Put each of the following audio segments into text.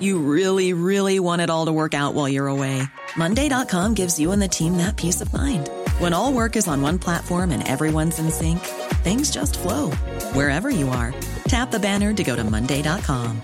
You really, really want it all to work out while you're away. Monday.com gives you and the team that peace of mind. When all work is on one platform and everyone's in sync, things just flow wherever you are. Tap the banner to go to Monday.com.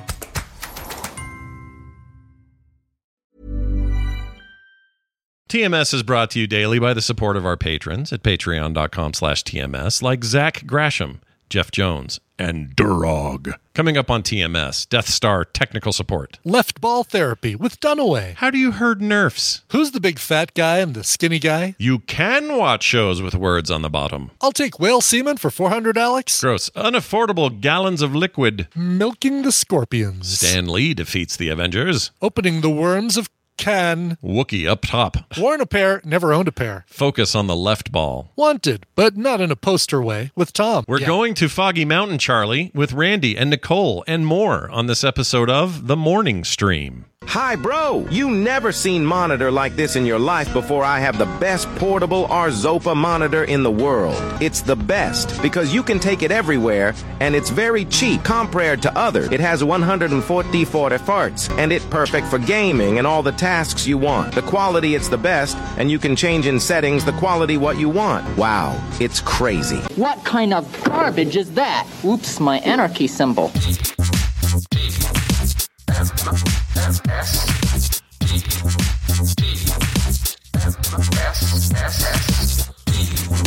TMS is brought to you daily by the support of our patrons at patreon.com slash TMS, like Zach Grasham, Jeff Jones, and Durog. Coming up on TMS, Death Star technical support. Left ball therapy with Dunaway. How do you herd nerfs? Who's the big fat guy and the skinny guy? You can watch shows with words on the bottom. I'll take whale semen for 400, Alex. Gross. Unaffordable gallons of liquid. Milking the scorpions. Stan Lee defeats the Avengers. Opening the worms of can. Wookiee up top. Worn a pair, never owned a pair. Focus on the left ball. Wanted, but not in a poster way, with Tom. We're Yeah. going to Foggy Mountain, Charlie, with Randy and Nicole and more on this episode of The Morning Stream. Hi, bro. You never seen monitor like this in your life before I have the best portable Arzopa monitor in the world. It's the best because you can take it everywhere and it's very cheap compared to others. It has 140 40 farts and it's perfect for gaming and all the tasks you want. The quality it's the best and you can change in settings the quality what you want. Wow, it's crazy. What kind of garbage is that? Oops, my anarchy symbol.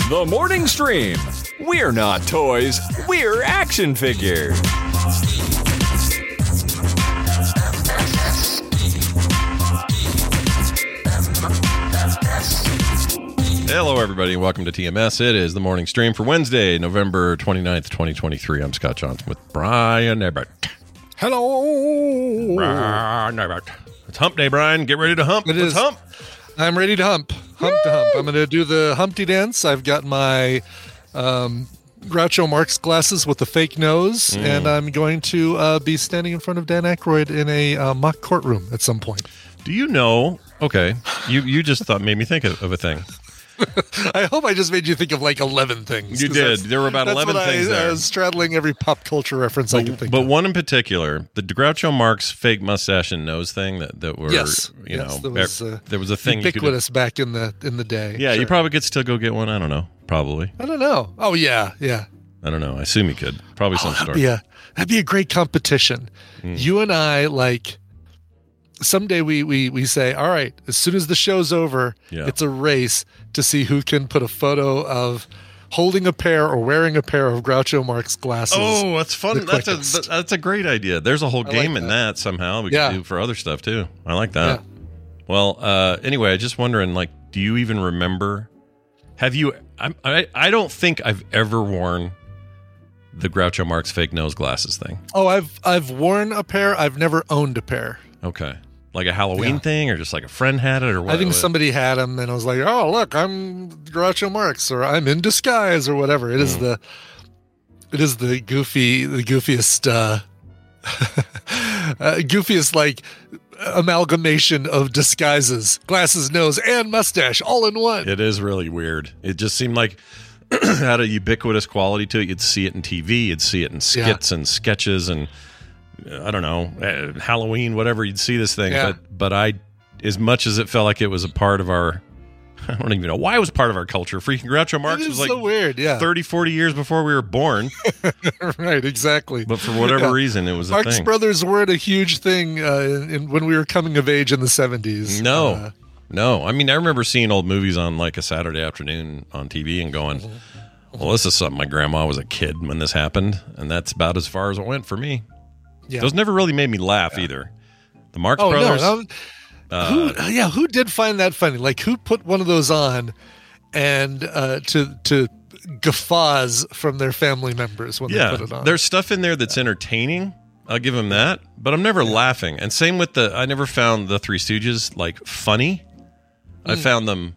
The Morning Stream. We're not toys, we're action figures. Hello, everybody, and welcome to TMS. It is the morning stream for Wednesday, November 29th, 2023. I'm Scott Johnson with Brian Ebert. Hello. Brian Ebert. It's hump day, Brian. Get ready to hump. It Let's is. hump. I'm ready to hump. Hump to hump. I'm going to do the Humpty dance. I've got my um, Groucho Marx glasses with the fake nose, Mm. and I'm going to uh, be standing in front of Dan Aykroyd in a uh, mock courtroom at some point. Do you know? Okay, you you just thought made me think of, of a thing. I hope I just made you think of like 11 things. You did. There were about 11 what things I, there. I was straddling every pop culture reference I could But, think but of. one in particular, the Groucho Marx fake mustache and nose thing that, that were, yes, you yes, know, there was, uh, there was a thing you could ubiquitous back in the in the day. Yeah, you probably could still go get one. I don't know. Probably. I don't know. Oh yeah, yeah. I don't know. I assume you could. Probably some store. Yeah, that'd be a great competition. Hmm. You and I, like, someday we we we say, all right, as soon as the show's over, Yeah. it's a race to see who can put a photo of holding a pair or wearing a pair of Groucho Marx glasses. Oh, that's fun. That's a that's a great idea. There's a whole I like game in that. that somehow. We Yeah. could do for other stuff too. I like that. Yeah. Well, uh, anyway, I just wondering, like, do you even remember? Have you? I, I I don't think I've ever worn the Groucho Marx fake nose glasses thing. Oh, I've I've worn a pair. I've never owned a pair. Okay, like a Halloween Yeah. thing, or just like a friend had it, or what? I think somebody had them, and I was like, "Oh, look, I'm Groucho Marx, or I'm in disguise, or whatever." It Hmm. is the, it is the goofy, the goofiest, uh, uh, goofiest like amalgamation of disguises, glasses, nose, and mustache, all in one. It is really weird. It just seemed like had a ubiquitous quality to it. You'd see it in TV, you'd see it in skits and sketches, and I don't know uh, Halloween, whatever. You'd see this thing, Yeah. but but I, as much as it felt like it was a part of our, I don't even know why it was part of our culture. Freaking Groucho Marx was like so weird, yeah. 30, 40 years before we were born, right, exactly. but for whatever Yeah. reason, it was a Marx. Brothers weren't a huge thing uh, in, in, when we were coming of age in the seventies. No, Uh, no. I mean, I remember seeing old movies on like a Saturday afternoon on TV and going, Mm-hmm. "Well, this is something my grandma was a kid when this happened," and that's about as far as it went for me. Yeah. Those never really made me laugh either. The Marx Oh Brothers. no! uh, who, yeah, who did find that funny? Like, who put one of those on, and uh, to to guffaws from their family members when they yeah, put it on? there's stuff in there that's entertaining, I'll give them that. But I'm never laughing. And same with the. I never found the Three Stooges like funny. Mm. I found them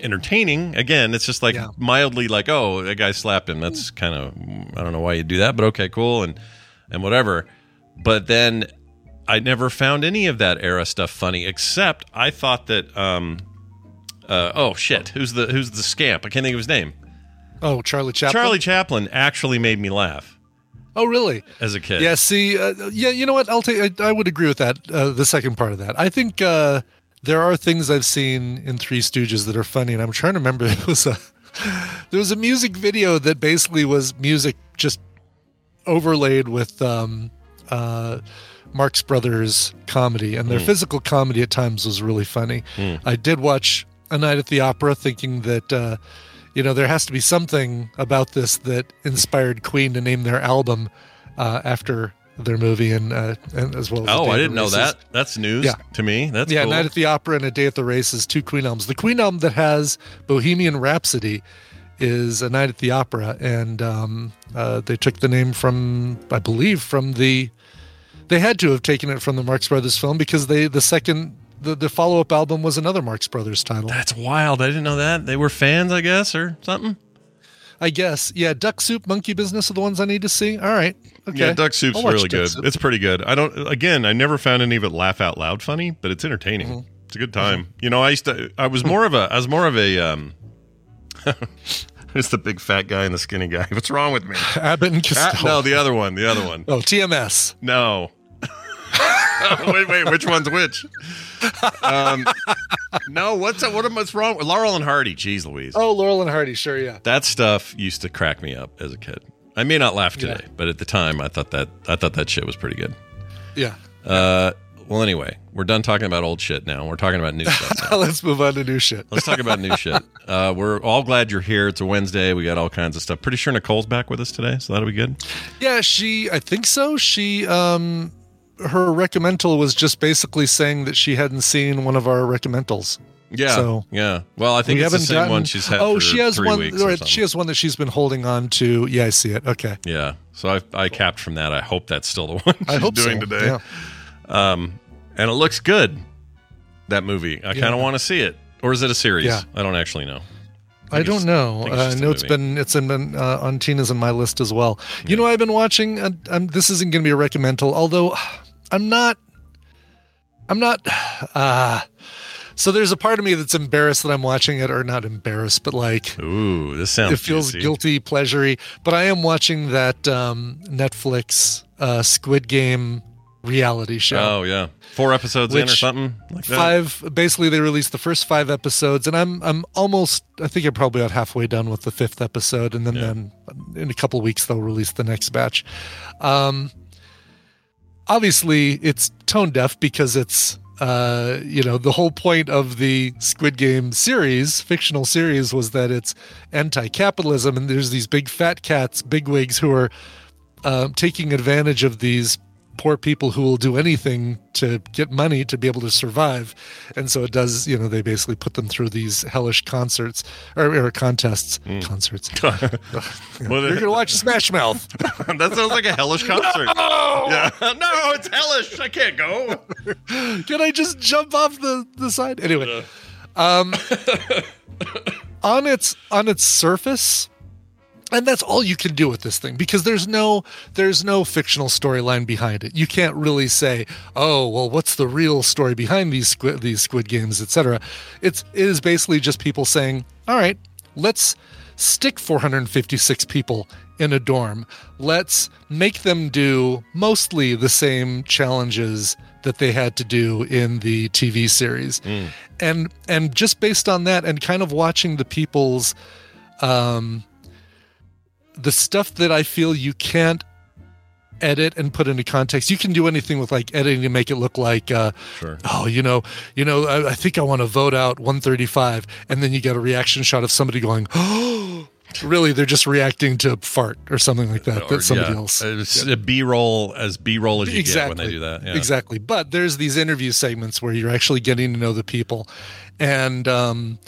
entertaining. Again, it's just like Yeah. mildly like, oh, that guy slapped him. That's kind of. I don't know why you do that, but okay, cool, and and whatever. But then I never found any of that era stuff funny, except I thought that. um uh, oh shit! Who's the who's the scamp? I can't think of his name. Oh, Charlie Chaplin. Charlie Chaplin actually made me laugh Oh, really? as a kid. Yeah. See, uh, yeah. You know what? I'll take. I, I would agree with that. Uh, the second part of that. I think uh, there are things I've seen in Three Stooges that are funny, and I'm trying to remember. It was a there was a music video that basically was music just overlaid with um, uh, Marx Brothers comedy, and their physical comedy at times was really funny. I did watch A Night at the Opera, thinking that. Uh, you know, there has to be something about this that inspired Queen to name their album uh, after their movie, and, uh, and as well. as Oh, I didn't know that. That's news Yeah. to me. That's yeah, cool. Night at the Opera and A Day at the Races, two Queen albums. The Queen album that has Bohemian Rhapsody is A Night at the Opera, and um, uh, they took the name from, I believe, from the. They had to have taken it from the Marx Brothers film because they the second the, the follow up album was another Marx Brothers title. That's wild. I didn't know that. They were fans, I guess, or something. I guess. Yeah, Duck Soup, Monkey Business are the ones I need to see. All right. Okay. Yeah, Duck Soup's really Duck good. Soup. It's pretty good. I don't. Again, I never found any of it laugh out loud funny, but it's entertaining. Mm-hmm. It's a good time. You know, I used to. I was more of a. I was more of a. um Who's the big fat guy and the skinny guy? What's wrong with me? Abbott and Ah, Costello. no, the other one. The other one. oh, TMS. No. wait, wait. Which one's which? Um, no. What's what am what's wrong with Laurel and Hardy? Jeez, Louise. Oh, Laurel and Hardy. Sure, yeah. That stuff used to crack me up as a kid. I may not laugh today, but at the time, I thought that I thought that shit was pretty good. Yeah. Uh, well, anyway, we're done talking about old shit now. We're talking about new stuff. Now. Let's move on to new shit. Let's talk about new shit. Uh, we're all glad you're here. It's a Wednesday. We got all kinds of stuff. Pretty sure Nicole's back with us today, so that'll be good. Yeah, she. I think so. She. Um, her recommendal was just basically saying that she hadn't seen one of our recommendals. Yeah, So- yeah. Well, I think we it's the haven't same gotten. one she's had. oh, she has one. She has one that she's been holding on to. Yeah, I see it. Okay. Yeah. So I I capped from that. I hope that's still the one she's I hope doing so. today. Yeah. Um, and it looks good. That movie. I kind of want to see it. Or is it a series? Yeah. I don't actually know. I think don't know. I Uh, it's I know it's been it's been uh, on Tina's and my list as well. You know, I've been watching. Uh, um, this isn't going to be a recommendal, although I'm not. I'm not. Uh, so there's a part of me that's embarrassed that I'm watching it, or not embarrassed, but like Ooh, this sounds. it feels juicy. guilty pleasury. But I am watching that um, Netflix uh, Squid Game reality show. Oh yeah, four episodes in or something like that. five basically they released the first five episodes and i'm i'm almost i think i'm probably about halfway done with the fifth episode and then then in a couple weeks they'll release the next batch um obviously it's tone deaf because it's uh you know the whole point of the squid game series fictional series was that it's anti-capitalism and there's these big fat cats bigwigs who are um, taking advantage of these poor people who will do anything to get money to be able to survive. And so it does, you know, they basically put them through these hellish concerts or, or contests. Concerts. Well, You're going to watch Smash Mouth. that sounds like a hellish concert. Yeah. no, it's hellish. I can't go. Can I just jump off the, the side? Anyway. Um, on its on its surface, and that's all you can do with this thing because there's no there's no fictional storyline behind it. You can't really say, "Oh, well, what's the real story behind these squid these Squid Games, etc." It's it is basically just people saying, "All right, let's stick 456 people in a dorm. Let's make them do mostly the same challenges that they had to do in the TV series." And and just based on that and kind of watching the people's um the stuff that I feel you can't edit and put into context. You can do anything with like editing to make it look like, uh, Sure. oh, you know, you know, I, I think I want to vote out 135, and then you get a reaction shot of somebody going, oh, really? They're just reacting to fart or something like that. Or, that somebody yeah, else. It's a B-roll as B-roll as you get when they do that. Yeah. Exactly. But there's these interview segments where you're actually getting to know the people. And um,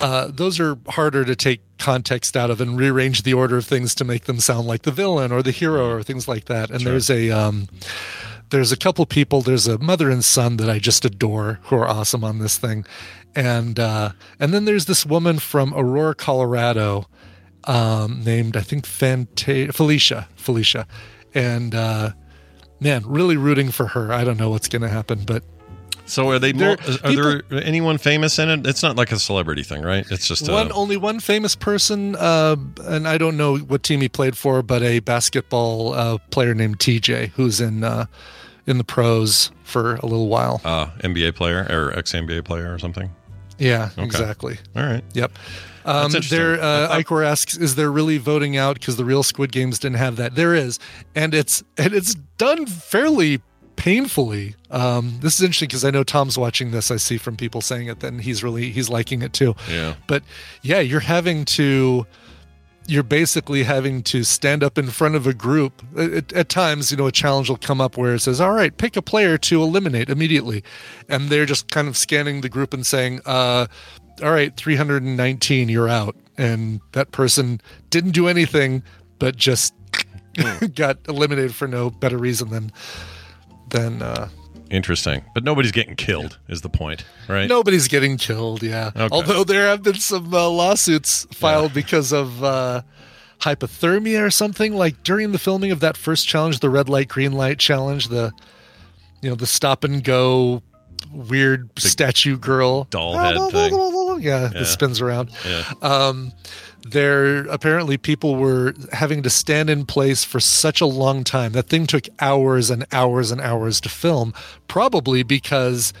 uh, those are harder to take context out of and rearrange the order of things to make them sound like the villain or the hero or things like that. And there's a um, there's a couple people. There's a mother and son that I just adore who are awesome on this thing, and uh, and then there's this woman from Aurora, Colorado, um, named I think Fanta- Felicia Felicia, and uh, man, really rooting for her. I don't know what's going to happen, but So are they? There- are there anyone famous in it? It's not like a celebrity thing, right? It's just a, one only one famous person, uh, and I don't know what team he played for, but a basketball uh, player named TJ, who's in uh, in the pros for a little while. uh, NBA player or ex NBA player or something. yeah, exactly. All right. Yep. Um, there, uh, Icor asks, "Is there really voting out because the real Squid Games didn't have that?" There is, and it's and it's done fairly painfully. Um, this is interesting because I know Tom's watching this. I see from people saying it, then he's really he's liking it too. Yeah. But yeah, you're having to you're basically having to stand up in front of a group. At, at times, you know, a challenge will come up where it says, "All right, pick a player to eliminate immediately," and they're just kind of scanning the group and saying, uh, "All right, 319, you're out," and that person didn't do anything, but just got eliminated for no better reason than than uh, Interesting. But nobody's getting killed is the point, right? Nobody's getting killed, yeah. Okay. Although there have been some uh, lawsuits filed because of uh, hypothermia or something. Like during the filming of that first challenge, the red light, green light challenge, the you know the stop and go weird statue girl doll head thing. Yeah, Yeah. that spins around. Yeah. Um, there apparently people were having to stand in place for such a long time. That thing took hours and hours and hours to film, probably because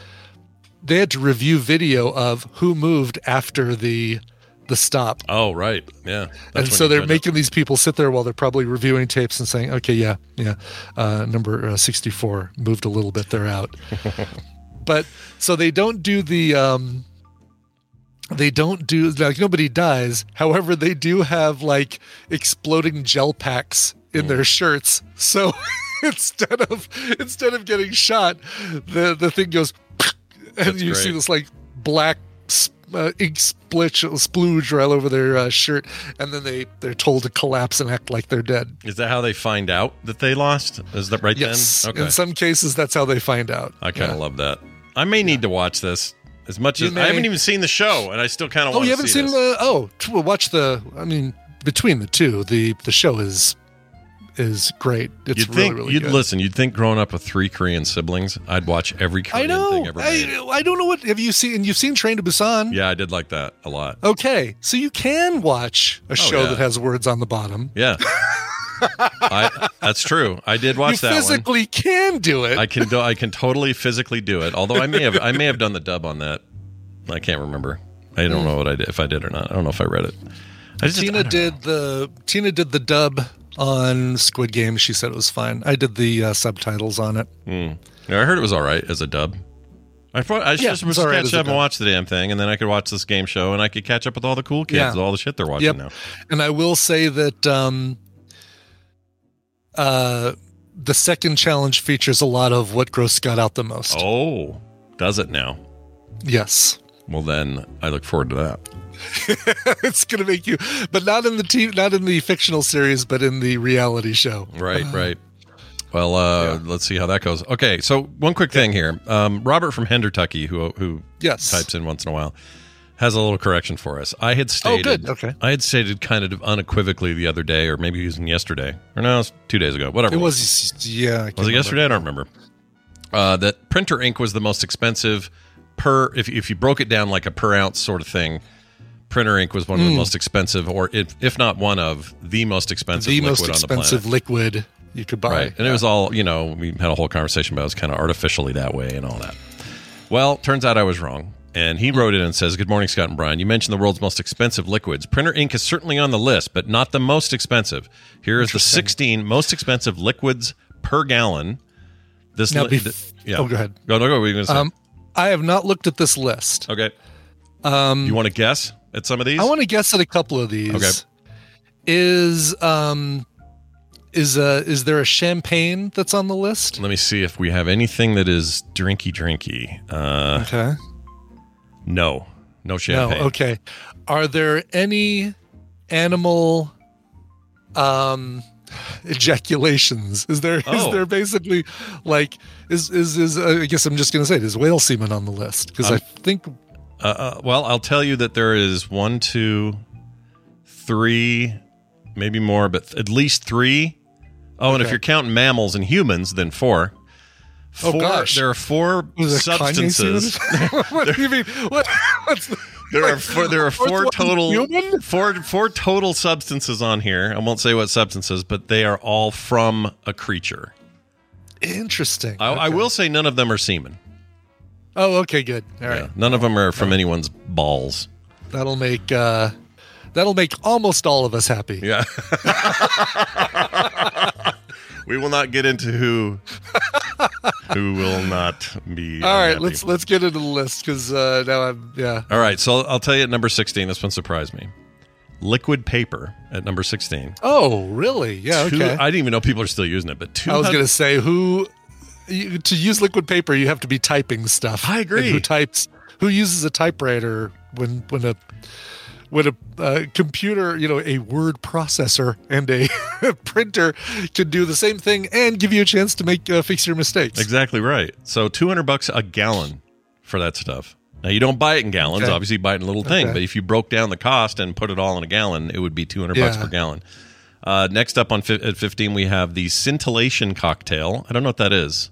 they had to review video of who moved after the the stop. Oh, right. Yeah. That's and so they're judge it. making these people sit there while they're probably reviewing tapes and saying, "Okay, yeah, yeah, uh, number uh, sixty-four moved a little bit. They're out." but so they don't do the um, they don't do like nobody dies. However, they do have like exploding gel packs in their shirts. So instead of instead of getting shot, the the thing goes, and you see this like black uh, ink splitch splooge all over their uh, shirt, and then they they're told to collapse and act like they're dead. Is that how they find out that they lost? Is that right Yes, then? Okay. in some cases that's how they find out. I kind of Yeah. love that. I may need to watch this as much You as may. I haven't even seen the show, and I still kind of Oh, want you to haven't see seen this. the oh t- well, watch the. I mean, between the two, the the show is is great. It's You'd really think really you'd good. listen. You'd think growing up with three Korean siblings, I'd watch every I Korean know. thing ever made. I, I don't know what have you seen. And You've seen Train to Busan. yeah, I did like that a lot. Okay, so you can watch a oh, show Oh, yeah. that has words on the bottom. Yeah, I, that's true. I did watch you that one. physically can do it. I can do. I can totally physically do it. Although I may have. I may have done the dub on that. I can't remember. I don't know what I did. If I did or not, I don't know if I read it. I just, Tina don't did the Tina did the dub on Squid Game. She said it was fine. I did the uh, subtitles on it. Yeah, I heard it was all right as a dub. I thought I Yeah, just was right catch up and watch the damn thing, and then I could watch this game show, and I could catch up with all the cool kids, Yeah. all the shit they're watching Yep. now. And I will say that um, uh, the second challenge features a lot of what gross got out the most. Oh, does it now? Yes. Well, then I look forward to that. it's gonna make you, but not in the TV, not in the fictional series, but in the reality show. Right, right. Well, uh, let's see how that goes. Okay, so one quick thing here. Um, Robert from Hendertucky, who who Yes. types in once in a while, has a little correction for us. I had stated, Oh, good. Okay. I had stated kind of unequivocally the other day, or maybe even yesterday, or no, it was two days ago, whatever. It was, yeah. Was it yesterday? I don't remember. Uh, that printer ink was the most expensive per. If if you broke it down like a per ounce sort of thing, printer ink was one of the Hmm. most expensive, or if, if not one of the most expensive The liquid most on the expensive liquid you could buy. Right, and it was all you know. We had a whole conversation about it was kind of artificially that way and all that. Well, turns out I was wrong. And he wrote it and says, Good morning, Scott and Brian. You mentioned the world's most expensive liquids. Printer ink is certainly on the list, but not the most expensive. Here is the 16 most expensive liquids per gallon. This Now, li- bef- th- yeah. oh, go ahead. Go, no, go. What going to say? Um, I have not looked at this list. okay. Um, you want to guess at some of these? I want to guess at a couple of these. Okay. Is um is uh is there a champagne that's on the list? Let me see if we have anything that is drinky drinky. Uh, Okay. No. no champagne. No. Okay. Are there any animal um ejaculations? Is there is Oh. there basically like is is is uh, I guess I'm just gonna say is whale semen on the list because I Um, think Uh, uh, well, I'll tell you that there is one, two, three, maybe more, but at least three. Oh, and if you're counting mammals and humans, then four. Oh, Four. gosh. There are four was it Kanye substances. what do you mean? What? What's the, There are four, there are four total human? four four total substances on here. I won't say what substances, but they are all from a creature. Interesting. I, I will say none of them are semen. Oh, okay, good. All right, Yeah, none of them are from anyone's balls. that'll make uh, that'll make almost all of us happy. Yeah. we will not get into who who will not be. All right, unhappy. let's let's get into the list because uh, now I'm yeah. All right, so I'll tell you at number sixteen. This one surprised me. Liquid paper at number sixteen. Oh, really? Yeah. Two- Okay. I didn't even know people are still using it, but two. I was going to say who you, to use liquid paper, you have to be typing stuff. I agree. And who types? Who uses a typewriter when when a when a uh, computer, you know, a word processor and a printer can do the same thing and give you a chance to make uh, fix your mistakes. Exactly right. So two hundred bucks a gallon for that stuff. Now you don't buy it in gallons. Okay. Obviously, you buy it in a little thing. Okay. But if you broke down the cost and put it all in a gallon, it would be two hundred bucks per gallon. Uh, next up on fi- at fifteen, we have the scintillation cocktail. I don't know what that is.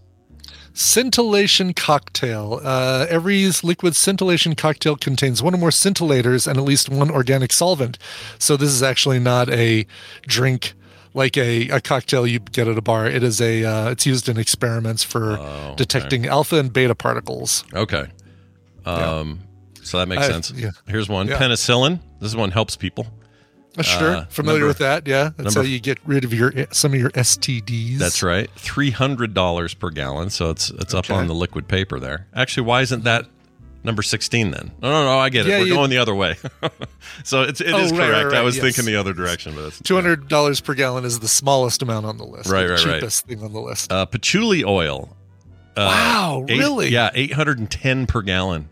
Scintillation cocktail. Uh, every liquid scintillation cocktail contains one or more scintillators and at least one organic solvent. So this is actually not a drink like a, a cocktail you get at a bar. It is a. Uh, it's used in experiments for Oh, detecting alpha and beta particles. Okay. Um, So that makes I- sense. yeah. Here's one Yeah. penicillin. This one helps people. Uh, sure, Uh, familiar number- with that. Yeah, that's number- how you get rid of your some of your STDs. That's right. Three hundred dollars per gallon. So it's it's up on the liquid paper there. Actually, why isn't that number sixteen then? No, no, no. I get it. Yeah, We're you- going the other way. so it's it Oh, is right, right, correct. I was yes. thinking the other direction, but it's Two hundred dollars per gallon is the smallest amount on the list. Right, the right, right. cheapest thing on the list. uh, patchouli oil. Uh, wow, eight- really? Yeah, eight hundred and ten per gallon.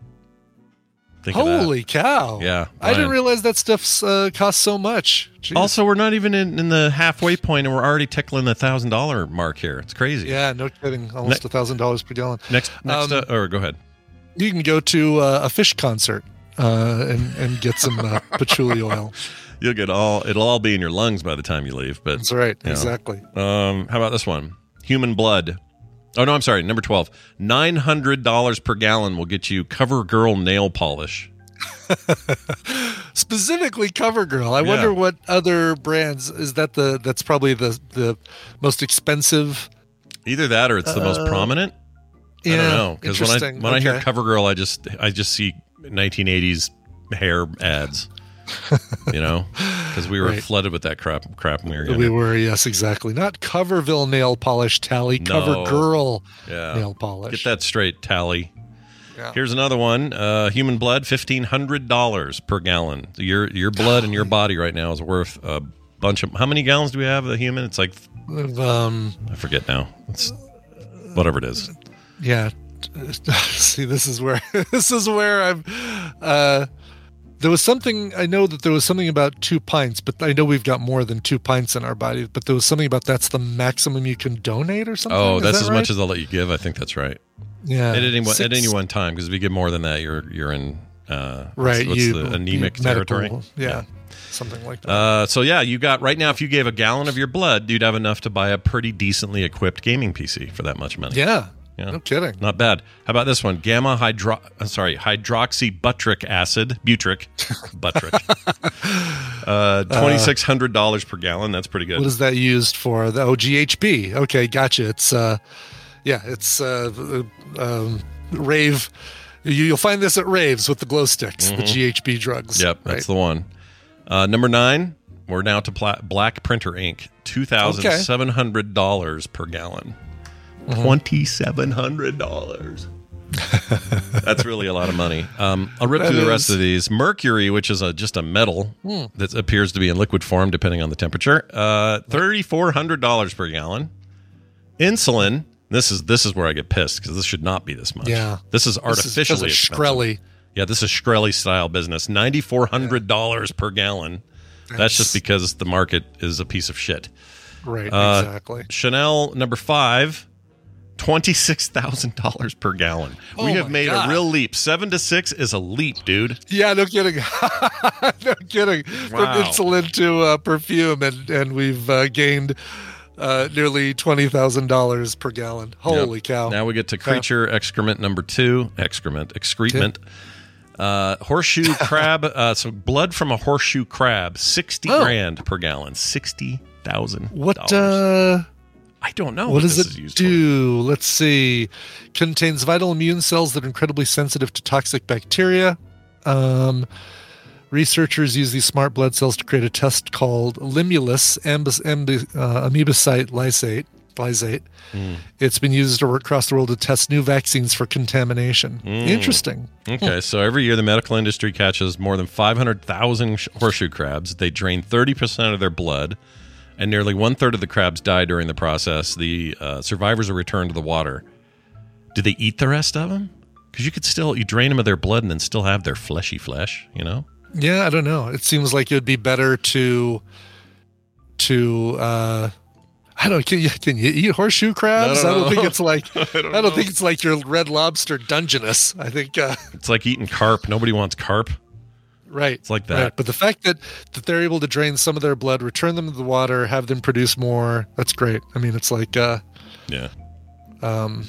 Think. Holy cow! Yeah, I didn't realize that stuff uh, costs so much. Jeez. Also, we're not even in, in the halfway point, and we're already tickling the thousand dollar mark here. It's crazy. yeah, no kidding. Almost a thousand dollars per gallon. Next, next, Um, uh, or go ahead. You can go to uh, a Phish concert uh, and and get some uh, patchouli oil. You'll get all. It'll all be in your lungs by the time you leave. But That's right. Exactly. Um, how about this one? Human blood. Oh no, I'm sorry. Number twelve. Nine hundred dollars per gallon will get you CoverGirl nail polish. Specifically, CoverGirl. I Yeah. wonder what other brands is that. The that's probably the the most expensive. Either that, or it's the most prominent. Yeah, I Uh, don't know because when I when I hear Okay. CoverGirl, I just I just see 1980s hair ads. you know, because we were Right. flooded with that crap crap we were. We were yes, exactly. Not Coverville nail polish tally. No. CoverGirl Yeah. nail polish. Get that straight, Tally. Yeah. Here's another one. Uh, human blood, fifteen hundred dollars per gallon. Your your blood in your body right now is worth a bunch of. How many gallons do we have of the human? It's like Um, I forget now. It's whatever it is. yeah. See, this is where this is where I'm. Uh, there was something I know that there was something about two pints, but I know we've got more than two pints in our body. But there was something about that's the maximum you can donate or something. Oh, Is that's that as right? much as I'll let you give. I think that's right. yeah. At any one, at any one time, because if you get more than that, you're you're in uh, right? What's, you the anemic you- territory? medical, Yeah, something like that. Uh, so yeah, you got right now. If you gave a gallon of your blood, you'd have enough to buy a pretty decently equipped gaming PC for that much money. yeah, yeah. no kidding. Not bad. How about this one? Gamma hydro uh, sorry, hydroxybutric acid, butric, butric. uh, twenty six hundred dollars per gallon. That's pretty good. What is that used for? The OGHB. Okay, gotcha. It's uh, yeah, it's uh, um, rave. You, you'll find this at raves with the glow sticks, the GHB drugs. Mm-hmm. yep, that's the one. Uh, number nine. We're now to pla- black printer ink. Two thousand seven hundred dollars per gallon. Hundred dollars. That's really a lot of money. Um, I'll rip That through the rest is. of these. Mercury, which is a, just a metal that appears to be in liquid form depending on the temperature, uh, thirty four hundred dollars per gallon. Insulin. This is this is where I get pissed because this should not be this much. Yeah. this is This is artificially. Shkreli. Yeah, this is Shkreli style business. Ninety four hundred dollars per gallon. That's just because the market is a piece of shit. Right, Uh, exactly. Chanel number five, twenty-six thousand dollars per gallon. we Oh have made God. a real leap. Seven to six is a leap, dude. Yeah, no kidding. no kidding. Wow. From insulin to uh, perfume, and and we've uh, gained uh, nearly twenty thousand dollars per gallon. Holy Yep. cow! Now we get to creature excrement number two. Excrement, excrement. Uh, horseshoe crab. Uh, so blood from a horseshoe crab, sixty Oh. grand per gallon. Sixty thousand. what uh, I don't know. what does this it is used for. do? Let's see. Contains vital immune cells that are incredibly sensitive to toxic bacteria. Um, researchers use these smart blood cells to create a test called Limulus ambis, ambi, uh, amoebocyte lysate. Lysate. Hmm. It's been used across the world to test new vaccines for contamination. Hmm. Interesting. Okay, so every year the medical industry catches more than 500,000 horseshoe crabs. They drain 30% of their blood, and nearly one third of the crabs die during the process. The uh, survivors are returned to the water. Do they eat the rest of them? Because you could still you drain them of their blood and then still have their fleshy flesh. You know? Yeah, I don't know. It seems like it would be better to to uh I don't can you can you eat horseshoe crabs? I I don't don't, think it's like I don't don't, think it's like your red lobster dungeness. I think uh It's like eating carp. Nobody wants carp. Right. It's like that. But the fact that that they're able to drain some of their blood, return them to the water, have them produce more, that's great. I mean, it's like uh Yeah. um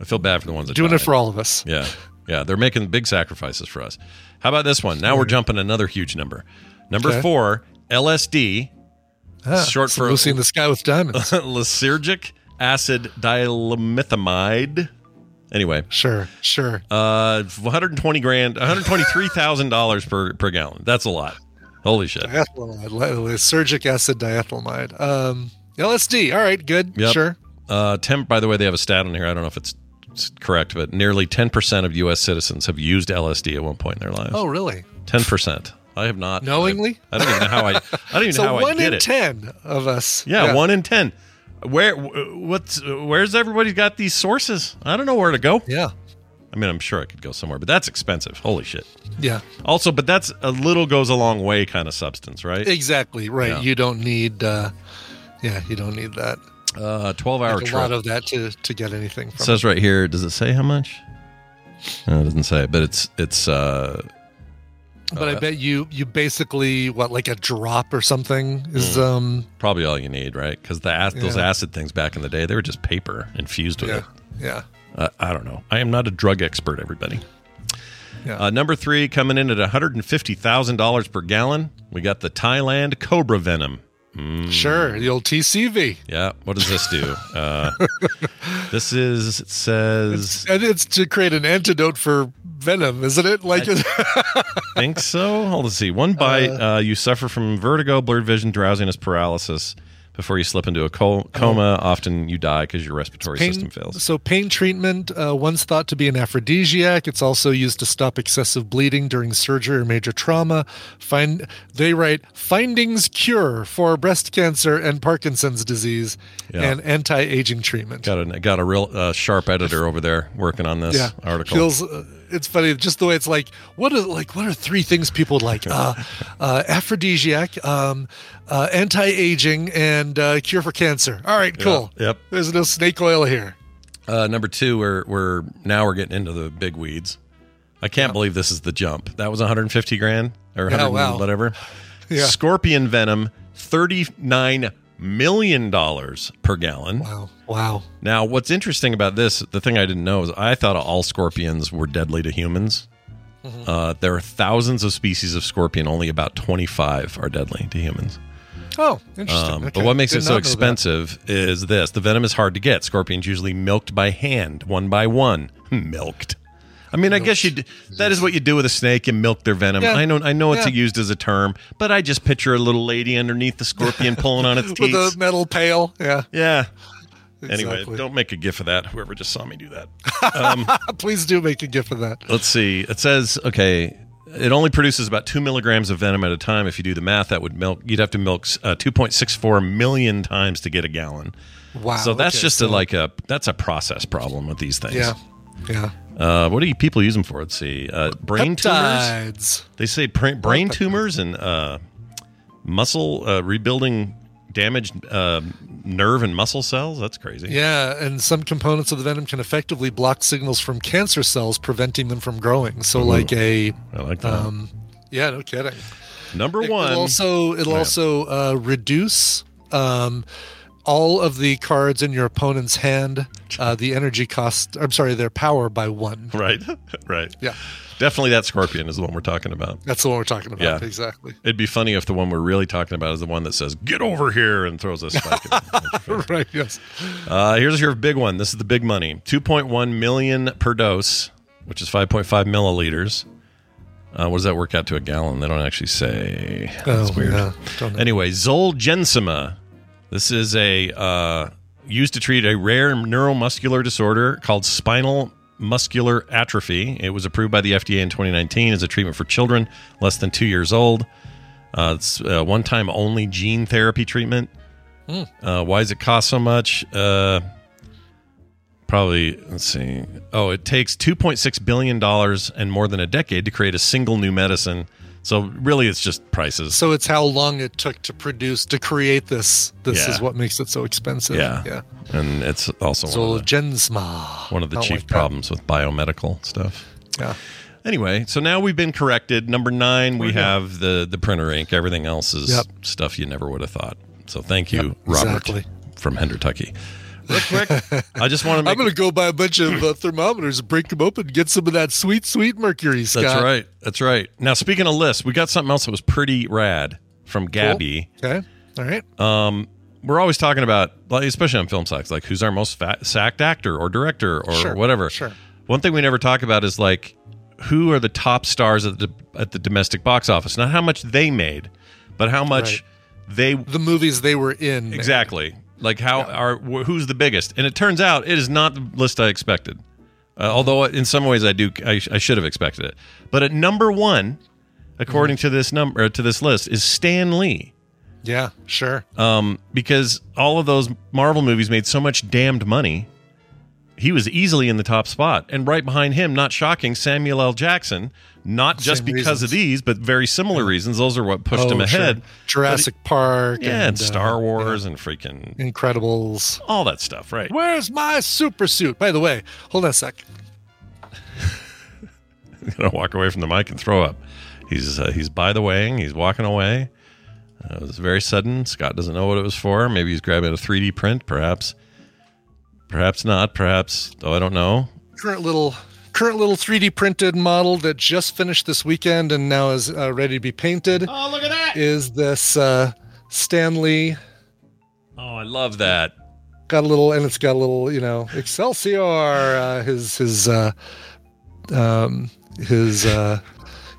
I feel bad for the ones that doing it for all of us. Yeah. Yeah. They're making big sacrifices for us. How about this one? Now we're jumping another huge number. Number Okay. four, LSD, Ah, Short for- Lucy in the Sky with Diamonds. lysergic acid dimethamide. Anyway, sure, sure. uh, 120 grand, 123 thousand dollars per per gallon. That's a lot. Holy shit. Diethylamide, li- lysergic acid diethylamide. Um, LSD. All right, good. Yep. Sure. Uh, temp. By the way, they have a stat on here. I don't know if it's, correct, but nearly 10 percent of U.S. citizens have used LSD at one point in their lives. Oh, really? 10 percent. I have not Knowingly? I, I don't even know how I. I don't even So know how I one did in it. ten of us. Yeah, one in ten. Where? What's? Where's everybody got these sources? I don't know where to go. Yeah. I mean, I'm sure I could go somewhere, but that's expensive. Holy shit. Yeah. Also, but that's a little goes a long way kind of substance, right? Exactly. Right. Yeah. You don't need. uh Yeah, you don't need that. Uh, 12 hour Like a trip. lot of that to to get anything It from. says right here. Does it say how much? No, it doesn't say. But it's it's. uh but I bet you you basically what like a drop or something is Hmm. um Probably all you need, right? Because the ac- those acid things back in the day, they were just paper infused with yeah it. yeah Uh, I don't know. I am not a drug expert, everybody. Yeah. Uh, number three, coming in at $150,000 per gallon, we got the Thailand Cobra Venom. sure the old TCV. Yeah. What does this do? Uh, this is, it says, And it's to create an antidote for venom, isn't it? Like I think so. Hold on, see. One bite, uh, you suffer from vertigo, blurred vision, drowsiness, paralysis. Before you slip into a co- coma, often you die because your respiratory system fails. So pain treatment, uh, once thought to be an aphrodisiac, it's also used to stop excessive bleeding during surgery or major trauma. Find they write findings cure for breast cancer and Parkinson's disease Yeah. and anti-aging treatment. Got a got a real uh, sharp editor over there working on this yeah, article. feels. It's funny just the way it's like. What are like? What are three things people would like? Uh, uh, aphrodisiac, um, uh, anti-aging, and uh, cure for cancer. All right, cool. Yep. There's no snake oil here. Uh, number two, we're we're now we're getting into the big weeds. I can't believe this is the jump. That was 150 grand or Yeah, 100 wow. whatever. Yeah. Scorpion venom, 39 million dollars per gallon. Wow. Wow. Now, what's interesting about this, the thing I didn't know is I thought all scorpions were deadly to humans. Mm-hmm. Uh, there are thousands of species of scorpion. Only about 25 are deadly to humans. Oh, interesting. Um, Okay. But what makes Did it so not know that. expensive is this: the venom is hard to get. Scorpions usually milked by hand, one by one. milked. I mean, I guess you that is what you do with a snake. and milk their venom. Yeah. I know, I know it's Yeah. used as a term, but I just picture a little lady underneath the scorpion pulling on its teeth With a metal pail. Yeah. yeah. Anyway, don't make a gif of that. Whoever just saw me do that. Please do make a gift of that. Let's see. It says okay. It only produces about two milligrams of venom at a time. If you do the math, that would milk. You'd have to milk uh, two point six four million times to get a gallon. Wow. so that's okay, just a like a that's a process problem with these things. Yeah. Yeah. Uh, what do you, people use them for? Let's see. Uh, brain tumors. They say pra- brain tumors and uh, muscle uh, rebuilding damaged uh, nerve and muscle cells. That's crazy. Yeah, and some components of the venom can effectively block signals from cancer cells, preventing them from growing. So, like a, I like that. um, yeah, no kidding. Number It'll one. also it'll Yeah. also uh, reduce um, all of the cards in your opponent's hand. Uh, the energy cost. I'm sorry, their power by one. right. right. Yeah, Definitely that scorpion is the one we're talking about. that's the one we're talking about. Yeah. Exactly. It'd be funny if the one we're really talking about is the one that says "Get over here" and throws a spike. at right. Yes. Uh, here's your big one. This is the big money: 2.1 million per dose, which is 5.5 milliliters. Uh, what does that work out to a gallon? They don't actually say. That's Oh, weird. yeah. Anyway, Zolgensma. This is a uh, used to treat a rare neuromuscular disorder called spinal muscular atrophy. It was approved by the FDA in 2019 as a treatment for children less than two years old. Uh, it's a one-time only gene therapy treatment. Uh, why does it cost so much? Uh, probably let's see. Oh, it takes 2.6 billion dollars and more than a decade to create a single new medicine. So really, it's just prices. So it's how long it took to produce to create this. This Yeah. is what makes it so expensive. Yeah. Yeah. And it's also one of the, one of the chief like that. problems with biomedical stuff. Yeah. Anyway, so now we've been corrected. Number nine, we We're have the the printer ink. Everything else is Yep. stuff you never would have thought. So thank you, Yep, Robert exactly. from Hendertucky. Real quick, I just want to make I'm going to go buy a bunch of uh, thermometers and break them open and get some of that sweet, sweet mercury, Scott. That's right. That's right. Now, speaking of lists, we got something else that was pretty rad from Gabby. Okay. All right. Um, we're always talking about, like, especially on film sacks, like who's our most fat, sacked actor or director or Sure, whatever. sure. One thing we never talk about is like who are the top stars at the at the domestic box office. Not how much they made, but how much they the movies they were in. exactly like how are wh- who's the biggest. And it turns out it is not the list I expected. Uh, although in some ways I do, I, I should have expected it. But at number one, according Mm-hmm. to this number to this list, is Stan Lee Yeah, sure. um, because all of those Marvel movies made so much damned money. He was easily in the top spot, and right behind him, not shocking, Samuel L. Jackson. Not just Same because of these, but very similar reasons. Those are what pushed Oh, him sure. ahead. Jurassic Park. Yeah, and, and, uh, Star Wars and freaking Incredibles. all that stuff, right? Where's my super suit? By the way, hold on a sec. gonna walk away from the mic and throw up. He's uh, he's by the way, he's walking away. Uh, it was very sudden. Scott doesn't know what it was for. Maybe he's grabbing a 3D print, perhaps. Perhaps not. Perhaps. Oh, I don't know. Current little current little 3D printed model that just finished this weekend and now is uh, ready to be painted. Oh, look at that! Is this uh, Stan Lee? Oh, I love that. Got a little, and it's got a little, you know, Excelsior. Uh, his his uh, um, his uh,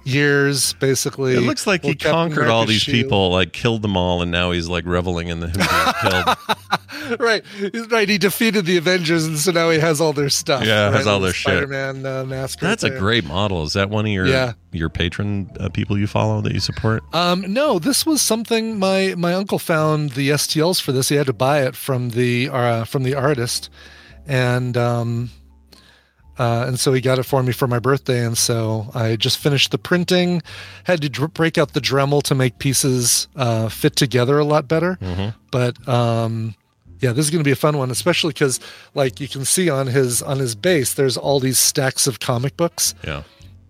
years basically. It looks like he Little Captain conquered all these shield. people, like killed them all, and now he's like reveling in the who he killed. right, right. He defeated the Avengers, and so now he has all their stuff. Yeah, right? has all their shit. Spider-Man uh, mask. right That's a great model. Is that one of your Yeah. your patron uh, people you follow that you support? Um, no, this was something my my uncle found the STLs for this. He had to buy it from the uh, from the artist, and um, uh, and so he got it for me for my birthday. And so I just finished the printing. Had to dr- break out the Dremel to make pieces uh, fit together a lot better. But um, yeah, this is going to be a fun one, especially because like you can see on his on his base, there's all these stacks of comic books. Yeah.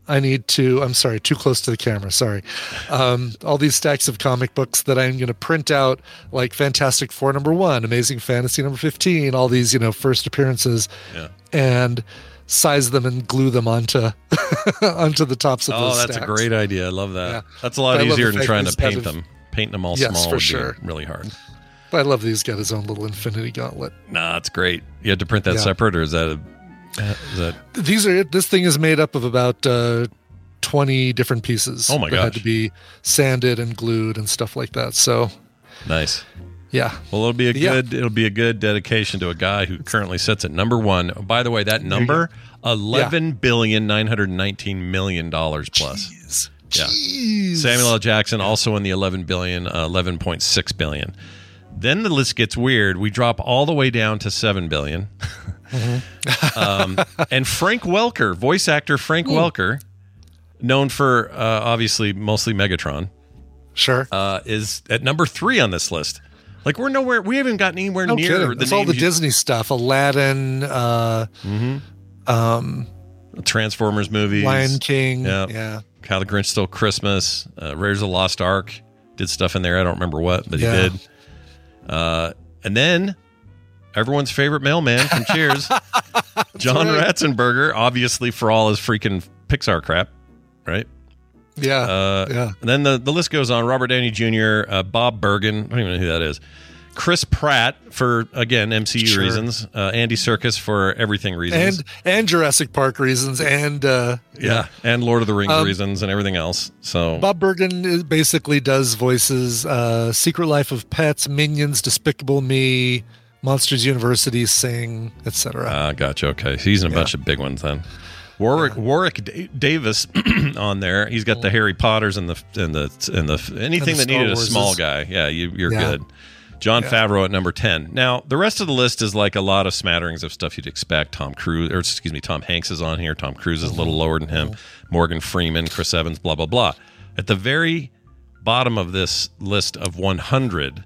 I need to, I'm sorry, too close to the camera. Sorry. Um, all these stacks of comic books that I'm going to print out, like Fantastic Four number one, Amazing Fantasy number 15, all these, you know, first appearances, Yeah. and size them and glue them onto onto the tops of Oh, those that's a great idea. I love that. Yeah. That's a lot love easier than trying to paint them. Painting them all Yes, small for would be really hard. But I love that he's got his own little infinity gauntlet. Nah, it's great. You had to print that Yeah. separate, or is that a, is that These are this thing is made up of about uh, 20 different pieces. Oh my that had to be sanded and glued and stuff like that. So nice? yeah, Well, it'll be a Yeah. good it'll be a good dedication to a guy who currently sits at number one. By the way, that number eleven billion nine hundred nineteen million dollars plus. Yeah. Jeez. Samuel L. Jackson also in the 11 billion, uh, 11.6 billion. Then the list gets weird. We drop all the way down to 7 billion. um, and Frank Welker, voice actor Frank Welker, known for uh, obviously mostly Megatron, Sure. uh, is at number three on this list. Like we're nowhere, we haven't gotten anywhere no near kidding. the It's all the you- Disney stuff. Aladdin, uh, um, Transformers movies, Lion King. Yeah. Yeah. How the Grinch Stole Christmas, uh, Raiders of the Lost Ark, did stuff in there. I don't remember what, but Yeah. he did. Uh, and then everyone's favorite mailman from Cheers, John right. Ratzenberger, obviously for all his freaking Pixar crap, right? Yeah. Uh, yeah. And then the, the list goes on. Robert Downey Jr., uh, Bob Bergen, I don't even know who that is. Chris Pratt for again MCU Sure. reasons. Uh, Andy Serkis for everything reasons. And and Jurassic Park reasons and uh, yeah, and Lord of the Rings Um, reasons and everything else. So Bob Bergen basically does voices uh, Secret Life of Pets, Minions, Despicable Me, Monsters University, Sing, etc. Ah, gotcha. Okay, so he's in a bunch of big ones then. Warwick Warwick D- Davis on there. He's got the Harry Potters and the and the and the anything And that Star needed a small guy. Yeah, you, you're Yeah. good. Jon Favreau at number ten. Now the rest of the list is like a lot of smatterings of stuff you'd expect. Tom Cruise, or excuse me, Tom Hanks is on here. Tom Cruise is a little lower than him. Morgan Freeman, Chris Evans, blah blah blah. At the very bottom of this list of 100,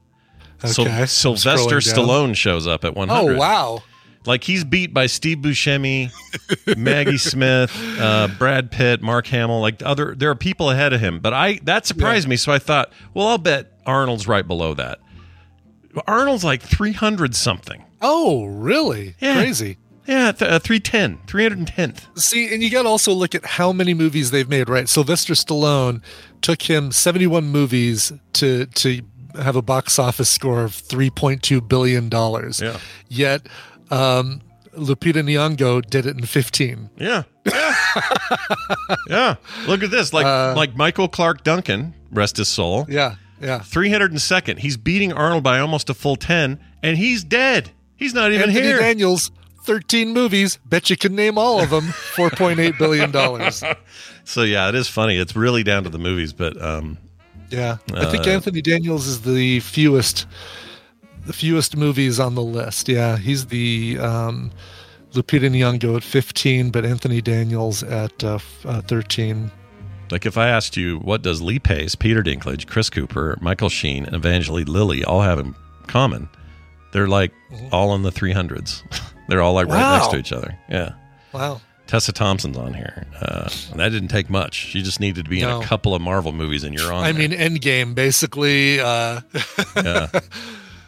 Okay, Sylvester. Stallone shows up at 100. Oh wow! Like he's beat by Steve Buscemi, Maggie Smith, uh, Brad Pitt, Mark Hamill. Like other, there are people ahead of him. But I that surprised me. So I thought, well, I'll bet Arnold's right below that. Arnold's like three hundred something. Oh really? Yeah. Crazy. Yeah, th- uh, 310, 310th. See, and you got to also look at how many movies they've made. Right, Sylvester Stallone took him seventy-one movies to to have a box office score of three point two billion dollars. Yeah. Yet, um, Lupita Nyong'o did it in fifteen. Yeah, yeah, yeah. Look at this, like like Michael Clarke Duncan, rest his soul. Yeah, yeah. 302nd. He's beating Arnold by almost a full 10, and he's dead. He's not even here. Anthony here. Daniels, thirteen movies. Bet you can name all of them. Four point eight billion dollars. So yeah, it is funny. It's really down to the movies, but um, Yeah, I think Uh, Anthony Daniels is the fewest, the fewest movies on the list. Yeah, he's the um, Lupita Nyong'o at fifteen, but Anthony Daniels at uh, uh, thirteen. Like if I asked you, what does Lee Pace, Peter Dinklage, Chris Cooper, Michael Sheen, and Evangeline Lilly all have in common? They're like all in the 300s. They're all like right next to each other. Yeah. Wow. Tessa Thompson's on here. Uh, and that didn't take much. She just needed to be in a couple of Marvel movies, and you're on. I there. mean, Endgame, basically. Uh, yeah.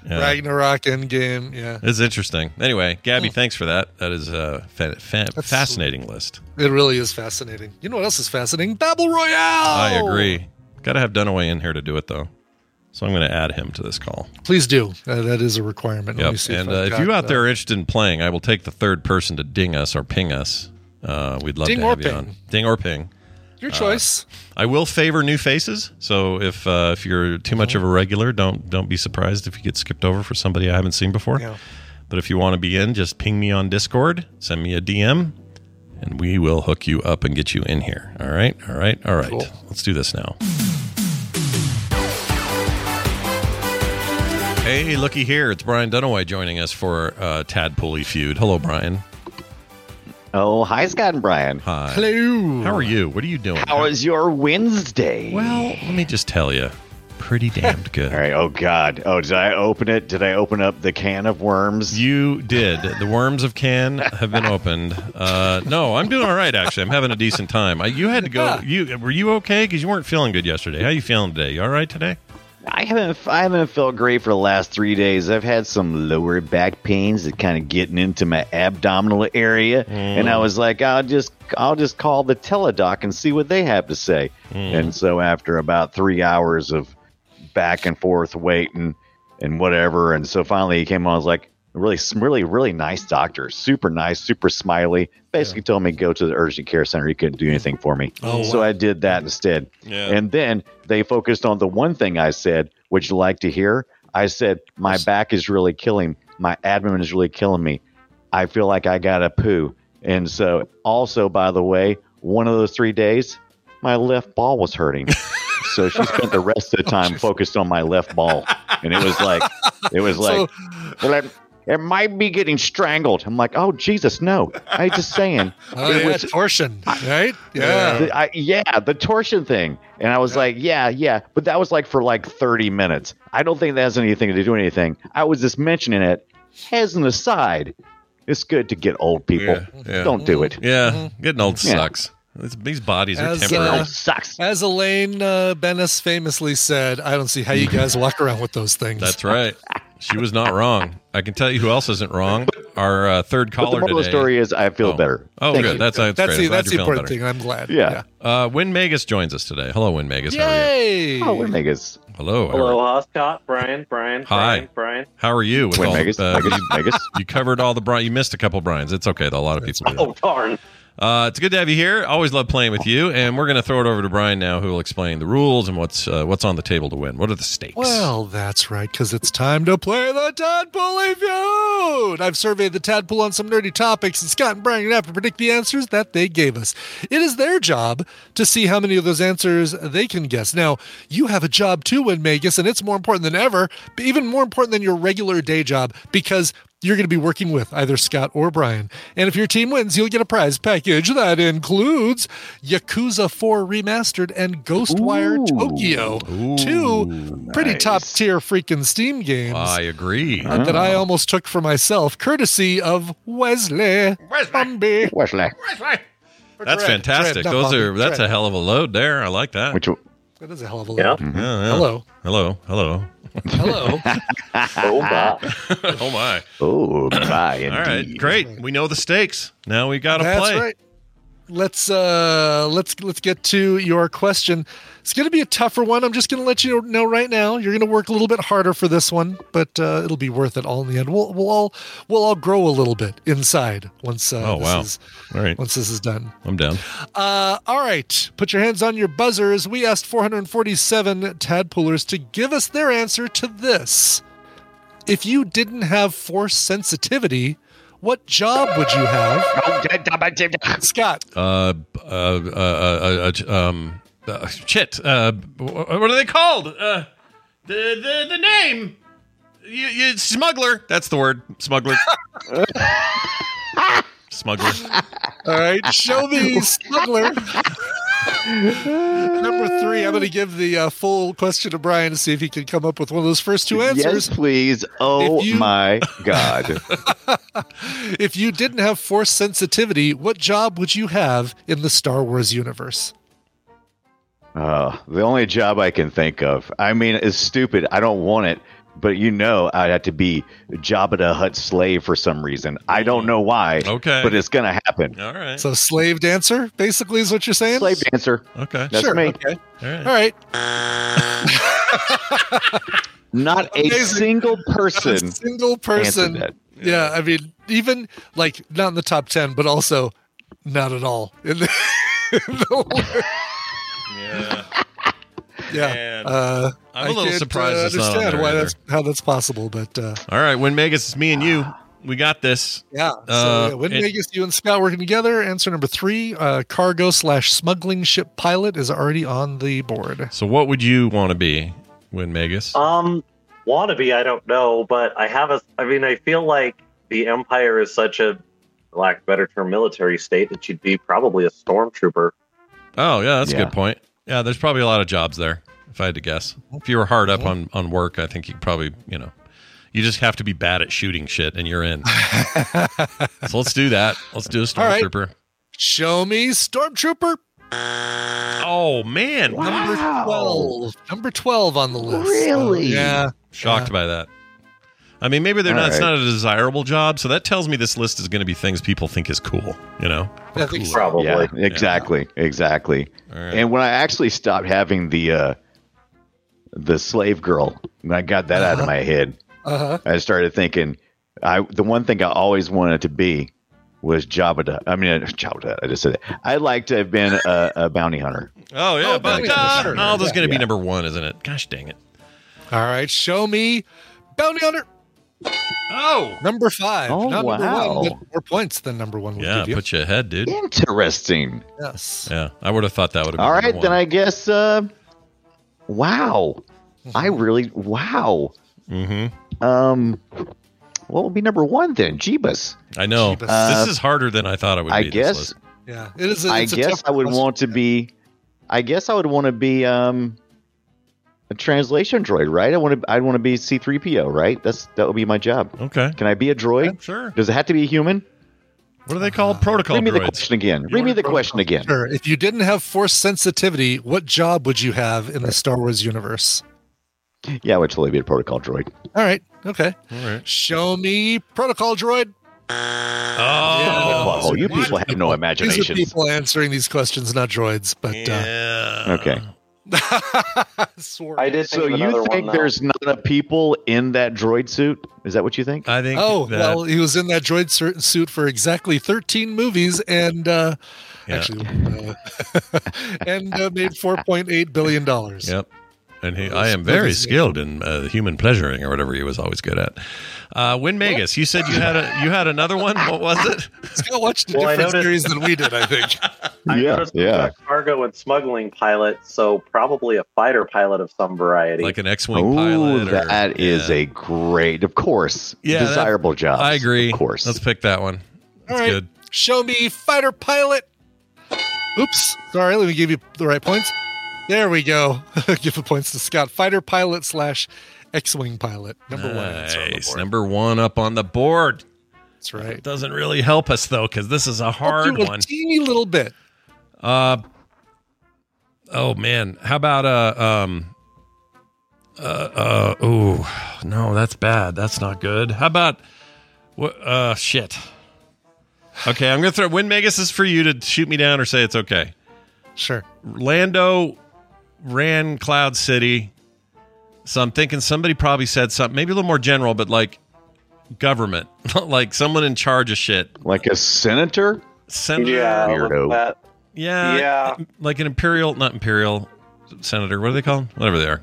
Yeah. Ragnarok, Endgame. Yeah, It's interesting. Anyway. Gabby, thanks for that. That is a fa- fa- fascinating list. it really is fascinating. You know what else is fascinating? Battle Royale. I agree. Got to have Dunaway in here to do it, though. So I'm going to add him to this call. Please do. Uh, that is a requirement. Yep. And I've uh, if you out uh, there are interested in playing, I will take the third person to ding us or ping us. Uh, we'd love Ding to have you ping. on. Ding or ping. Your choice. I will favor new faces. So if uh, if you're too much of a regular, don't don't be surprised if you get skipped over for somebody I haven't seen before. Yeah. But if you want to be in, just ping me on Discord, send me a DM, and we will hook you up and get you in here. All right, all right, all right. Cool. Let's do this now. Hey, looky here. It's Brian Dunaway joining us for uh, Feud. Hello, Brian. Oh, hi, Scott and Brian. Hi. Hello. How are you? What are you doing? How was your Wednesday? Well, let me just tell you, pretty damned good. all right. Oh God. Oh, did I open it? Did I open up the can of worms? You did. The worms of can have been opened. Uh, no, I'm doing all right. Actually, I'm having a decent time. I, you had to go. You were you okay? Because you weren't feeling good yesterday. How you feeling today? You all right today? I haven't. I haven't felt great for the last three days. I've had some lower back pains that kind of getting into my abdominal area, and I mm. was like, I'll just, I'll just call the teledoc and see what they have to say. Mm. And so after about three hours of back and forth waiting and whatever, and so finally he came on. I was like, really, really, really nice doctor, super nice, super smiley. Basically told me to go to the urgent care center. He couldn't do anything for me, oh, so I did that instead. Yeah. And then they focused on the one thing I said, would you like to hear? I said, my back is really killing, my abdomen is really killing me. I feel like I got a poo. And so, also, by the way, one of those three days, my left ball was hurting. so she spent the rest of the oh, time focused on my left ball. And it was like, it was like, I'm, it might be getting strangled. I'm like, oh Jesus, no! I just saying. Oh, it yeah, was torsion, right? Yeah. the, I, yeah, the torsion thing. And I was like, yeah, yeah. But that was like for like 30 minutes. I don't think that has anything to do with anything. I was just mentioning it as an aside. It's good to get old people. Yeah, yeah. Don't do it. Yeah, getting old sucks. These, these bodies are As, temporary. uh, sucks. As Elaine uh, Benes famously said, I don't see how you guys walk around with those things. That's right. She was not wrong. I can tell you who else isn't wrong. Our uh, third But the caller moral of the story is I feel Oh. better. Oh, Thank good. you. That's that's, that's great. the that's the you're feeling important thing. I'm glad. Yeah. Uh, Win Magus joins us today. Hello, Win Magus. How are you? Yay! Oh, we're Megas. Hello. Hello, uh, Scott, Brian, Brian, Hi. Brian, Brian. How are you? With Win all, Megas. uh, Megas. you, you covered all the Brian. You missed a couple Brian's. It's okay though. A lot of people. do. Oh, darn. Uh, it's good to have you here. Always love playing with you. And we're going to throw it over to Brian now, who will explain the rules and what's uh, what's on the table to win. What are the stakes? Well, that's right, because it's time to play the tadpole Feud. I've surveyed the tadpole on some nerdy topics, and Scott and Brian have to predict the answers that they gave us. It is their job to see how many of those answers they can guess. Now, you have a job too, Win Magus, and it's more important than ever, even more important than your regular day job, because you're going to be working with either Scott or Brian. And if your team wins, you'll get a prize package that includes Yakuza 4 Remastered and Ghostwire Ooh. Tokyo. Two pretty top tier freaking Steam games I agree. uh, that I almost took for myself, courtesy of Wesley. Bumby. Wesley. Wesley. That's Dread, fantastic. Dread, Those Bumby, are that's Dread. a hell of a load there. I like that. Which That is a hell of a Yeah. load. Yeah, yeah. Hello. Hello. Hello. Hello. Oh, my. oh my. oh my All right. Great. We know the stakes. Now we got to That's play. right. Let's uh let's let's get to your question. It's going to be a tougher one. I'm just going to let you know right now. You're going to work a little bit harder for this one, but uh, it'll be worth it all in the end. We'll we'll all we'll all grow a little bit inside once uh, Oh, this wow. is All right. once this is done. I'm down. Uh, all right. Put your hands on your buzzers. We asked 447 tadpoolers to give us their answer to this. If you didn't have force sensitivity, what job would you have? Scott. Uh, uh, uh, uh, uh, um, uh, shit. Uh, what are they called? Uh, the the the name. You, you smuggler. That's the word. Smuggler. smuggler. All right. Show me smuggler. Number three. I'm going to give the uh, full question to Brian to see if he can come up with one of those first two answers. Yes, please. Oh you- my God. If you didn't have force sensitivity, what job would you have in the Star Wars universe? Uh, the only job I can think of. I mean, it's stupid. I don't want it, but you know, I'd have to be Jabba the Hutt slave for some reason. I don't know why. Okay. but it's gonna happen. All right. So, slave dancer, basically, is what you're saying? Slave dancer. Okay. That's sure. me. Okay. All right. All right. Not a Amazing. single A person single person. that. Yeah. I mean, even like not in the top 10, but also not at all. In the, in the- Yeah. yeah. Uh, I'm a little can't, surprised uh, it's not on understand there why either. that's how that's possible, but uh, All right. When Megas, it's me and you. We got this. yeah. So Uh, yeah, when and- Vegas, you and Scott working together. Answer number three: uh, cargo slash smuggling ship pilot is already on the board. So, what would you want to be, When Megas? Um, wannabe, I don't know, but I have a. I mean, I feel like the Empire is such a, for lack better term, military state that you'd be probably a stormtrooper. Oh, yeah, that's a good point. Yeah, there's probably a lot of jobs there, if I had to guess. If you were hard up on, on work, I think you probably, you know, you just have to be bad at shooting shit and you're in. so let's do that. Let's do a All right. stormtrooper. Show me stormtrooper Oh, man. number twelve. Number twelve on the list. Really? So, yeah. Shocked Yeah. by that. I mean, maybe they're All not, it's right. not a desirable job, so that tells me this list is going to be things people think is cool, you know? I think so. Probably. Yeah, exactly, exactly. All right. And when I actually stopped having the uh, the slave girl, and I got that out of my head, Uh-huh. I started thinking, I the one thing I always wanted to be was Jabba. the- I mean, uh, Jabba. the I just said it. I'd like to have been a, a bounty hunter. Oh, yeah, Oh, but bounty hunter, sure. no, there's going to be Yeah. number one, isn't it? Gosh dang it. All right. Show me bounty hunter Oh, number five. Oh, Not number wow. one, but more points than number one would yeah, give you. put you ahead, dude. Interesting. yes. Yeah, I would have thought that would have been All number then one. I guess. Uh, wow, I really wow. Mm-hmm. Um, What would be number one then? Jeebus. I know. Uh, this is harder than I thought it would I be. this guess. list. Yeah, it is. A, I it's a guess I would question. want to be. I guess I would want to be um, a translation droid, right? I want to. I'd want to be C three PO, right? That's that would be my job. Okay. Can I be a droid? Sure. Does it have to be a human? What are they called? Protocol Read me the question again. Read me the question again. Sure. If you didn't have force sensitivity, what job would you have in the Star Wars universe? Yeah, I would totally be a protocol droid. All right. Okay. All right. Show me protocol droid. Oh, Oh, you people have no imagination. These are people answering these questions, not droids. But yeah. Okay. uh, swore. I did. So of you think one, there's not a people in that droid suit? Is that what you think? I think. Oh that, well, he was in that droid suit for exactly 13 movies, and uh, Yeah. actually, uh, and uh, made 4.8 billion dollars. Yep. And he, I am very skilled in uh, human pleasuring or whatever he was always good at. Uh, Win Magus, you said you had a you had another one. What was it? Scott watched a Well, I different noticed- series than we did, I think. I yeah, noticed yeah. a cargo and smuggling pilot, so probably a fighter pilot of some variety. Like an X-wing Oh, pilot? or- that is yeah. a great, of course, Yeah, that- desirable job. I agree. Of course. Let's pick that one. That's All right. good. Show me fighter pilot. Oops. Sorry, let me give you the right points. There we go. give the points to Scott. Fighter pilot slash X-wing pilot. Number one. answer on Nice. Number one up on the board. That's right. It Doesn't really help us though, because this is a hard do a one. teeny little bit. Uh oh man, how about uh um uh uh oh no, that's bad. That's not good. How about what uh shit. Okay, I'm gonna throw Win Megas is for you to shoot me down or say it's okay. Sure. Lando ran Cloud City. So I'm thinking somebody probably said something, maybe a little more general, but like government, like someone in charge of shit. like a senator. Senator, yeah, Weirdo. that- yeah, Yeah. like an imperial, not imperial senator. What are they called? Whatever they are,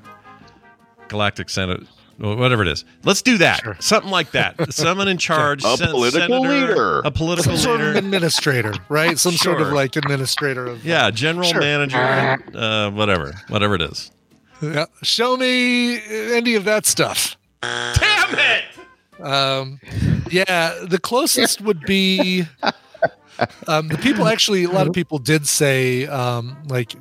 galactic senate, whatever it is. Let's do that. Sure. Something like that. Someone in charge, A sen- political senator, leader. a political Some sort of administrator, right? Some sort of like administrator of Yeah, general Sure. manager, uh, whatever, whatever it is. Yeah. Show me any of that stuff. Damn it! Um, yeah, the closest would be um, the people. Actually, a lot of people did say um, like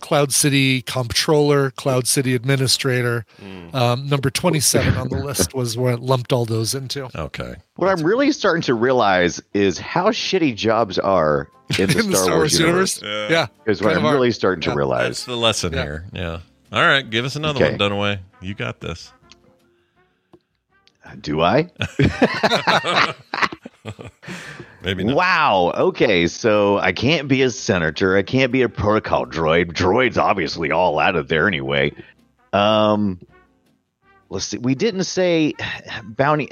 Cloud City Comptroller, Cloud City Administrator. Um, number twenty-seven on the list was where it lumped all those into. Okay. What I'm really starting to realize is how shitty jobs are in the, In the Star, Wars universe. yeah, Is what kind I'm of are. really starting to Yeah. That's the lesson Yeah. here. Yeah. All right, give us another Okay. one, Dunaway. You got this. Do I? Maybe not. Wow. Okay, so I can't be a senator. I can't be a protocol droid. Droids obviously all out of there anyway. Um, let's see. We didn't say bounty.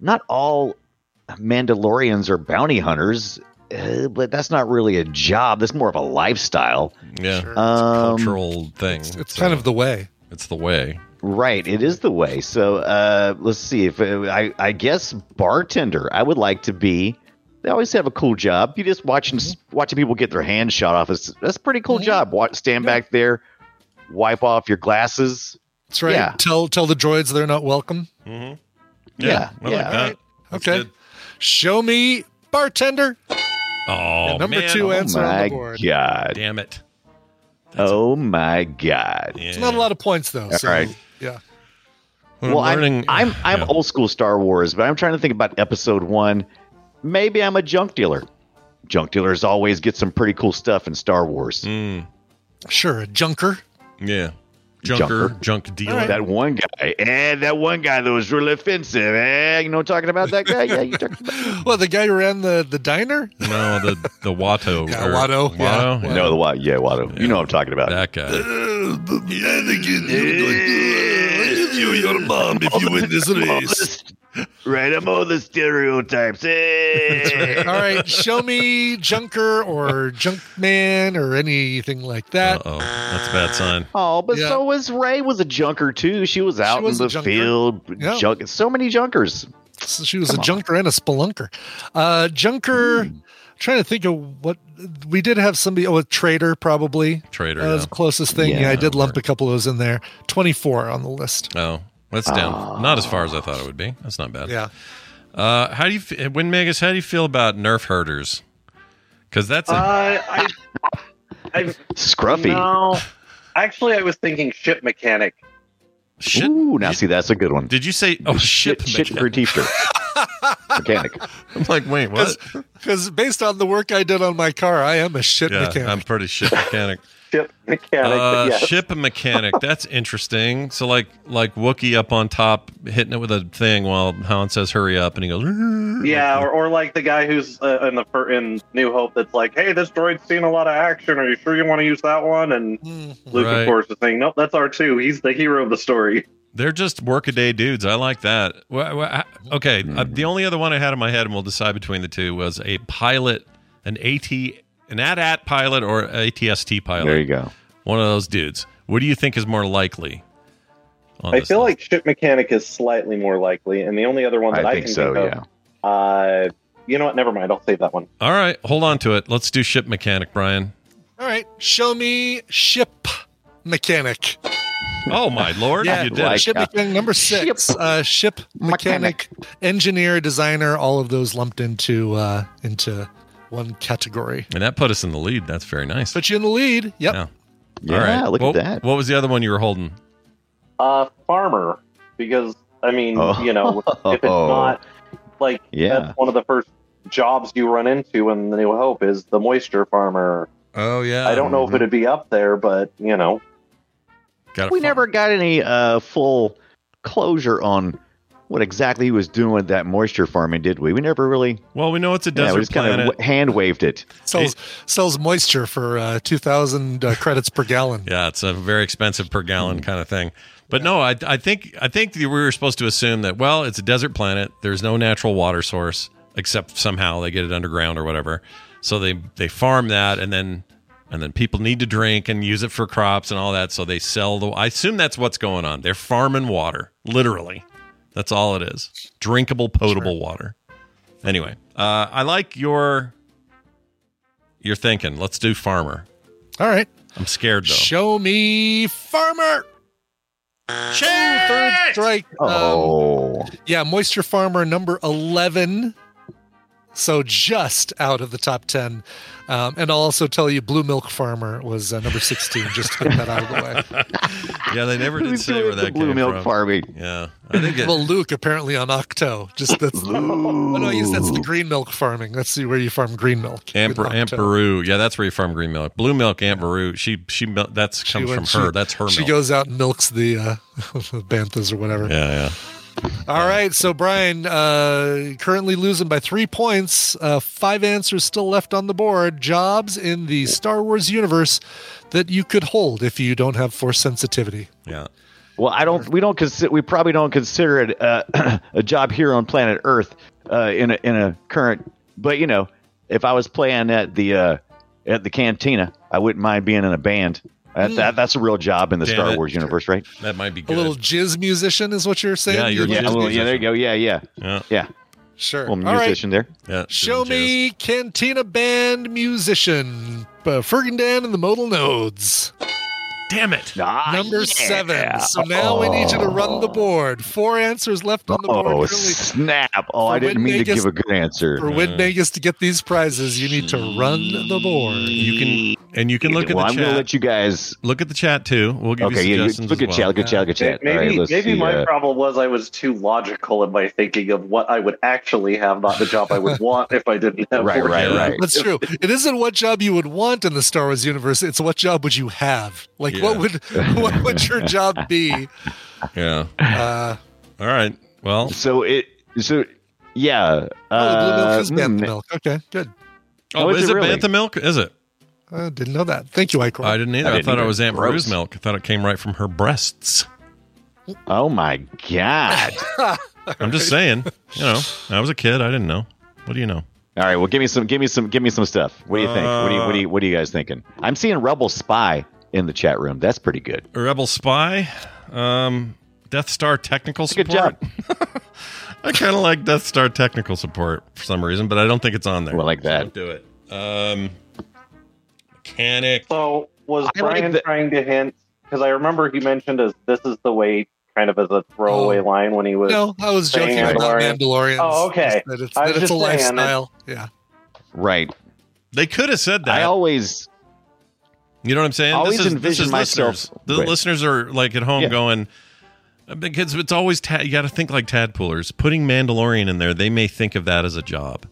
Not all Mandalorians are bounty hunters, uh, but that's not really a job. That's more of a lifestyle. Yeah. Sure. It's a Um, cultural thing. It's, it's kind of the way. it's the way. Right, it is the way. So uh, let's see. If uh, I, I guess bartender, I would like to be. They always have a cool job. You just watching mm-hmm. watching people get their hands shot off. It's, that's a pretty cool job. Watch, stand back there, wipe off your glasses. That's right. Yeah. Tell tell the droids they're not welcome. Mm-hmm. Yeah. Yeah, yeah. like that. That's Okay. good. Show me bartender. Oh, And number man. two Oh, answer on oh my the board. god! damn it. Oh my god! Yeah. It's not a lot of points though. So, right. Yeah. When well, I'm learning, I'm I'm, I'm yeah. old school Star Wars, but I'm trying to think about Episode One. Maybe I'm a junk dealer. Junk dealers always get some pretty cool stuff in Star Wars. Mm, Sure. A junker. yeah. Junker, Junker. junk dealer. All right. That one guy, and that one guy that was really offensive. Eh? You know, talking about that guy. Yeah, you talking about? Well, the guy who ran the the diner. No, the the Watto. Yeah, or- Watto, yeah, Watto? Watto. No, the Watto. Yeah, Watto. You know what I'm talking about. That guy. you your mom if you win this race. Right, I'm all the stereotypes. Eh. All right. Show me junker or junk man or anything like that. Uh oh, that's a bad sign. Oh, but Yeah. so was Rey was a junker too. She was out was in the junker. field. Yeah. Junk, so many junkers. So she was Come a on. junker and a spelunker. Uh, junker. Trying to think of what we did have somebody. Oh, a trader probably. Trader. That was yeah. the closest thing. Yeah, I did lump a couple of those in there. Twenty four on the list. Oh, That's down. Not as far as I thought it would be. That's not bad. Yeah. Uh, how do you, fe- Win Megas? How do you feel about Nerf herders? Because that's a, Uh, I, I, Scruffy. no. Actually, I was thinking ship mechanic. Shit. Ooh, now see that's a good one. Did you say? Oh, ship. shit, shit for a mechanic. t-shirt. Mechanic. I'm like, wait, what? Because based on the work I did on my car, I am a shit Yeah, mechanic. I'm pretty ship mechanic. Ship mechanic. Uh, yes. Ship mechanic. That's interesting. So like like Wookiee up on top, hitting it with a thing while Han says hurry up, and he goes. Yeah, or, or like the guy who's uh, in the in New Hope that's like, "Hey, this droid's seen a lot of action. Are you sure you want to use that one?" And Luke, Right. of course, is saying, "Nope, that's R two. He's the hero of the story." They're just workaday dudes. I like that. Wha- wha- Okay, uh, the only other one I had in my head, and we'll decide between the two, was a pilot, an AT, an AT-AT pilot or ATST pilot. There you go. One of those dudes. What do you think is more likely? I feel list? like ship mechanic is slightly more likely, and the only other one that I, I think can so, think of, uh, you know what? Never mind. I'll save that one. All right, hold on to it. Let's do ship mechanic, Brian. All right, show me ship mechanic. Oh my lord, Yeah, you did like- ship mechanic number six. Uh, ship mechanic, engineer, designer, all of those lumped into uh, into one category. and that put us in the lead. That's very nice. Put you in the lead. Yep. Yeah. Yeah, All right. look what, at that. What was the other one you were holding? Uh, farmer, because I mean, Oh. you know, if it's not like Yeah. that's one of the first jobs you run into in the New Hope is the moisture farmer. Oh yeah, I don't know if it'd be up there, but you know, Got we never got any uh, full closure on what exactly he was doing with that moisture farming, did we? We never really. Well, we know it's a Yeah, desert we just kind of hand waved it. Sells sells moisture for uh, two thousand uh, credits per gallon. Yeah, it's a very expensive per gallon kind of thing. But no, I, I think I think we were supposed to assume that well, it's a desert planet. There's no natural water source except somehow they get it underground or whatever. So they they farm that and then and then people need to drink and use it for crops and all that. So they sell the. I assume that's what's going on. They're farming water, literally. That's all it is. Drinkable, potable water. Anyway, uh, I like your your thinking. Let's do farmer. All right. I'm scared though. Show me farmer. Third strike. Um, Oh, yeah, moisture farmer number eleven. So just out of the top ten. Um, and I'll also tell you, blue milk farmer was uh, number sixteen. Just to get that out of the way. Yeah, they never did Who's say doing where the that blue came milk from. farming. Yeah, I think it, well, Luke apparently on Ahch-To. Just that's. Oh no, I guess that's the green milk farming. Let's see where you farm green milk. Aunt, with Aunt Octo. Beru. Yeah, that's where you farm green milk. Blue milk, Aunt Beru. She she mil- that's She comes went- from she- her. That's her She milk. goes out and milks the uh, the banthas or whatever. yeah, yeah. All right, so Brian uh, currently losing by three points. Uh, five answers still left on the board. Jobs in the Star Wars universe that you could hold if you don't have force sensitivity. Yeah. Well, I don't. We don't consider. We probably don't consider it uh, a job here on planet Earth uh, in a in a current. But you know, if I was playing at the uh, at the cantina, I wouldn't mind being in a band. That, that that's a real job in the Damn Star it. Wars universe, right? That might be A good. little jizz musician is what you're saying. Yeah, you're You'd a like Yeah, jizz to well, be- yeah. There you go. Yeah, yeah, yeah. yeah. Sure. Well, All right. musician there. Yeah. Show jizz. me Cantina Band musician, uh, Figrin D'an and the Modal Nodes. Damn it. Ah, Number yeah. seven. So now we need you to run the board. Four answers left on the board. Oh Really, snap! Oh, For I didn't mean to give a good answer. for Win Vegas to get these prizes, you need to run the board. You can and you can look at well, the I'm gonna chat. let you guys. Look at the chat too. We'll give Okay, you yeah. You, suggestions look as at well. chat. Look at chat. Look at chat. maybe All right, maybe see. my uh, problem was I was too logical in my thinking of what I would actually have, not the job I would want if I didn't have. Right, force right, Yeah. right. That's true. It isn't what job you would want in the Star Wars universe. It's what job would you have? Like, Yeah. what would what would your job be? Yeah. Uh, All right. Well, So it. So yeah. oh, the blue milk is uh, bantha mm, milk. Okay, good. oh, Oh, is is, it it really? bantha milk? Is it? I didn't know that. Thank you, Icor. I didn't either. I I, didn't thought it was Aunt Gross. Beru's milk. I thought it came right from her breasts. Oh my god! I'm just saying. You know, I was a kid. I didn't know. What do you know? All right, well, give me some, give me some, give me some stuff. What do you think? what do you, what do you, what are you guys thinking? I'm seeing Rebel Spy in the chat room. That's pretty good. Rebel spy, um, Death Star technical Good support. job. I kind of like Death Star technical support for some reason, but I don't think it's on there. Well, I like So that. don't do it. Um, mechanic. So was I like Brian the- trying to hint? Because I remember he mentioned as this is the way kind of as a throwaway Oh. line when he was. No, I was joking about Mandalorian. Mandalorians. Oh, okay. That it's, that it's a saying, lifestyle. Yeah. Right. They could have said that. I always You know what I'm saying? I always this is, this envision is myself- listeners. The Right. listeners are like at home Yeah. going uh, because it's always ta- you got to think like tadpoolers. Putting Mandalorian in there, they may think of that as a job.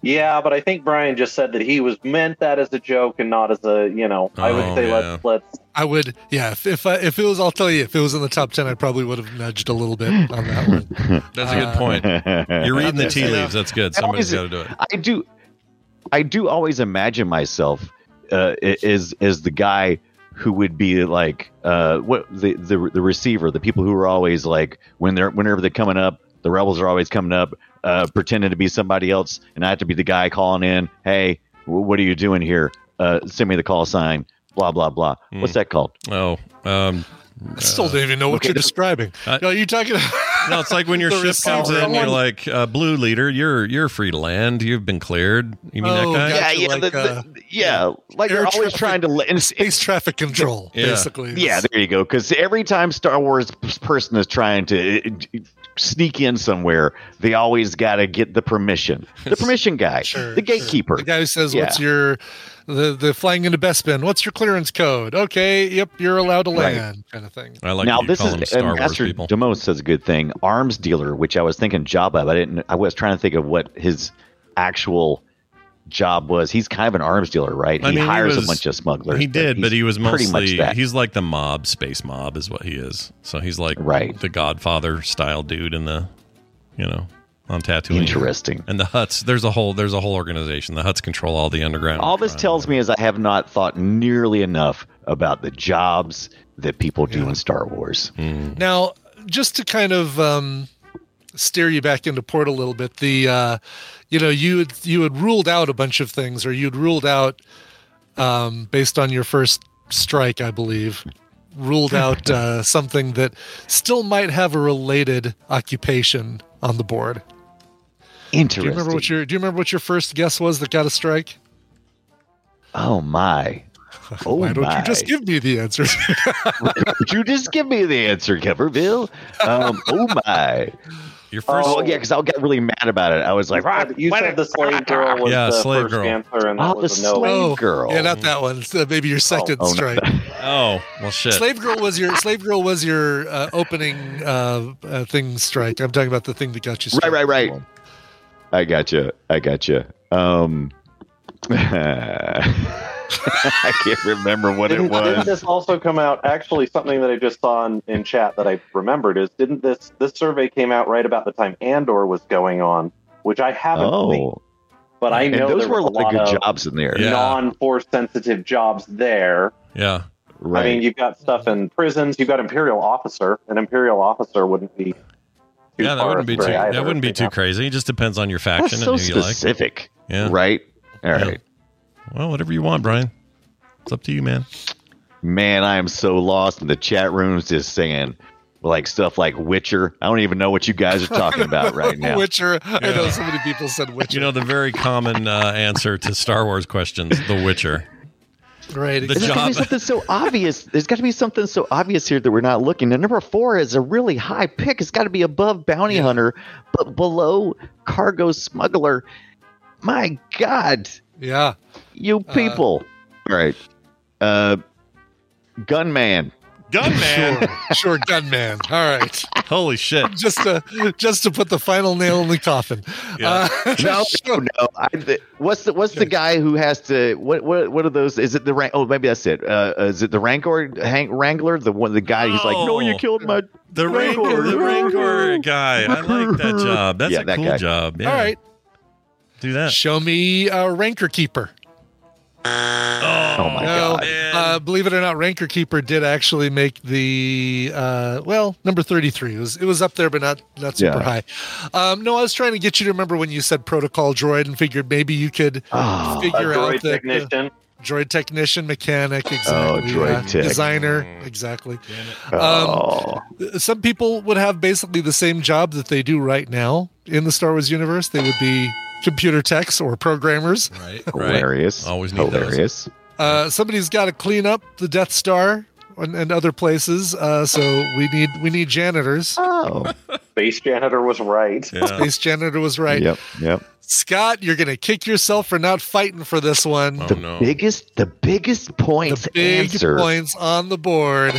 Yeah, but I think Brian just said that he was meant that as a joke and not as a you know. I would Oh, say yeah. let's let's I would, yeah. If if, I, if it was, I'll tell you, if it was in the top ten, I probably would have nudged a little bit on that one. That's a good Uh, point. You're reading the tea Yeah. leaves. That's good. Somebody's got to do it. I do, I do always imagine myself uh, as as the guy who would be like uh, what the, the the receiver, the people who are always like when they're whenever they're coming up, the rebels are always coming up, uh, pretending to be somebody else, and I have to be the guy calling in, hey, wh- what are you doing here? Uh, send me the call sign. Blah blah blah. What's that called? Oh, um, I still don't even know what okay, you're describing. Uh, no, you talking? no, it's like when your ship comes in, you're like, uh, "Blue leader, you're you're free to land. You've been cleared." You mean Oh, that guy? yeah, yeah, like, the, the- uh, yeah. Like air they're always traffic- trying to. let- And it's, Space traffic control, Yeah. basically. Yeah, there you go. Because every time Star Wars person is trying to uh, sneak in somewhere, they always got to get the permission. The permission guy, Sure, the sure. gatekeeper. The guy who says, Yeah. "What's your the the flying into Bespin? What's your clearance code?" Okay, yep, you're allowed to Right. land, kind of thing. I like now this is them and Star Master. Demos says a good thing. Arms dealer, which I was thinking job of. I didn't. I was trying to think of what his actual job was. He's kind of an arms dealer, right? I he mean, he hires was- a bunch of smugglers. He did, he's but he was pretty much mostly that. he's like the mob, space mob is what he is. So he's like Right. the Godfather style dude in the, you know, on Tatooine. Interesting. And the Hutts, there's a whole there's a whole organization. The Hutts control all the underground. All this crime. tells me is I have not thought nearly enough about the jobs that people do in Star Wars. Now, just to kind of um, steer you back into port a little bit, the uh, you know you had, you had ruled out a bunch of things, or you'd ruled out um, based on your first strike, I believe, ruled out uh, something that still might have a related occupation on the board. interesting Do you remember what your Do you remember what your first guess was that got a strike? Oh my. Oh Why don't my. you just give me the answer? You just give me the answer, Coverville? Um, oh my. Your first Oh, yeah, because I got really mad about it. I was like, Uh, you said the slave girl was Yeah, the slave first girl. answer, and that Oh, was the a no. slave Oh, girl. yeah, not that one. So maybe your second Oh, no. strike. Oh, well shit. Slave girl was your slave girl was your uh, opening uh, uh, thing strike. I'm talking about the thing that got you. Right, struck. right, right. I gotcha. I gotcha. Um, I can't remember what it Didn't, didn't this also come out? Actually, something that I just saw in, in chat that I remembered is didn't this this survey came out right about the time Andor was going on, which I haven't oh. seen, Oh, but I and know those there were a lot of good jobs in there. Yeah. non-force sensitive jobs there. Yeah. Right. I mean, you've got stuff in prisons. You've got Imperial officer. An Imperial officer wouldn't be. Too Yeah, that far wouldn't be too astray that wouldn't be too know? crazy. It just depends on your That's faction so and who you like. specific. Yeah. Right. All right. Yeah. right. Well, whatever you want, Brian. It's up to you, man. Man, I am so lost in the chat rooms just saying like stuff like Witcher. I don't even know what you guys are talking about right now. Witcher. I know so many people said Witcher. You know the very common uh, answer to Star Wars questions: The Witcher. right? the There's got to be something so obvious. There's got to be something so obvious here that we're not looking. And number four is a really high pick. It's got to be above bounty hunter, but below cargo smuggler. My God, yeah. you people! All right, uh, gunman. Gunman. Sure, sure, gunman. All right, Holy shit! just to just to put the final nail in the coffin. Yeah. Uh, No, no, no. I, the, what's the what's the guy who has to? What what what are those? Is it the rank? Oh, maybe that's it. Uh, is it the Rancor Hank Wrangler? The one, the guy who's like, no, you Oh. killed my. The Rancor, the Rancor guy. I like that job. That's Yeah, a that cool guy. job. Yeah. All right, do that. show me a Rancor Keeper. Oh my No, god! uh, believe it or not, Rancor Keeper did actually make the uh, well number thirty three. It was it was up there, but not not super Yeah. high. Um, no, I was trying to get you to remember when you said Protocol Droid, and figured maybe you could Oh, A figure out droid that, uh, technician. droid technician, mechanic, exactly. droid yeah, tech. designer, exactly. oh. Some people would have basically the same job that they do right now in the Star Wars universe. They would be computer techs or programmers. Right. hilarious! Always need those. hilarious. Uh, somebody's got to clean up the Death Star and, and other places. Uh, so we need we need janitors. Oh, Base janitor was right. Yeah. Space janitor was right. yep, yep. Scott, you're gonna kick yourself for not fighting for this one. Oh, The no. biggest, the biggest points the big answer. points on the board.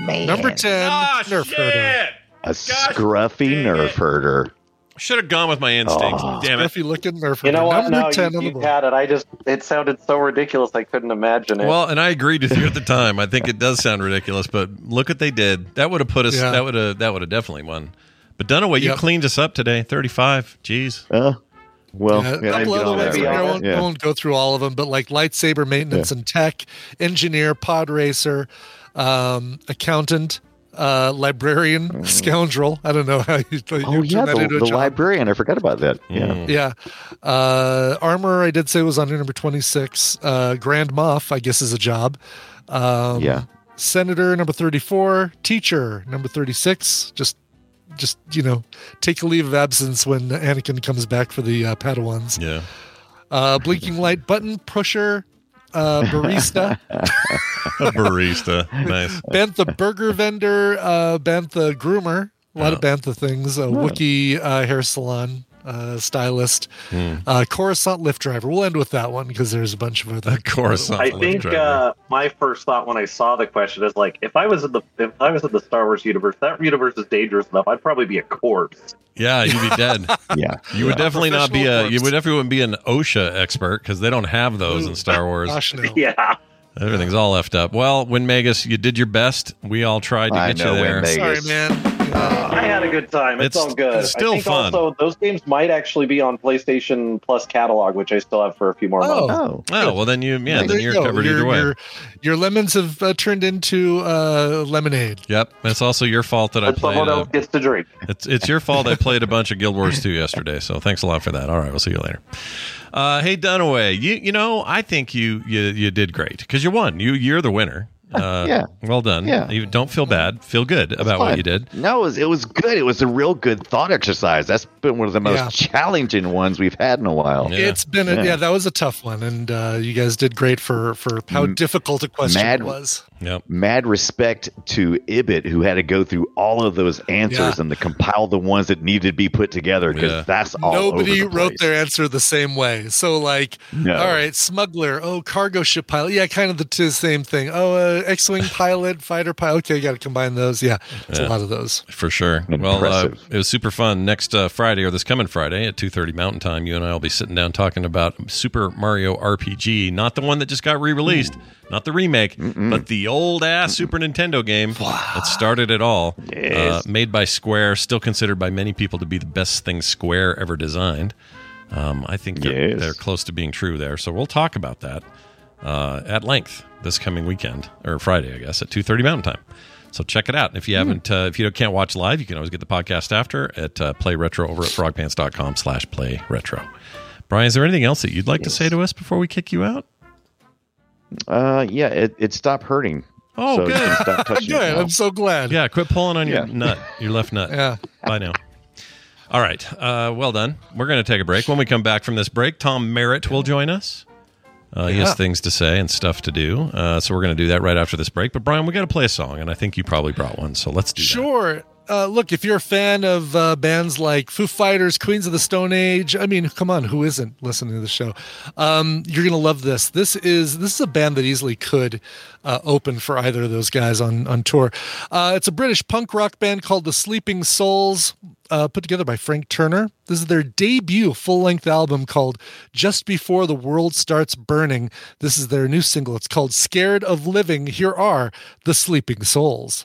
Man, Number ten, Ah, Nerf herder. shit! a scruffy dang nerf it. herder. Should have gone with my instincts. Oh. Damn it. Scruffy looking Nerf herder. You know what? Number No, ten you, on the you board. had it. I just it sounded so ridiculous. I couldn't imagine it. Well, and I agreed with you at the time. I think it does sound ridiculous, but look what they did. That would have put us. Yeah. That would have. That would have definitely won. But Dunaway, you cleaned us up today. Thirty-five. Jeez. Uh, well, Yeah, yeah, couple I'd other ones. that. I won't, I Yeah. won't go through all of them, but like lightsaber maintenance and tech, engineer, pod racer, um, accountant, uh, librarian, scoundrel. I don't know how you, you Mm. Oh turn yeah, that the, into a the librarian. I forgot about that. Yeah. Mm. Yeah. Uh, armor, I did say was under number 26. Uh, Grand Moff, I guess, is a job. Um, Yeah. Senator, number 34. Teacher, number 36. Just, just you know, take a leave of absence when Anakin comes back for the uh, Padawans. Yeah. Uh, blinking light button pusher, uh, barista, A barista. nice. Bantha burger vendor, uh, Bantha groomer, a lot of Bantha things, a Wookiee uh, hair salon uh, stylist, Hmm. uh, Coruscant lift driver. We'll end with that one because there's a bunch of other. Of course. I think uh, my first thought when I saw the question is like, if I was in the if I was in the Star Wars universe, that universe is dangerous enough. I'd probably be a corpse. yeah, you'd be dead. Yeah. You would definitely not be Professional a. You would definitely wouldn't be an OSHA expert because they don't have those in Star Wars. Gosh, no. Yeah, Everything's all left up. Well, when Magus, you did your best. We all tried to I get know, you there. Win Sorry, Vegas. Man. I had a good time. It's, It's- all good. it's still I think fun. Also, those games might actually be on PlayStation Plus catalog, which I still have for a few more Oh. months. Oh. Oh well, then you yeah, There then you you're go. covered your, either way. Your, your lemons have uh, turned into uh, lemonade. Yep, it's also your fault that I played. someone A, else gets to drink. it's it's your fault I played a bunch of Guild Wars 2 yesterday. So thanks a lot for that. All right, we'll see you later. Uh, hey Dunaway, you you know I think you you you did great because you won. You you're the winner. Uh, Yeah. Well done. Yeah. You don't feel bad. Feel good about what you did. No, it was, it was good. It was a real good thought exercise. That's been one of the most Yeah. challenging ones we've had in a while. Yeah. It's been a, Yeah. yeah. that was a tough one, and uh, you guys did great for for how difficult a question mad- it was. Yep. Mad respect to Ibbott, who had to go through all of those answers Yeah. and to compile the ones that needed to be put together because Yeah. that's all. Nobody over the wrote place. their answer the same way. So, like, No. all right, smuggler. Oh, cargo ship pilot. Yeah, kind of the t- same thing. Oh, uh, X-wing pilot, fighter pilot. Okay, you got to combine those. Yeah, it's Yeah. a lot of those. For sure. Well, uh, it was super fun. Next uh, Friday or this coming Friday at two thirty Mountain Time, you and I will be sitting down talking about Super Mario RPG, not the one that just got re-released, not the remake, but the old ass Super Nintendo game that started it all. Yes. Uh, made by Square, still considered by many people to be the best thing Square ever designed. Um, I think they're, Yes. they're close to being true there. So we'll talk about that uh, at length this coming weekend or Friday, I guess, at two thirty Mountain Time. So check it out. And if you haven't, uh, if you can't watch live, you can always get the podcast after at uh, Play Retro over at frogpants.com slash play retro. Brian, is there anything else that you'd like to say to us before we kick you out? Uh, yeah, it, it stopped hurting. Oh, so good. stop Good. I'm so glad. Yeah, quit pulling on your Yeah. nut, your left nut. Yeah. Bye now. All right. Uh, well done. We're going to take a break. When we come back from this break, Tom Merritt will join us. Uh, He Yeah. has things to say and stuff to do. Uh, so we're going to do that right after this break. But Brian, we got to play a song, and I think you probably brought one. So let's do that. Sure. Uh, look, if you're a fan of uh, bands like Foo Fighters, Queens of the Stone Age, I mean, come on, who isn't listening to the show? Um, you're gonna love this. This is this is a band that easily could uh, open for either of those guys on on tour. Uh, it's a British punk rock band called the Sleeping Souls, uh, put together by Frank Turner. This is their debut full length album called Just Before the World Starts Burning. This is their new single. It's called Scared of Living. Here are the Sleeping Souls.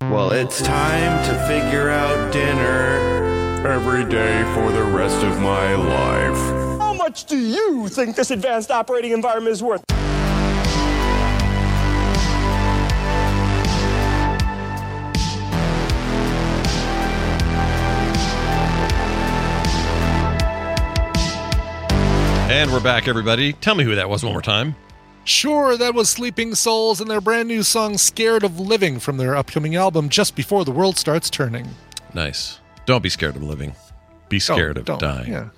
Well, it's time to figure out dinner every day for the rest of my life. how much do you think this advanced operating environment is worth? And we're back, everybody. Tell me who that was one more time. Sure, that was Sleeping Souls and their brand new song Scared of Living from their upcoming album Just Before the World Starts Turning. Nice. Don't be scared of living. Be scared of don't, dying. yeah.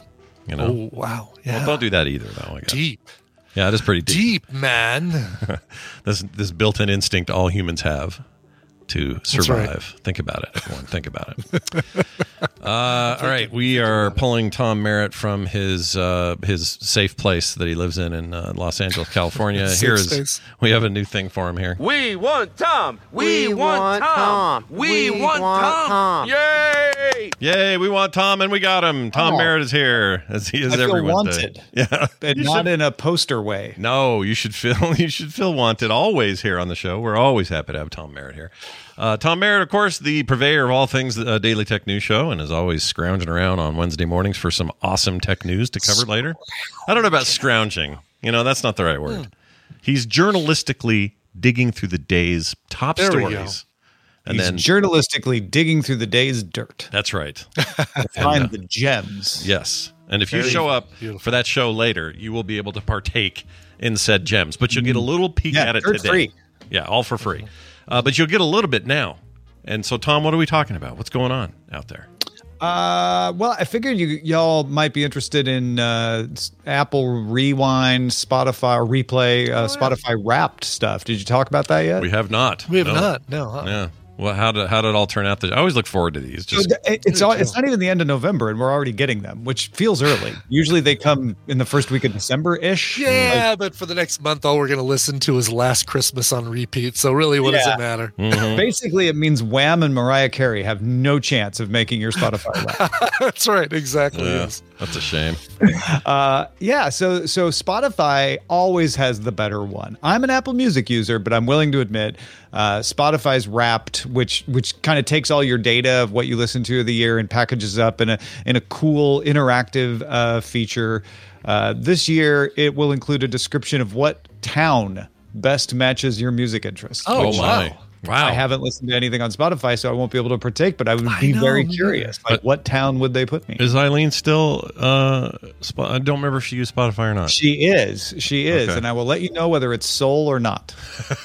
You know? Oh, wow. Yeah. Well, don't do that either, though. I guess. Deep. Yeah, it is pretty deep. Deep, man. this this built-in instinct all humans have to right. survive. Think about it, everyone. Think about it. uh, all right, we are pulling Tom Merritt from his uh, his safe place that he lives in in uh, Los Angeles, California. Here's we have a new thing for him here. We want Tom. We, We want, want Tom. Tom. We, We want, want Tom. Tom. Yay! Yay, we want Tom, and we got him. Tom Oh. Merritt is here, as he is I feel every wanted. Yeah, And You not should- in a poster way. No, you should feel you should feel wanted always here on the show. We're always happy to have Tom Merritt here. Uh, Tom Merritt, of course, the purveyor of all things uh, Daily Tech News Show, and is always scrounging around on Wednesday mornings for some awesome tech news to cover later. I don't know about scrounging. You know, that's not the right word. He's journalistically digging through the day's top There we go. stories, and He's then journalistically digging through the day's dirt. that's right. to find the gems. Yes. And if you Very show up beautiful. for that show later, you will be able to partake in said gems, but you'll get a little peek Yeah, at it dirt today. free. Yeah, all for free. Uh, but you'll get a little bit now. And so, Tom, what are we talking about? What's going on out there? Uh, well, I figured you y'all might be interested in uh, Apple Rewind, Spotify Replay, uh, Spotify Wrapped stuff. Did you talk about that yet? We have not. We have No. not. No. huh? Yeah. Well, how did how did it all turn out? I always look forward to these. Just it's all, it's not even the end of November, and we're already getting them, which feels early. Usually they come in the first week of December ish. Yeah, but for the next month, all we're going to listen to is Last Christmas on repeat. So really, what does it matter? Mm-hmm. Basically, it means Wham and Mariah Carey have no chance of making your Spotify Wrapped. That's right. Exactly. yeah, Yes. That's a shame. uh, yeah, so so Spotify always has the better one. I'm an Apple Music user, but I'm willing to admit uh, Spotify's Wrapped, which which kind of takes all your data of what you listen to of the year and packages up in a in a cool interactive uh, feature. Uh, this year, it will include a description of what town best matches your music interests. Oh, which my. Wow. I haven't listened to anything on Spotify, so I won't be able to partake. But I would be know, very me curious. Like, what town would they put me? Is Eileen still? Uh, Sp- I don't remember if she used Spotify or not. She is. She is. Okay. And I will let you know whether it's Seoul or not.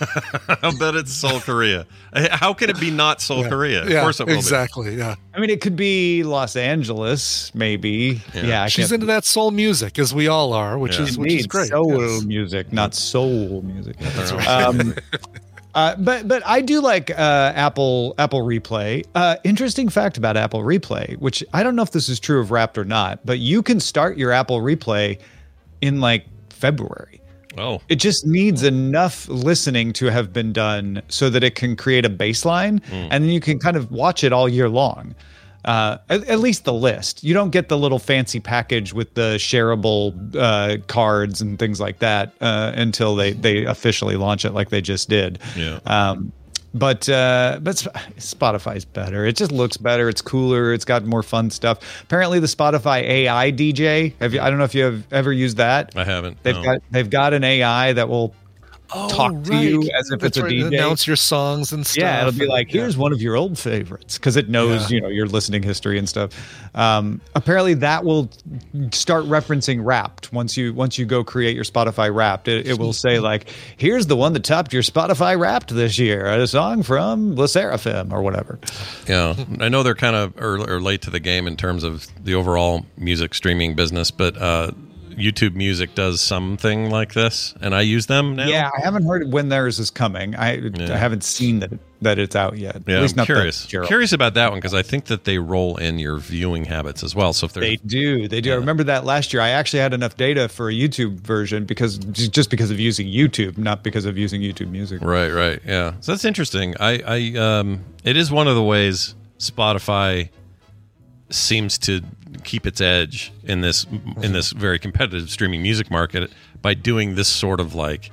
I'll bet it's Seoul, Korea. Eh, How can it be not Seoul, Korea? Yeah, of course it will exactly. Yeah. I mean, it could be Los Angeles, maybe. Yeah, I She's into that soul music, as we all are, which Yeah. is which is great. Soul Yes. music, not soul music. That's right. Um, uh, but but I do like uh, Apple Apple Replay. Uh, interesting fact about Apple Replay, which I don't know if this is true of Wrapped or not, but you can start your Apple Replay in like February. Oh, It just needs enough listening to have been done so that it can create a baseline, and then you can kind of watch it all year long. Uh, at, at least the list. You don't get the little fancy package with the shareable uh, cards and things like that uh, until they they officially launch it, like they just did. Yeah. Um, but uh, but Spotify's better. It just looks better. It's cooler. It's got more fun stuff. Apparently, the Spotify AI DJ. Have you? I don't know if you have ever used that. I haven't. They've no. got they've got an AI that will talk to you as if That's it's a right, DJ. Announce your songs and stuff. Yeah, it'll be and- like, yeah. here's one of your old favorites because it knows, Yeah. you know, your listening history and stuff. Um, apparently, that will start referencing Wrapped once you once you go create your Spotify Wrapped. It, it will say like, here's the one that topped your Spotify Wrapped this year, a song from Le Sserafim or whatever. Yeah, I know they're kind of early, or late to the game in terms of the overall music streaming business, but uh, YouTube Music does something like this, and I use them now. Yeah, I haven't heard when theirs is coming. I Yeah. I haven't seen that that it's out yet. Yeah, At least I'm curious. Curious about that one because I think that they roll in your viewing habits as well. So if They do. They do. I remember that last year. I actually had enough data for a YouTube version because just because of using YouTube, not because of using YouTube Music. right, right, yeah. So that's interesting. I, I, um, it is one of the ways Spotify seems to keep its edge in this in this very competitive streaming music market by doing this sort of like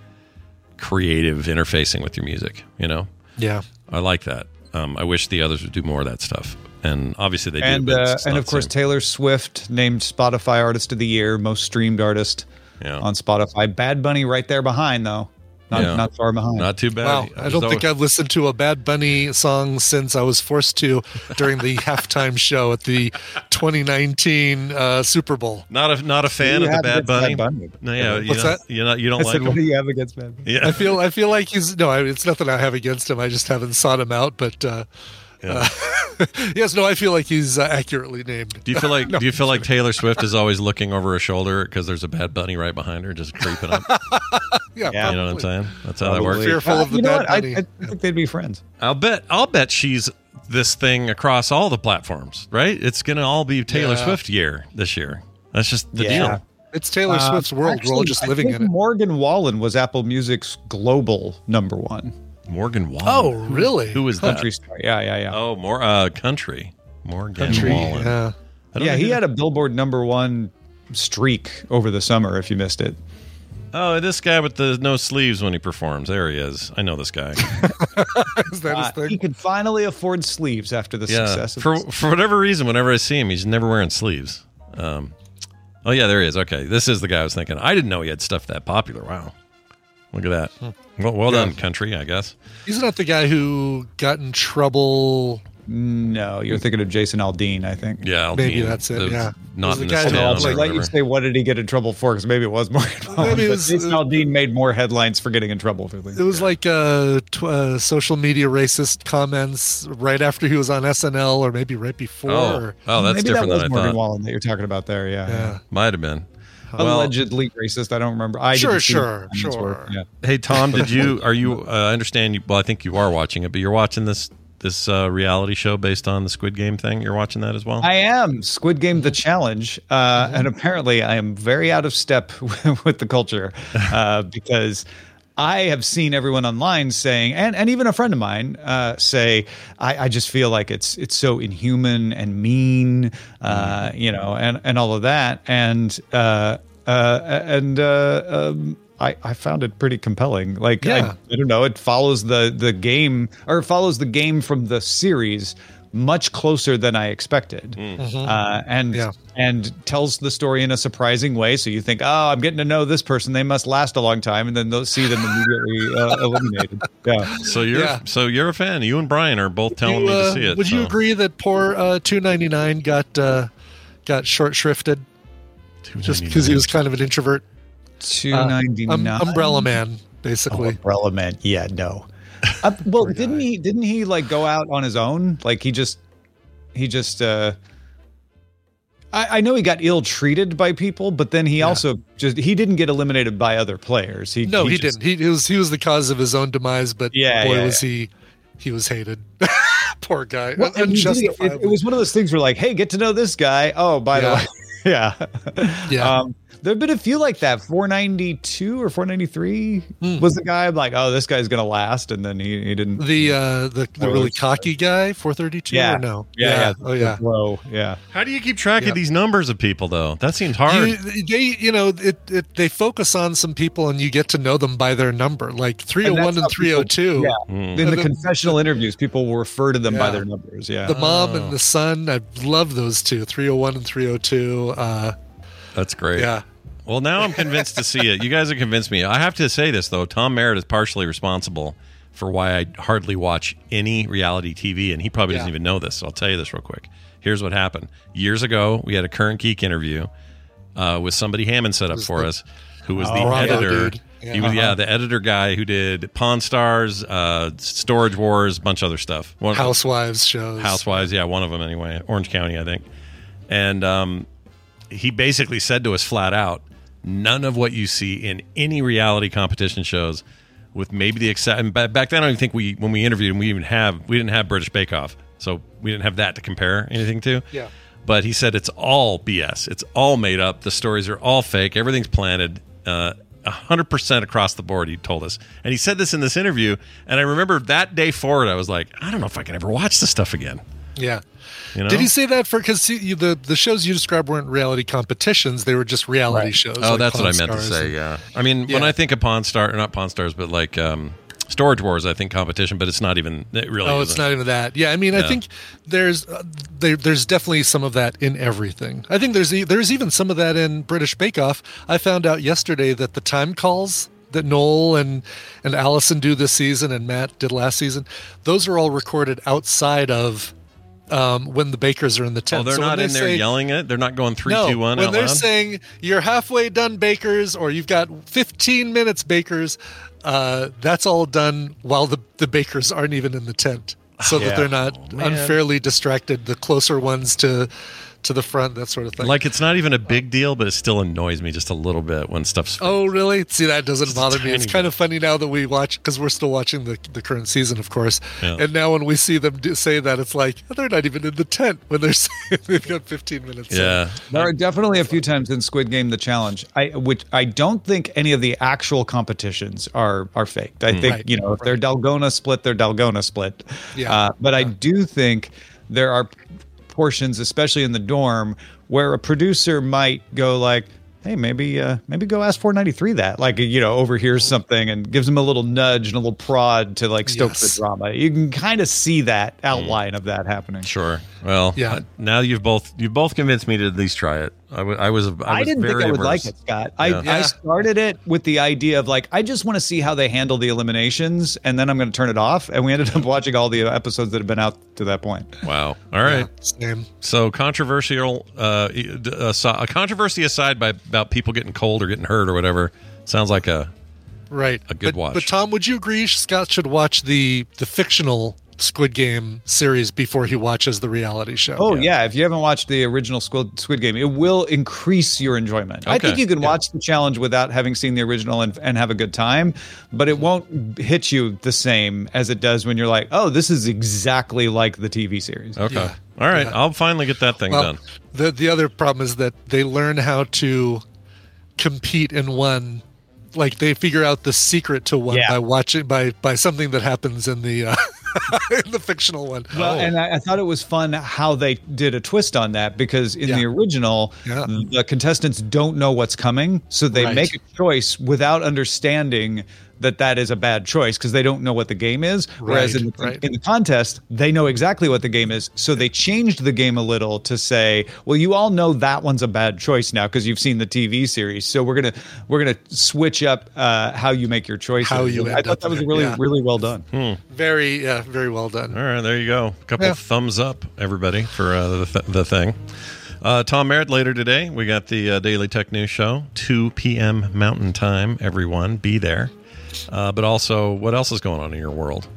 creative interfacing with your music. You know. Yeah. I like that. Um, I wish the others would do more of that stuff. And obviously they do. and uh, and of course same. Taylor Swift named Spotify Artist of the Year, most streamed artist Yeah. on Spotify. Bad Bunny right there behind though, not Yeah. not far behind. not too bad. Wow, I don't So- think I've listened to a Bad Bunny song since I was forced to during the halftime show at the 2019 uh, Super Bowl. Not a not a fan of the Bad Bunny. Bad Bunny? No, yeah, you What's know, that? You know, you don't said, like what do him. you have against Bad Bunny? Yeah, I feel I feel like he's no, I, it's nothing I have against him. I just haven't sought him out, but uh, uh, yes, no, I feel like he's uh, accurately named. Do you feel like No, Do you feel like Taylor Swift is always looking over her shoulder because there's a Bad Bunny right behind her, just creeping up? yeah, Yeah. You know what I'm saying? That's how that works. Fearful Uh, of the you know Bad what? I, Bunny. I think they'd be friends. I'll bet. I'll bet she's this thing across all the platforms. Right? It's gonna all be Taylor Yeah. Swift year this year. That's just the Yeah. deal. It's Taylor Uh, Swift's world. We're all actually, just I living think in it. Morgan Wallen was Apple Music's global number one Morgan Wallen. Oh, really? Who is that? country star. Yeah, yeah, yeah. Oh, more uh, country. Morgan Country. Wallen. Yeah. Yeah, he who- had a Billboard number one streak over the summer. If you missed it, Oh, this guy with the no sleeves when he performs. There he is. I know this guy. Is that his Uh, thing? he could finally afford sleeves after the yeah. success. Of For this. for whatever reason, whenever I see him, he's never wearing sleeves. Um, oh yeah, there he is. Okay, this is the guy I was thinking. I didn't know he had stuff that popular. Wow, look at that. Well, well Yeah. done, country. I guess. He's not the guy who got in trouble. No, you're thinking of Jason Aldean, I think. Yeah, Aldean. Maybe that's it, was yeah. Not Was in the guy that town. I'll let you say what did he get in trouble for? Because maybe it was Morgan Wallen. Maybe it was, Jason uh, Aldean made more headlines for getting in trouble for things. It was like uh, tw- uh, social media racist comments right after he was on SNL, or maybe right before. Oh, or- oh, that's maybe different that was than I Morgan thought. Wallen that you're talking about there. Yeah, yeah. Might have been. Well, allegedly racist. I don't remember. I Sure, sure, sure. were- Yeah. Hey Tom, did you? Are you? Uh, I understand you. Well, I think you are watching it, but you're watching this this uh, reality show based on the Squid Game thing. You're watching that as well. I am Squid Game: The Challenge, uh, Mm-hmm. and apparently I am very out of step with the culture uh, because I have seen everyone online saying, and and even a friend of mine uh, say, I, I just feel like it's it's so inhuman and mean, uh, Mm-hmm. you know, and and all of that, and uh, uh, and uh, um, I, I found it pretty compelling. Like Yeah. I, I don't know, it follows the the game or it follows the game from the series much closer than I expected, uh, and Yeah. and tells the story in a surprising way. So you think, oh, I'm getting to know this person; they must last a long time, and then they'll see them immediately uh, eliminated. Yeah, So you're Yeah. so you're a fan. You and Brian are both telling You, me to uh, see it. Would you agree that poor uh, 299 got uh, got short shrifted just because he was kind of an introvert? two Uh, um, umbrella man, Oh, basically. umbrella man. Yeah, no. Uh, well, didn't he? Didn't he like go out on his own? Like he just, he just. uh I, I know he got ill treated by people, but then he also just he didn't get eliminated by other players. He no, he, just- didn't. He, he was he was the cause of his own demise, but Yeah, boy yeah, was he he was hated. Poor guy. Well, he it, it, was one of those things where like, hey, get to know this guy. Oh, by Yeah. the way, yeah, Yeah. Um, there have been a few like that. 492 or 493 Hmm. was the guy. I'm like, oh, this guy's gonna last, and then he, he didn't. the uh the, the Oh, really it's- cocky guy, 432 yeah, or no? yeah, yeah. Oh yeah. Whoa, yeah. How do you keep track Yeah. of these numbers of people though? That seems hard. You, they, you know, it, it, they focus on some people and you get to know them by their number, like 301 and, how people- 302. Yeah. Hmm. In the the- confessional interviews, people will refer to them by their numbers. Yeah. The mom Oh. and the son, I love those two, 301 and 302. Uh, That's great. yeah. Well, now I'm convinced to see it. You guys have convinced me. I have to say this though. Tom Merritt is partially responsible for why I hardly watch any reality TV, and he probably doesn't even know this. So I'll tell you this real quick. Here's what happened. Years ago, we had a current geek interview uh, with somebody Hammond set up for us, who was the Bravo editor. dude. He was Yeah. yeah, the editor guy who did Pawn Stars, uh, Storage Wars, bunch of other stuff. One, Housewives shows. Housewives, yeah, one of them anyway. Orange County, I think. And um, he basically said to us flat out, none of what you see in any reality competition shows, with maybe the exception. Back then, I don't even think we when we interviewed him, we even have we didn't have British Bake Off, so we didn't have that to compare anything to. Yeah. But he said it's all BS. It's all made up. The stories are all fake. Everything's planted. Uh, 100% across the board, he told us. And he said this in this interview. And I remember that day forward, I was like, I don't know if I can ever watch this stuff again. Yeah. You know? Did he say that for because the the shows you described weren't reality competitions; they were just reality shows. Oh, like that's what I Pawn meant to say. and- Yeah. I mean, when I think of Pawn Star, or not Pawn Stars, but like um, Storage Wars, I think competition, but it's not even. It really. oh, isn't. it's not even that. Yeah, I mean, I think there's uh, there, there's definitely some of that in everything. I think there's e- there's even some of that in British Bake Off. I found out yesterday that the time calls that Noel and and Alison do this season and Matt did last season, those are all recorded outside of um, when the bakers are in the tent. Oh, they're So not they in there say- yelling it. They're not going three, no, two, one when out they're loud. saying you're halfway done, bakers, or you've got 15 minutes, bakers, uh, that's all done while the, the bakers aren't even in the tent, so Yeah. that they're not Oh, unfairly distracted. The closer ones to to the front, that sort of thing. like it's not even a big deal, but it still annoys me just a little bit when stuff's. Oh, really? See, that doesn't bother me. It's tiny kind of funny now that we watch because we're still watching the, the current season, of course. Yeah. And now when we see them do, say that, it's like oh, they're not even in the tent when they're saying they've got 15 minutes. Yeah. There are definitely a few times in Squid Game the challenge. I which I don't think any of the actual competitions are are faked. I Hmm. think Right, you know if they're Dalgona split, they're Dalgona split. Yeah, Uh, but I do think there are portions, especially in the dorm, where a producer might go like. Hey, maybe uh, maybe go ask 493 that. Like, you know, overhears something and gives him a little nudge and a little prod to like stoke Yes. the drama. You can kind of see that outline of that happening. Sure. Well, Yeah. uh, now you've both you've both convinced me to at least try it. I was I, was I, didn't think I would like it, Scott. I, Yeah. I started it with the idea of like, I just want to see how they handle the eliminations, and then I'm going to turn it off. And we ended up watching all the episodes that have been out to that point. Wow. All right. Same. So controversial, uh, d- so- a controversy aside by about people getting cold or getting hurt or whatever. Sounds like a Right. A good but, watch. But Tom, would you agree Scott should watch the the fictional Squid Game series before he watches the reality show? Oh yeah. if you haven't watched the original Squid, Squid Game, it will increase your enjoyment. I think you can watch the challenge without having seen the original and, and have a good time, but it won't hit you the same as it does when you're like, oh, this is exactly like the TV series. okay. Yeah. All right. Yeah. I'll finally get that thing Well, done. the the other problem is that they learn how to compete in one. Like they figure out the secret to one Yeah. by watching by by something that happens in the uh, in the fictional one. Well, oh. and I, I thought it was fun how they did a twist on that because in the original, Yeah. the contestants don't know what's coming, so they Right. make a choice without understanding that that is a bad choice because they don't know what the game is. Whereas in, the, right. in the contest, they know exactly what the game is, so they changed the game a little to say, "Well, you all know that one's a bad choice now because you've seen the TV series, so we're gonna we're gonna switch up uh, how you make your choices." How you I thought that was really yeah. really well done. Very yeah, very well done. All right, there you go. A couple Yeah. thumbs up, everybody, for uh, the, th- the thing. Uh, Tom Merritt later today. We got the uh, Daily Tech News Show, 2 p.m. Mountain Time. Everyone, be there. Uh, but also, what else is going on in your world?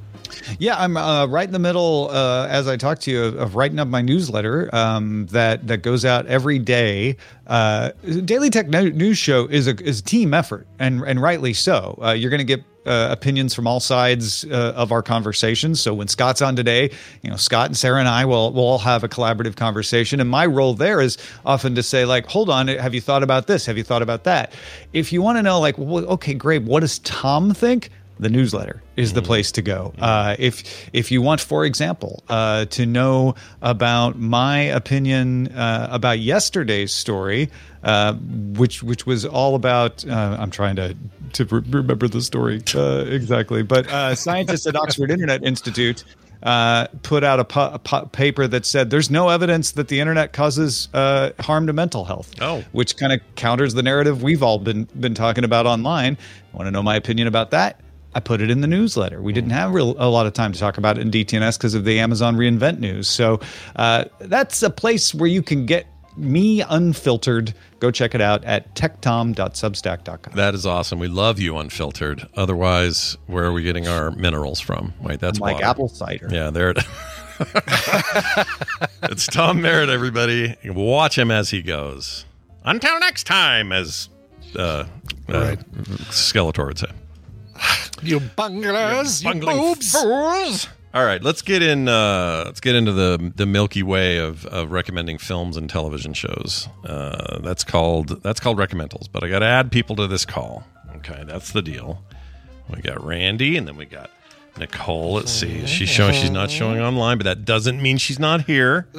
Yeah, I'm uh, right in the middle, uh, as I talk to you, of, of writing up my newsletter um, that that goes out every day. Uh, Daily Tech News Show is a is a team effort, and and rightly so. Uh, you're going to get. Uh, opinions from all sides uh, of our conversations. So when Scott's on today, you know Scott and Sarah and I will will all have a collaborative conversation. And my role there is often to say like, "Hold on, have you thought about this? Have you thought about that?" If you want to know, like, well, okay, great. What does Tom think? The newsletter is the place to go. Uh, if if you want, for example, uh, to know about my opinion uh, about yesterday's story, uh, which which was all about, uh, I'm trying to to re- remember the story uh, exactly, but uh, scientists at Oxford Internet Institute. uh, put out a, pu- a pu- paper that said there's no evidence that the internet causes uh, harm to mental health. Oh. which kind of counters the narrative we've all been been talking about online. Want to know my opinion about that? I put it in the newsletter. We didn't have real, a lot of time to talk about it in DTNS because of the Amazon re:Invent news. So uh, that's a place where you can get me unfiltered. Go check it out at techtom.substack.com. That is awesome. We love you unfiltered. Otherwise, where are we getting our minerals from? Wait, that's Like water. apple cider. Yeah, there it It's Tom Merritt, everybody. Watch him as he goes. Until next time, as uh, uh, Skeletor would say. You bunglers, you bungling boobs. All right, let's get in. Uh, let's get into the the Milky Way of, of recommending films and television shows. Uh, that's called that's called recommendals. But I got to add people to this call. Okay, that's the deal. We got Randy, and then we got Nicole. Let's see. She's showing. She's not showing online, but that doesn't mean she's not here.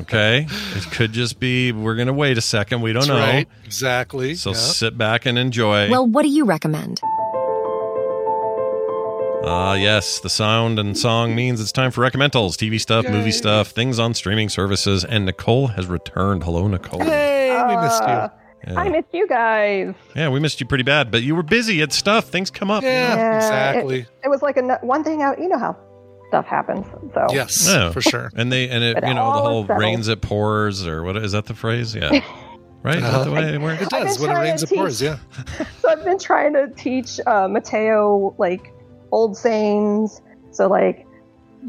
Okay, it could just be we're gonna wait a second. We don't That's know. right. Exactly. So Yeah. sit back and enjoy. Well, what do you recommend? Ah, yes, the sound and song means it's time for recommendals, TV stuff, movie stuff, things on streaming services, and Nicole has returned. Hello, Nicole. Hey, we missed you. Yeah. I missed you guys. Yeah, we missed you pretty bad, but you were busy at stuff. Things come up. Yeah, It, it was like a one thing out. You know how stuff happens. So yes, Yeah. For sure. And they and it you know the whole rains it pours or what is that the phrase? Yeah. Right? Is that the way it works? It does. I've When it rains, to it pours. Yeah. So I've been trying to teach uh, Mateo like old sayings. So like,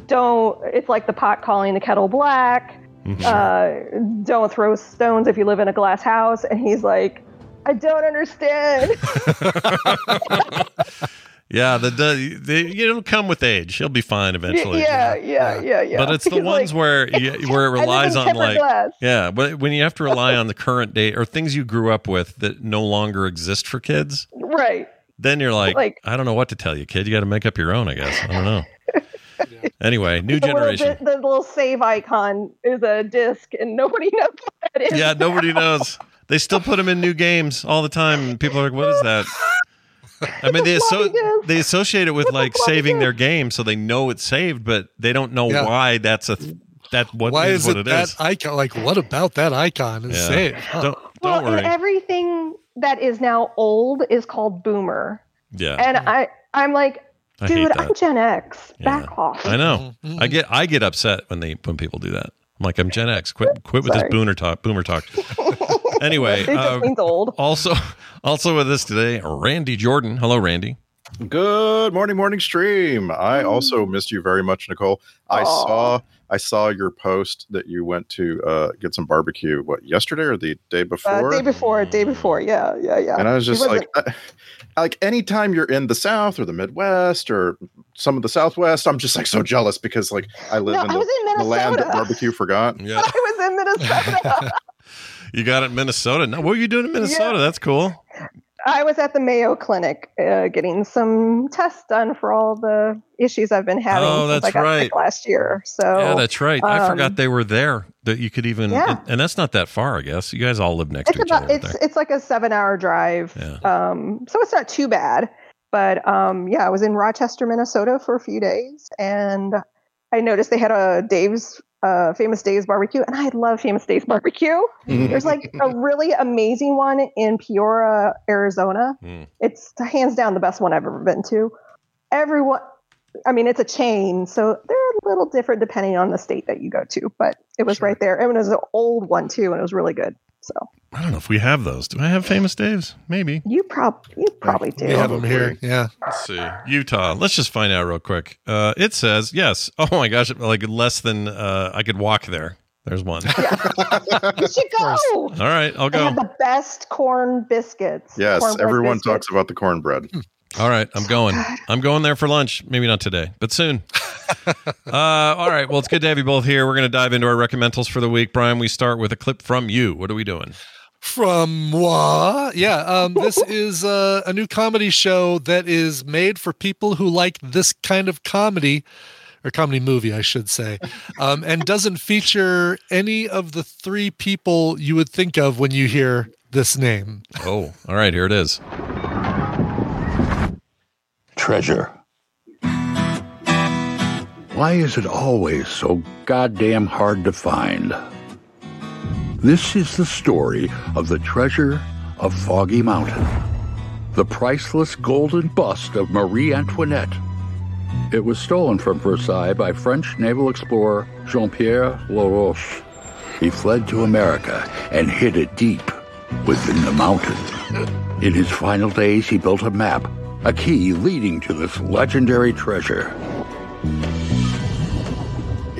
don't. It's like the pot calling the kettle black. Mm-hmm. Uh, don't throw stones if you live in a glass house. And he's like, I don't understand. Yeah, the, the, the it'll come with age. He'll be fine eventually. yeah, yeah, yeah, yeah. But it's the He's ones like- where you, where it relies on like glass. yeah, but when you have to rely on the current day or things you grew up with that no longer exist for kids, right. then you're like, Like- I don't know what to tell you, kid. You got to make up your own, I guess. I don't know. Anyway, new the little, generation. di- the little save icon is a disc, and nobody knows what that is. Yeah, nobody knows. They still put them in new games all the time. and People are like, "What is that?" I mean, they asso- they associate it with like saving their game, so they know it's saved, but they don't know Yeah. why that's a that what Why is is what it it that is. icon? Like, what about that icon is Yeah. saved? Huh. Don't Well, don't worry. and everything that is now old is called boomer. yeah, And I, I'm like, I dude. I'm Gen X. Back off. I know. I get I get upset when they when people do that. I'm like, I'm Gen X. Quit quit with this boomer talk. Boomer talk. anyway, It just uh, means old. also also with us today, Randy Jordan. Hello, Randy. Good morning, morning stream. I also missed you very much, Nicole. I saw I saw your post that you went to uh, get some barbecue. What yesterday or the day Uh, before? day before, day before. Yeah, yeah, yeah. and I was just like, uh, like anytime you're in the South or the Midwest or some of the Southwest, I'm just like so jealous because like I live No, in I the, was in the land that barbecue forgot. Yeah, I was in Minnesota. you got it in Minnesota. No, what were you doing in Minnesota? Yeah. That's cool. I was at the Mayo Clinic uh, getting some tests done for all the issues I've been having Oh, that's I right. last year. So yeah, that's right. I um, forgot they were there. That you could even, Yeah. and, and that's not that far, I guess. You guys all live next it's to each about other. it's there. it's like a seven hour drive. Um, so it's not too bad. But um, yeah, I was in Rochester, Minnesota for a few days, and I noticed they had a Dave's uh, famous Dave's barbecue, and I love famous Dave's barbecue. There's like a really amazing one in Peoria, Arizona. It's hands down the best one I've ever been to. Everyone, I mean, it's a chain, so they're a little different depending on the state that you go to, but it was right there. And it was an old one too, and it was really good. So I don't know if we have those. Do I have famous Daves? Maybe. you prob you probably do. We have them here. Yeah. Let's see. Utah. Let's just find out real quick. Uh, it says, yes. Oh my gosh, like less than uh, I could walk there. There's one. You should go. All right, I'll They go. have the best corn biscuits. Yes, cornbread everyone biscuits. talks about the cornbread. All right, I'm going. I'm going there for lunch. Maybe not today, but soon. uh, all right. Well, it's good to have you both here. We're going to dive into our recommendals for the week. Brian, we start with a clip from you. What are we doing? From moi. Yeah. Um, this is uh, a new comedy show that is made for people who like this kind of comedy, or comedy movie, I should say, um, and doesn't feature any of the three people you would think of when you hear this name. Oh, all right. Here it is. Treasure. Why is it always so goddamn hard to find? This is the story of the treasure of Foggy Mountain, the priceless golden bust of Marie Antoinette. It was stolen from Versailles by French naval explorer Jean Pierre Laroche. He fled to America and hid it deep within the mountain. In his final days, he built a map, a key leading to this legendary treasure.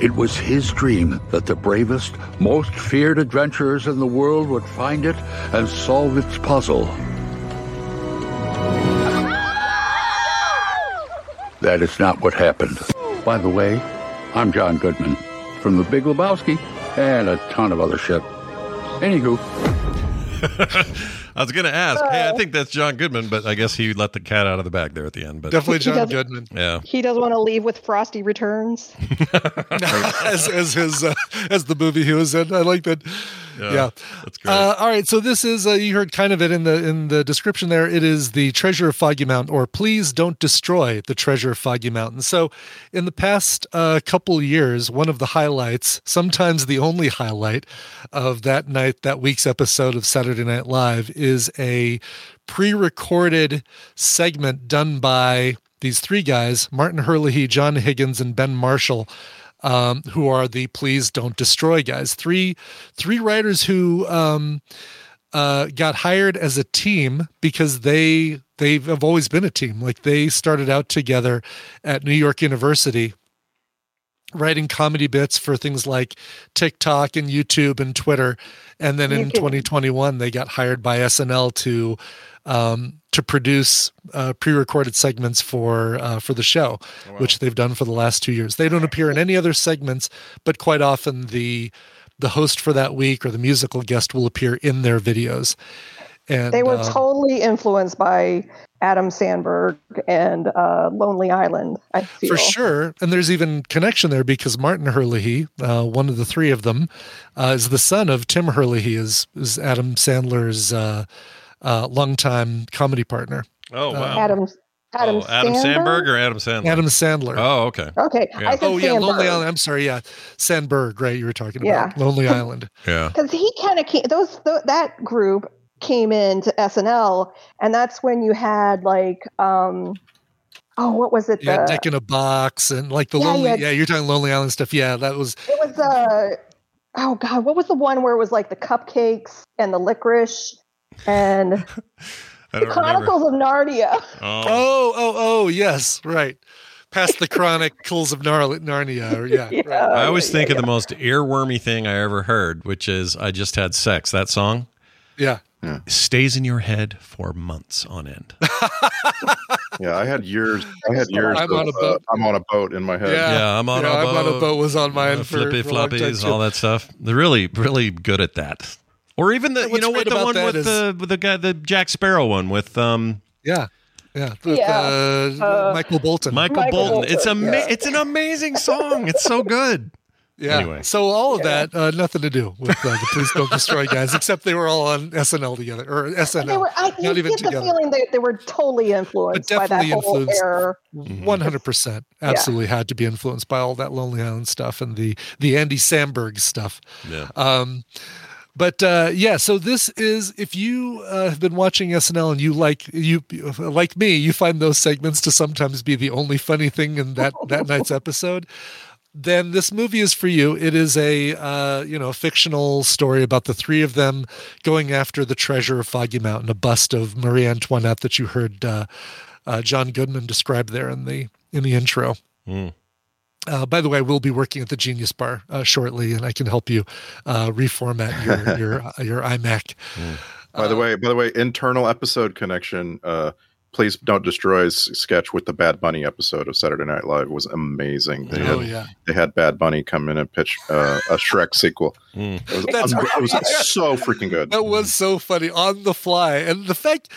It was his dream that the bravest, most feared adventurers in the world would find it and solve its puzzle. That is not what happened. By the way, I'm John Goodman from The Big Lebowski and a ton of other shit. Anywho, I was going to ask. Hey, I think that's John Goodman, but I guess he let the cat out of the bag there at the end. But Definitely John Goodman. Yeah. He doesn't want to leave with Frosty Returns. as as his uh, as the movie he was in. I like that. Yeah, Yeah, that's great. Uh, all right, so this is uh, you heard kind of it in the in the description there. It is the Treasure of Foggy Mountain, or please don't destroy the Treasure of Foggy Mountain. So, in the past uh, couple years, one of the highlights, sometimes the only highlight of that night, that week's episode of Saturday Night Live, is a pre-recorded segment done by these three guys: Martin Herlihy, John Higgins, and Ben Marshall um, who are the please don't destroy guys. Three three writers who um, uh, got hired as a team because they they have always been a team. Like they started out together at New York University writing comedy bits for things like TikTok and YouTube and Twitter. And then You in can- 2021, they got hired by SNL to um, to produce uh, pre-recorded segments for uh, for the show, which they've done for the last two years. They don't appear in any other segments, but quite often the the host for that week or the musical guest will appear in their videos. And they were um, totally influenced by Adam Sandberg and uh, Lonely Island. I feel For sure. And there's even connection there because Martin Herlihy, uh, one of the three of them, uh, is the son of Tim Herlihy, is, is Adam Sandler's uh, uh, longtime comedy partner. Oh, wow. Adam Adam, oh, Adam Sandberg? Sandberg or Adam Sandler? Adam Sandler. Oh, okay. Okay, Yeah. I said Oh, yeah, Lonely Island. I'm sorry. Yeah. Sandberg, right? You were talking Yeah. about Lonely Island. Yeah. because he kind of came those th- that group came into SNL, and that's when you had like um oh what was it You had the Dick in a Box and like the Yeah, Lonely. you Yeah, you're talking Lonely Island stuff. Yeah, that was. it was uh oh god what was the one where it was like the cupcakes and the licorice and the don't remember. Chronicles of Narnia. Oh. Oh, oh, oh, yes, right. Past the Chronicles of Narnia. Or, yeah, right. I always think of the most earwormy thing I ever heard, which is "I Just Had Sex." That song Yeah. Stays in your head for months on end. Yeah, I had years. I had years. I'm of, on a uh, boat. I'm on a boat in my head. Yeah. Yeah, I'm on Yeah, a I'm boat. on a boat was on mine uh, for- flippy for a long time, floppies, too. all that stuff. They're really, really good at that. Or even the, you know what, the one with is- the with the guy, the Jack Sparrow one with um Yeah. Yeah. With, Yeah. Uh, Uh, Michael Bolton. Michael, Michael Bolton. It's a Bolton, yeah. it's an amazing song. It's so good. Yeah. Anyway. So all of that, uh, nothing to do with uh, the Please Don't Destroy guys, except they were all on SNL together or SNL. They were, I, you not even get the feeling that they were totally influenced by that definitely whole influenced. era. One hundred percent, absolutely had to be influenced by all that Lonely Island stuff and the the Andy Samberg stuff. Yeah. Um, but uh, yeah, so this is if you uh, have been watching SNL and you like you like me, you find those segments to sometimes be the only funny thing in that that night's episode. Then this movie is for you. It is a uh, you know fictional story about the three of them going after the treasure of Foggy Mountain, a bust of Marie Antoinette that you heard uh, uh, John Goodman describe there in the in the intro. Mm. Uh, by the way, we'll be working at the Genius Bar uh, shortly, and I can help you uh, reformat your your your iMac. By the way, by the way, internal episode connection. Please don't destroy s- sketch with the Bad Bunny episode of Saturday Night Live was amazing. They Oh, had, yeah. they had Bad Bunny come in and pitch uh, a Shrek sequel. Mm. It was, That's um, it was so freaking good. That was so funny on the fly, and the fact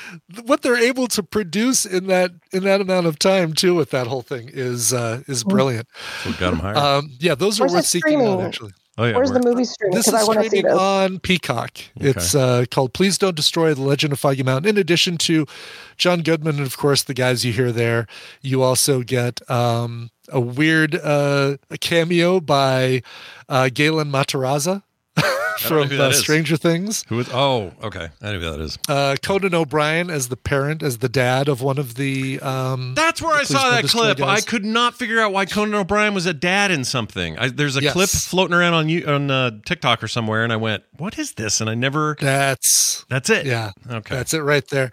what they're able to produce in that in that amount of time too with that whole thing is uh, is brilliant. So got him hired. Um, yeah, those are worth it seeking out actually. Oh yeah. Where's the movie streaming? This is I want see streaming this. on Peacock. It's uh, called "Please Don't Destroy the Legend of Foggy Mountain." In addition to John Goodman and of course the guys you hear there, you also get um, a weird uh, a cameo by uh, Gaten Matarazzo I don't know from uh. Stranger Things. Who is? Oh, okay. I know who that is. Uh, Conan O'Brien as the parent, as the dad of one of the. Um, That's where the I saw that destroy clip. I could not figure out why Conan O'Brien was a dad in something. I, there's a Yes. clip floating around on you on uh, TikTok or somewhere, and I went, "What is this?" And I never. That's that's it. Yeah. Okay. That's it right there.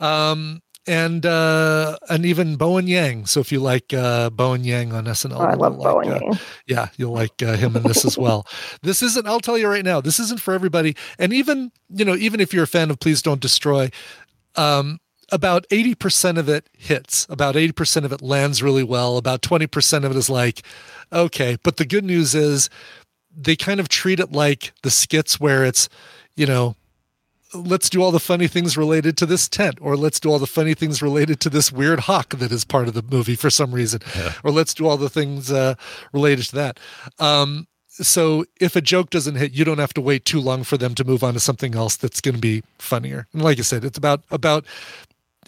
Um, and uh, and even Bowen Yang. So if you like uh, Bowen Yang on SNL, Oh, I love like, Bowen uh, Yang. Yeah, you'll like uh, him in this as well. This isn't. I'll tell you right now. This isn't for everybody. And even you know, even if you're a fan of Please Don't Destroy, um, about eighty percent of it hits. About eighty percent of it lands really well. About twenty percent of it is like, okay. But the good news is, they kind of treat it like the skits where it's, you know, let's do all the funny things related to this tent or let's do all the funny things related to this weird hawk that is part of the movie for some reason or let's do all the things uh, related to that. Um, so if a joke doesn't hit you don't have to wait too long for them to move on to something else that's going to be funnier. And like i said it's about about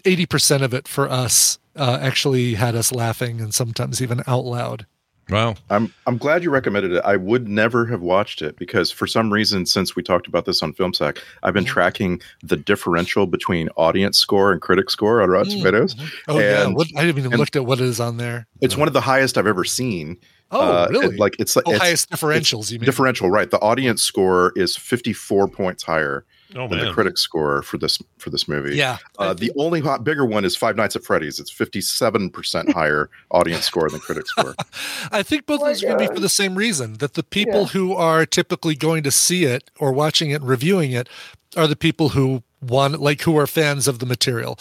80% of it for us uh, actually had us laughing and sometimes even out loud Wow. I'm I'm glad you recommended it. I would never have watched it because for some reason, since we talked about this on FilmSack, I've been tracking the differential between audience score and critic score on Rotten Mm. Tomatoes. oh yeah And- what, i haven't even looked at what is on there It's one of the highest I've ever seen. Oh, it- really? like it's like Oh, highest differentials, you mean? Differential, right? The audience score is 54 points higher Oh, than the man. critic score for this for this movie. Yeah. Uh, the only hot, bigger one is Five Nights at Freddy's. It's 57 percent higher audience score than critic score. I think both of those are going to be for the same reason that the people who are typically going to see it or watching it and reviewing it are the people who want, like, who are fans of the material.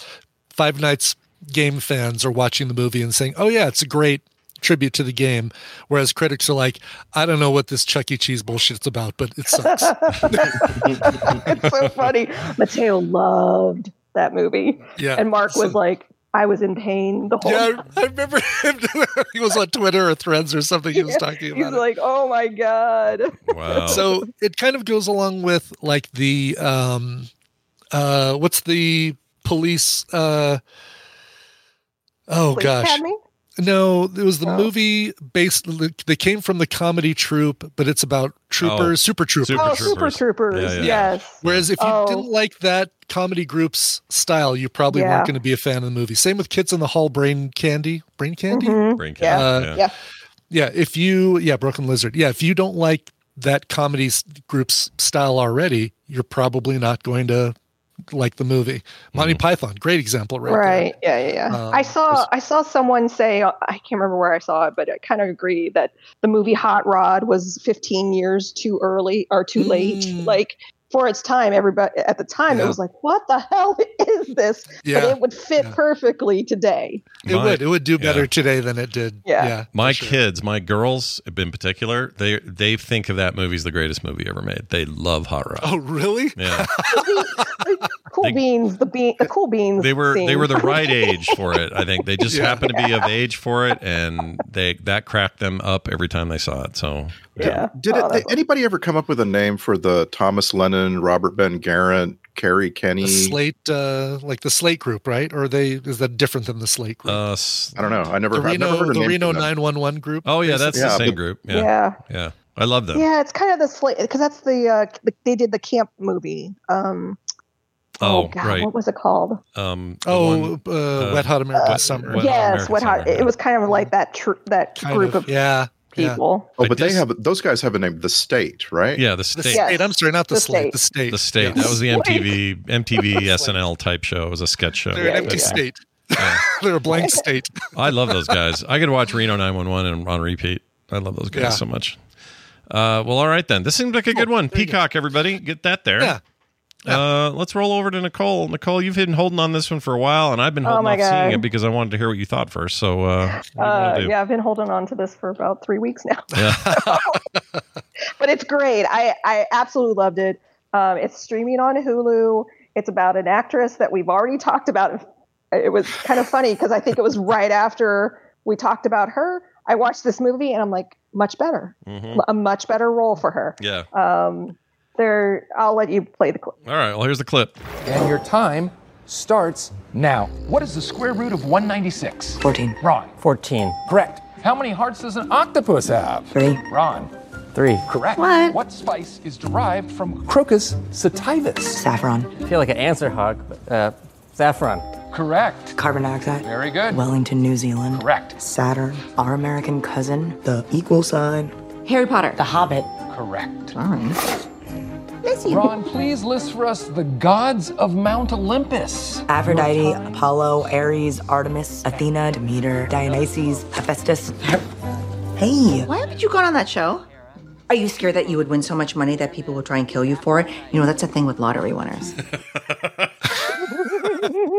Five Nights game fans are watching the movie and saying, oh, yeah, it's a great tribute to the game. Whereas critics are like, I don't know what this Chuck E. Cheese bullshit's about, but it sucks. it's so funny. Mateo loved that movie. Yeah. And Mark was So- like, I was in pain the whole yeah, time. I remember him. he was on Twitter or Threads or something. He was talking He's about it. like, oh my God. Wow. So it kind of goes along with like the um uh what's the police uh oh Police gosh. Academy? No, it was the movie based they came from the comedy troupe, but it's about troopers, Oh, super troopers. Super oh, Super Troopers. Yeah, yeah. Yes. Whereas if you Oh. didn't like that comedy group's style, you probably Yeah. weren't going to be a fan of the movie. Same with Kids in the Hall, Brain Candy, Brain Candy. Mhm. Brain Yeah. candy. Uh, yeah. yeah. Yeah, if you yeah, Broken Lizard. Yeah, if you don't like that comedy group's style already, you're probably not going to like the movie. Monty Python, great example right, Right. Yeah, yeah, yeah. Um, I saw I saw someone say I can't remember where I saw it, but I kind of agree that the movie Hot Rod was 15 years too early or too late. Like for its time, everybody at the time. Yeah. it was like, "What the hell is this?" Yeah, But it would fit perfectly today. It My- would it would do better yeah. today than it did. Yeah. Yeah. My sure. kids, my girls in particular, they they think of that movie as the greatest movie ever made. They love Hot Rod. Oh, really? Yeah, Cool beans, the bean, the cool beans. they were they were the right age for it. I think they just Yeah. happened to be of age for it, and they that cracked them up every time they saw it. So yeah. Did Oh, it, that's- anybody ever come up with a name for the Thomas Lennon, Robert Ben Garant, Kerri Kenney? The Slate, uh, like the Slate group, right? Or are they is that different than the Slate group? uh, s- I don't know. I never, the I've never Reno, heard the Reno nine one one group. oh yeah, that's the same but- group. yeah. Yeah, yeah. yeah, I love them. Yeah, it's kind of the slate because that's the, uh, the they did the camp movie. Um, Oh, God, right. what was it called? Um, Oh, one- uh, uh, Wet Hot American Uh, Summer. Wet Hot yes, American Wet Hot. Summer. It was kind of like that tr- that Kind group of, of, yeah, yeah. people. Oh, I but they have those guys have a name, the State, right? yeah, the The state. Yes. I'm sorry, not the, The slate. State. The state. The state. Yeah. That was the MTV MTV SNL type show. It was a sketch show. They're an empty yeah. state. Yeah. They're a blank state. I love those guys. I could watch Reno 911 and on repeat. I love those guys Yeah. so much. Uh, well, all right then. This seems like a good one. Peacock, everybody, get that there. Yeah. Uh, let's roll over to Nicole. Nicole, you've been holding on this one for a while, and I've been Oh holding my off seeing it because I wanted to hear what you thought first. So, uh, what do you Uh, yeah, I've been holding on to this for about three weeks now, Yeah. but it's great. I I absolutely loved it. Um, it's streaming on Hulu. It's about an actress that we've already talked about. It was kind of funny because I think it was right after we talked about her. I watched this movie and I'm like, much better, Mhm. a much better role for her. Yeah. Um, there, I'll let you play the clip. All right. Well, here's the clip. And your time starts now. What is the square root of 196? 14. Wrong. 14. Correct. How many hearts does an octopus have? Three. Ron. Three. Correct. What? What spice is derived from Crocus sativus? Saffron. I feel like an answer hog, but uh, saffron. Correct. Carbon dioxide. Very good. Wellington, New Zealand. Correct. Saturn. Our American cousin. The equal sign. Harry Potter. The Hobbit. Correct. Nice. Ron, please list for us the gods of Mount Olympus. Aphrodite, Apollo, Ares, Artemis, Athena, Demeter, Dionysus, Hephaestus. Hey. Why haven't you gone on that show? Are you scared that you would win so much money that people would try and kill you for it? You know, that's a thing with lottery winners.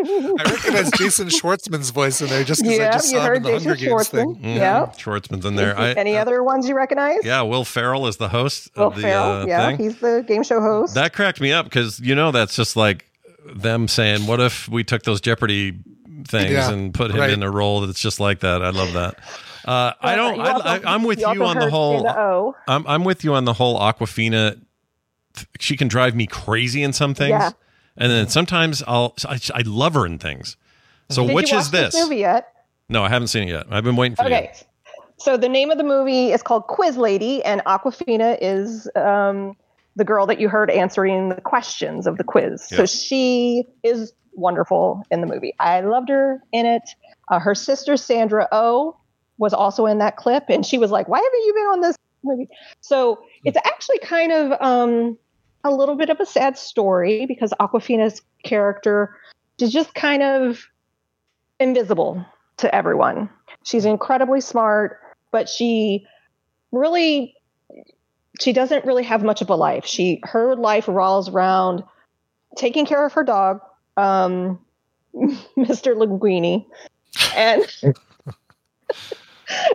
I recognize Jason Schwartzman's voice in there just because I just saw him in heard the Hunger Games thing. Schwartzman. Yeah. Schwartzman's in there. I, Any other ones you recognize? yeah, Will Ferrell is the host Will of the Ferrell. uh, yeah, thing. he's the game show host. That cracked me up because you know that's just like them saying, "What if we took those Jeopardy things Yeah, and put him right. in a role that's just like that?" I love that. Uh, I don't. you I, also- I, I'm with you you, on the whole. Stand O. I'm I'm with you on the whole Awkwafina. She can drive me crazy in some things, Yeah. And then sometimes I'll. I, I love her in things. So Did which is this? movie yet? No, I haven't seen it yet. I've been waiting for you. Okay. So the name of the movie is called Quiz Lady, and Awkwafina is um, the girl that you heard answering the questions of the quiz. So she is wonderful in the movie. I loved her in it. Uh, her sister Sandra O was also in that clip, and she was like, "Why haven't you been on this movie?" So it's actually kind of um, a little bit of a sad story because Awkwafina's character is just kind of invisible to everyone. She's incredibly smart, but she really she doesn't really have much of a life. She her life revolves around taking care of her dog, um, Mr. Linguini, and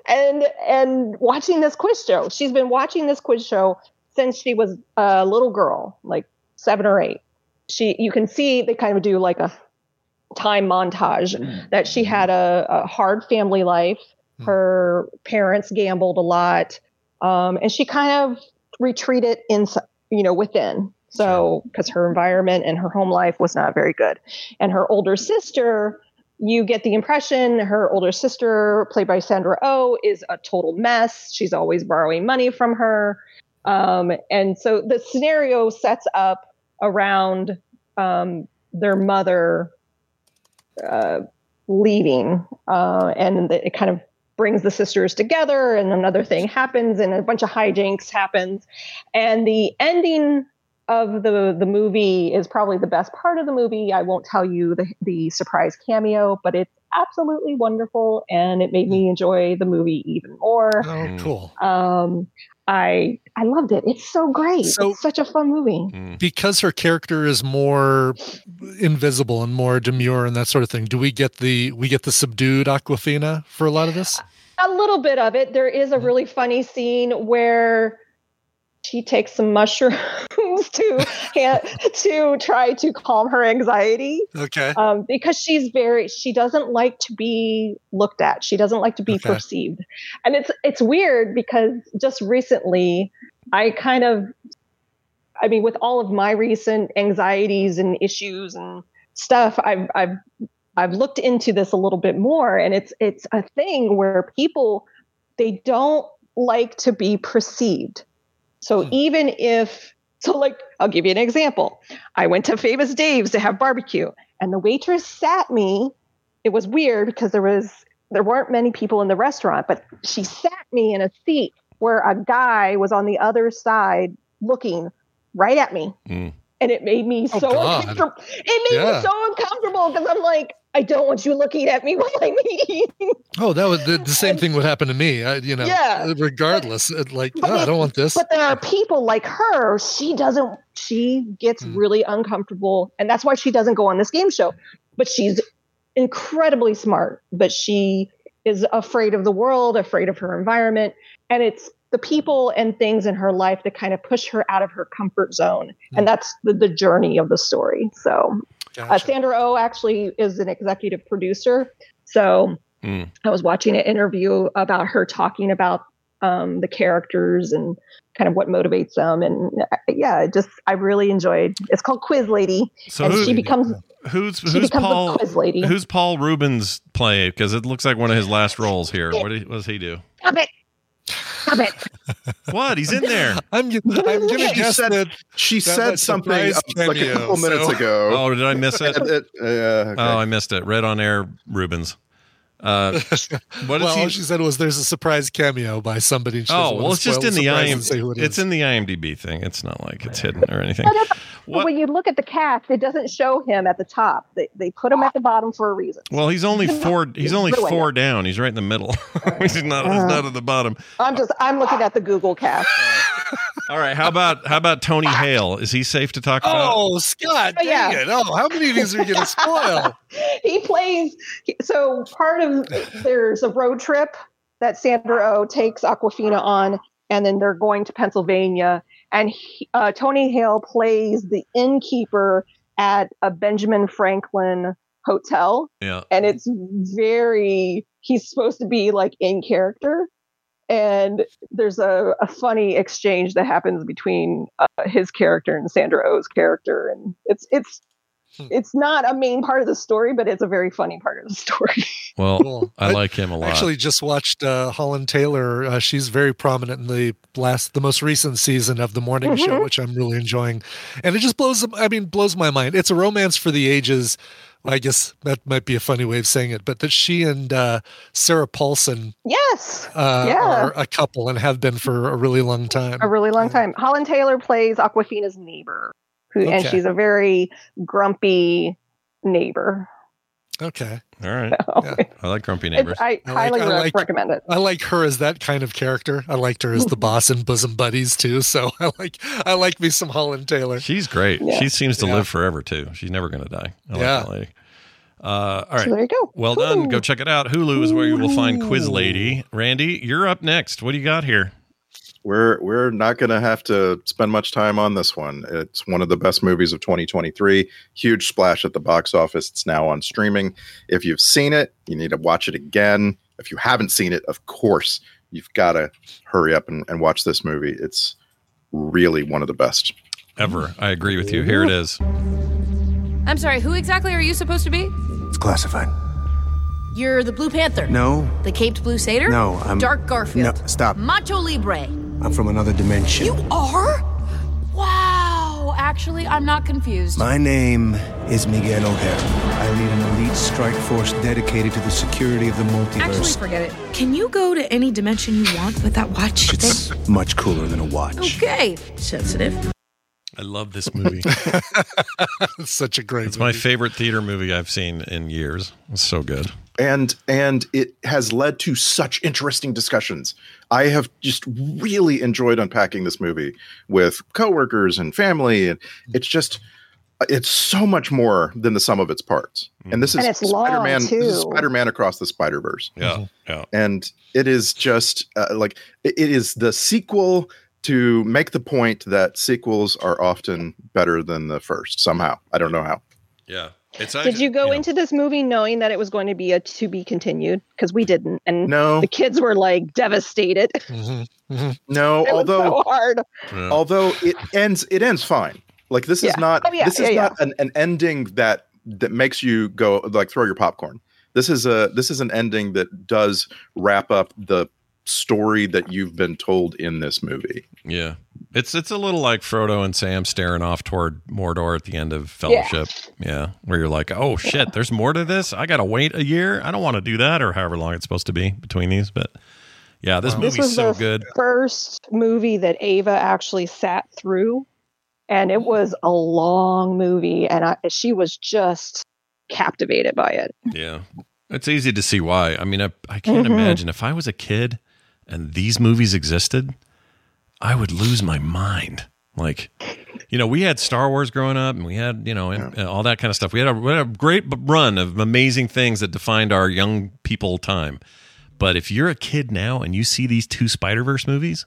and and watching this quiz show. She's been watching this quiz show since she was a little girl, like seven or eight. She you can see they kind of do like a time montage that she had a, a hard family life. Her parents gambled a lot, um, and she kind of retreated in, you know, within. So because her environment and her home life was not very good, and her older sister, you get the impression her older sister, played by Sandra Oh, is a total mess. She's always borrowing money from her, um, and so the scenario sets up around um, their mother uh, leaving, uh, and it kind of brings the sisters together. And another thing happens, and a bunch of hijinks happens, and the ending of the the movie is probably the best part of the movie. I won't tell you the the surprise cameo, but it's absolutely wonderful, and it made me hmm. enjoy the movie even more. Oh, hmm. cool. Um, I I loved it. It's so great. So- it's such a fun movie. Hmm. Because her character is more invisible and more demure and that sort of thing, do we get the we get the subdued Awkwafina for a lot of this? A little bit of it. There is a really funny scene where she takes some mushrooms to to try to calm her anxiety. Okay. Um, because she's very she doesn't like to be looked at. She doesn't like to be Okay. perceived. And it's it's weird because just recently I kind of I mean with all of my recent anxieties and issues and stuff, I've I've I've looked into this a little bit more and it's it's a thing where people they don't like to be perceived. So hmm. even if so like I'll give you an example. I went to Famous Dave's to have barbecue and the waitress sat me. It was weird because there was there weren't many people in the restaurant, but she sat me in a seat where a guy was on the other side looking right at me. Hmm. And it made me Oh, so God. uncomfortable. It made Yeah. me so uncomfortable because I'm like, I don't want you looking at me while I'm eating. Oh, that was the, the same thing would happen to me. I, you know, Yeah. regardless, it, like oh, I don't want this. But there are people like her. She doesn't. She gets Mm. really uncomfortable, and that's why she doesn't go on this game show. But she's incredibly smart. But she is afraid of the world, afraid of her environment, and it's the people and things in her life that kind of push her out of her comfort zone, Mm. and that's the, the journey of the story. So, uh, Sandra Oh actually is an executive producer. So. I was watching an interview about her talking about um, the characters and kind of what motivates them. And uh, yeah, just I really enjoyed. It's called Quiz Lady, So and who- she becomes Who's she who's becomes Paul? a quiz lady. Who's Paul Reubens play? Because it looks like one of his last roles here. What, did, what does he do? Stop it! Stop it! What? He's in there. I'm, I'm gonna She guess said- that she that said something surprise uh, like a cameo, couple minutes so- ago. Oh, did I miss it? It- uh, okay. Oh, I missed it. Red on air, Reubens. Uh, what well, is all she said was there's a surprise cameo by somebody. she Oh, well, it's just in the the surprise and IM. say who it It's in the IMDb thing. It's not like it's hidden or anything. But when you look at the cast, it doesn't show him at the top. They, they put him at the bottom for a reason. Well, he's only four. He's only four down. He's right in the middle. he's not. He's not at the bottom. I'm just I'm looking at the Google cast. All right. How about how about Tony Hale? Is he safe to talk about? Oh, Scott! Oh, Dang yeah. it! Oh, how many of these are you gonna spoil? he plays so part of there's a road trip that Sandra O takes Awkwafina on, and then they're going to Pennsylvania. And he, uh, Tony Hale plays the innkeeper at a Benjamin Franklin hotel, Yeah. and it's very he's supposed to be like in character. And there's a, a funny exchange that happens between uh, his character and Sandra Oh's character, and it's it's it's not a main part of the story, but it's a very funny part of the story. Well, I like him a lot. I Actually, just watched uh, Holland Taylor. Uh, she's very prominent in the last, the most recent season of the morning show, Mhm. which I'm really enjoying. And it just blows. I mean, blows my mind. It's a romance for the ages. I guess that might be a funny way of saying it, but that she and uh, Sarah Paulson yes, uh, yeah, are a couple and have been for a really long time. a really long time. Holland Taylor plays Awkwafina's neighbor, who, and she's a very grumpy neighbor. Okay. All right. I like grumpy neighbors. I, highly I like- recommend it. I like her as that kind of character. I liked her as the boss in Bosom Buddies too. So I like I like me some Holland Taylor. She's great. Yeah. She seems to Yeah. live forever too. She's never going to die. I like Yeah. that lady. Uh, all right. So there you go. Well done. Go check it out. Hulu is where you will find Quiz Lady. Randy, you're up next. What do you got here? We're we're not going to have to spend much time on this one. It's one of the best movies of 2023. Huge splash at the box office. It's now on streaming. If you've seen it, you need to watch it again. If you haven't seen it, of course, you've got to hurry up and, and watch this movie. It's really one of the best ever. I agree with you. Here it is. I'm sorry, who exactly are you supposed to be? It's classified. You're the Blue Panther. No, The Caped Blue Satyr? No, I'm- Dark Garfield. No, stop. Macho Libre. I'm from another dimension. You are? Wow. Actually, I'm not confused. My name is Miguel O'Hara. I lead an elite strike force dedicated to the security of the multiverse. Actually, forget it. Can you go to any dimension you want with that watch thing? It's much cooler than a watch. Okay. Sensitive. I love this movie. it's such a great. It's my favorite theater movie I've seen in years. It's so good. And and it has led to such interesting discussions. I have just really enjoyed unpacking this movie with coworkers and family, and it's just it's so much more than the sum of its parts. And this is And it's long, Spider-Man. This is. Spider-Man across the Spider Verse. Yeah, yeah. And it is just uh, like it it is the sequel to make the point that sequels are often better than the first somehow. I don't know how. Yeah. It's Did you go into this movie knowing that it was going to be a to be continued? Because we didn't, and No. the kids were like devastated. Mm-hmm. No, It was although so hard. although it ends it ends fine like this is not Oh, yeah, this is yeah, not an, an ending that that makes you go like throw your popcorn this is a this is an ending that does wrap up the story that you've been told in this movie Yeah. It's it's a little like Frodo and Sam staring off toward Mordor at the end of Fellowship. Yeah. Where you're like, oh shit, there's more to this. I gotta wait a year. I don't want to do that or however long it's supposed to be between these. But yeah, this This movie's was so the good. first movie that Ava actually sat through, and it was a long movie, and I, she was just captivated by it. Yeah. It's easy to see why. I mean, I, I can't Mhm. imagine if I was a kid and these movies existed, I would lose my mind. Like, you know, we had Star Wars growing up and we had, you know, and, and all that kind of stuff. We had, a, we had a great run of amazing things that defined our young people time. But if you're a kid now and you see these two Spider Verse movies,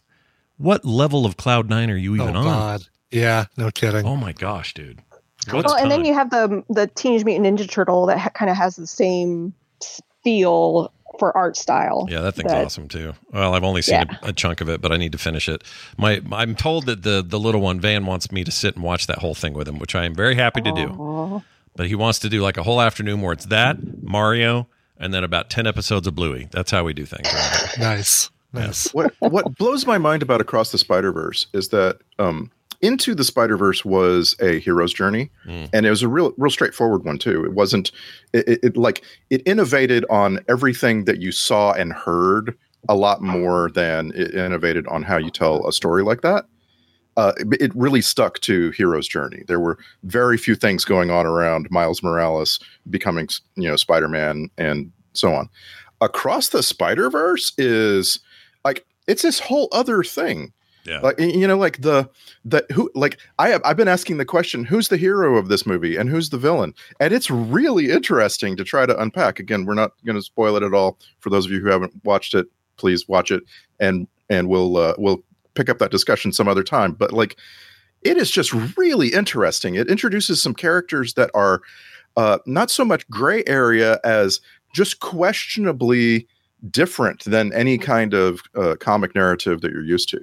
what level of Cloud Nine are you even Oh on? God. Yeah. No kidding. Oh my gosh, dude. What well, and then you have the the Teenage Mutant Ninja Turtle that ha- kind of has the same feel for art style. Yeah, that thing's that- awesome too. Well, I've only seen Yeah. a, a chunk of it, but I need to finish it. My, I'm told that the the little one Van wants me to sit and watch that whole thing with him, which I am very happy to do. Aw. But he wants to do like a whole afternoon where it's that Mario and then about ten episodes of Bluey. That's how we do things. around here. Nice. Nice. what what blows my mind about Across the Spider Verse is that um, Into the Spider Verse was a hero's journey, and it was a real real straightforward one too. It wasn't it, it, it like it innovated on everything that you saw and heard a lot more than it innovated on how you tell a story like that. Uh, it, it really stuck to hero's journey. There were very few things going on around Miles Morales becoming, you know, Spider Man and so on. Across the Spider Verse is like it's this whole other thing. Yeah. Like you know, like the the who like I have I've been asking the question, who's the hero of this movie and who's the villain? And it's really interesting to try to unpack. Again, we're not going to spoil it at all for those of you who haven't watched it. Please watch it, and and we'll uh, we'll pick up that discussion some other time. But like, it is just really interesting. It introduces some characters that are uh, not so much gray area as just questionably different than any kind of uh, comic narrative that you're used to.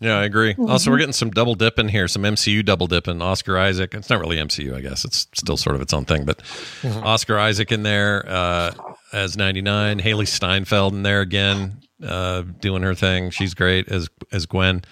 Yeah, I agree. Also, Mhm. we're getting some double dipping here, some MCU double dipping. Oscar Isaac. It's not really MCU, I guess. It's still sort of its own thing, but Mhm. Oscar Isaac in there uh, as ninety nine. Hailee Steinfeld in there again, uh, doing her thing. She's great as as Gwen.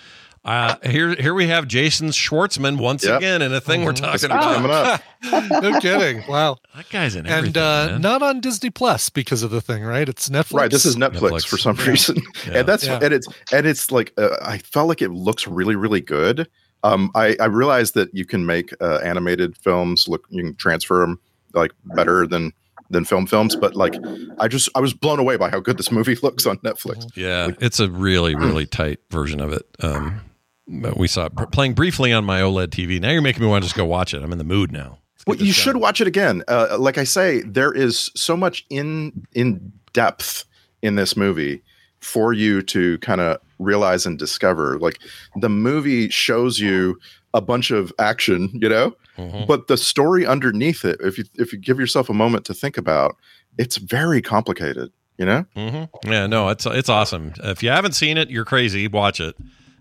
Uh, here, here we have Jason Schwartzman once Yep. again in a thing we're Mhm. talking about. Coming up. no kidding. Wow. That guy's in And everything, uh, not on Disney Plus because of the thing, right? It's Netflix. Right, this is Netflix, Netflix. for some Yeah. reason, Yeah. and that's Yeah. and it's and it's like uh, I felt like it looks really really good. Um, I I realized that you can make uh, animated films look you can transfer them like better than than film films, but like I just I was blown away by how good this movie looks on Netflix. Yeah, it's a really, really tight version of it. Um, but we saw it playing briefly on my OLED TV. Now you're making me want to just go watch it. I'm in the mood now. Well, you should watch it again. Uh, like I say, there is so much in in depth in this movie for you to kind of realize and discover. Like the movie shows you a bunch of action, you know, Mm-hmm. but the story underneath it, if you if you give yourself a moment to think about, it's very complicated. You know, Mm-hmm. Yeah, no, it's it's awesome. If you haven't seen it, you're crazy. Watch it.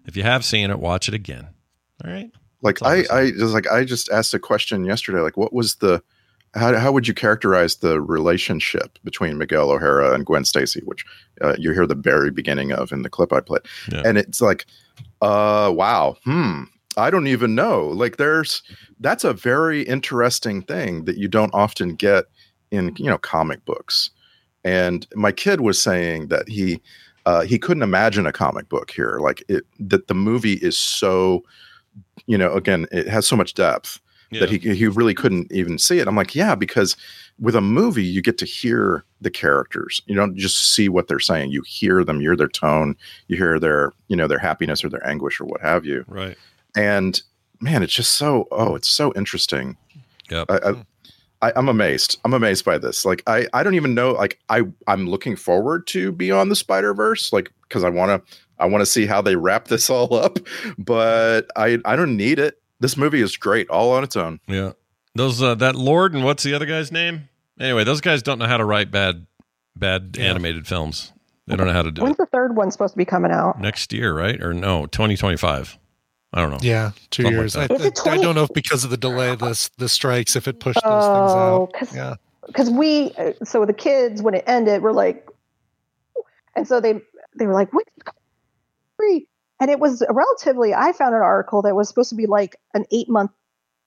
If you have seen it, watch it again. All right. like I, I just like I just asked a question yesterday. Like, what was the how, how would you characterize the relationship between Miguel O'Hara and Gwen Stacy, which uh, you hear the very beginning of in the clip I played, Yeah. and it's like, uh, wow, hmm, I don't even know. Like, there's that's a very interesting thing that you don't often get in you know comic books. And my kid was saying that he uh, he couldn't imagine a comic book here, like it that the movie is so you know, again, it has so much depth that he he really couldn't even see it. I'm like, yeah, because with a movie, you get to hear the characters. You don't just see what they're saying. You hear them, you hear their tone, you hear their, you know, their happiness or their anguish or what have you. Right. And man, it's just so oh, it's so interesting. Yep. I, I, I, I'm amazed. I'm amazed by this. Like I, I don't even know. Like I, I'm looking forward to Beyond the Spider Verse. Like because I want to, I want to see how they wrap this all up. But I, I don't need it. This movie is great all on its own. Yeah. Those uh, that Lord and what's the other guy's name? Anyway, those guys don't know how to write bad bad animated films. They don't know how to do When's it. the third one supposed to be coming out? Next year, right? Or no, 2025. I don't know. Yeah, two Something like years. I, that. Is it I- I 20 don't know if because of the delay, this the strikes, if it pushed those things Oh, out. because Yeah. because we uh, so the kids when it ended were like, and so they they were like, "Wait, free," and it was a relatively. I found an article that was supposed to be like an eight month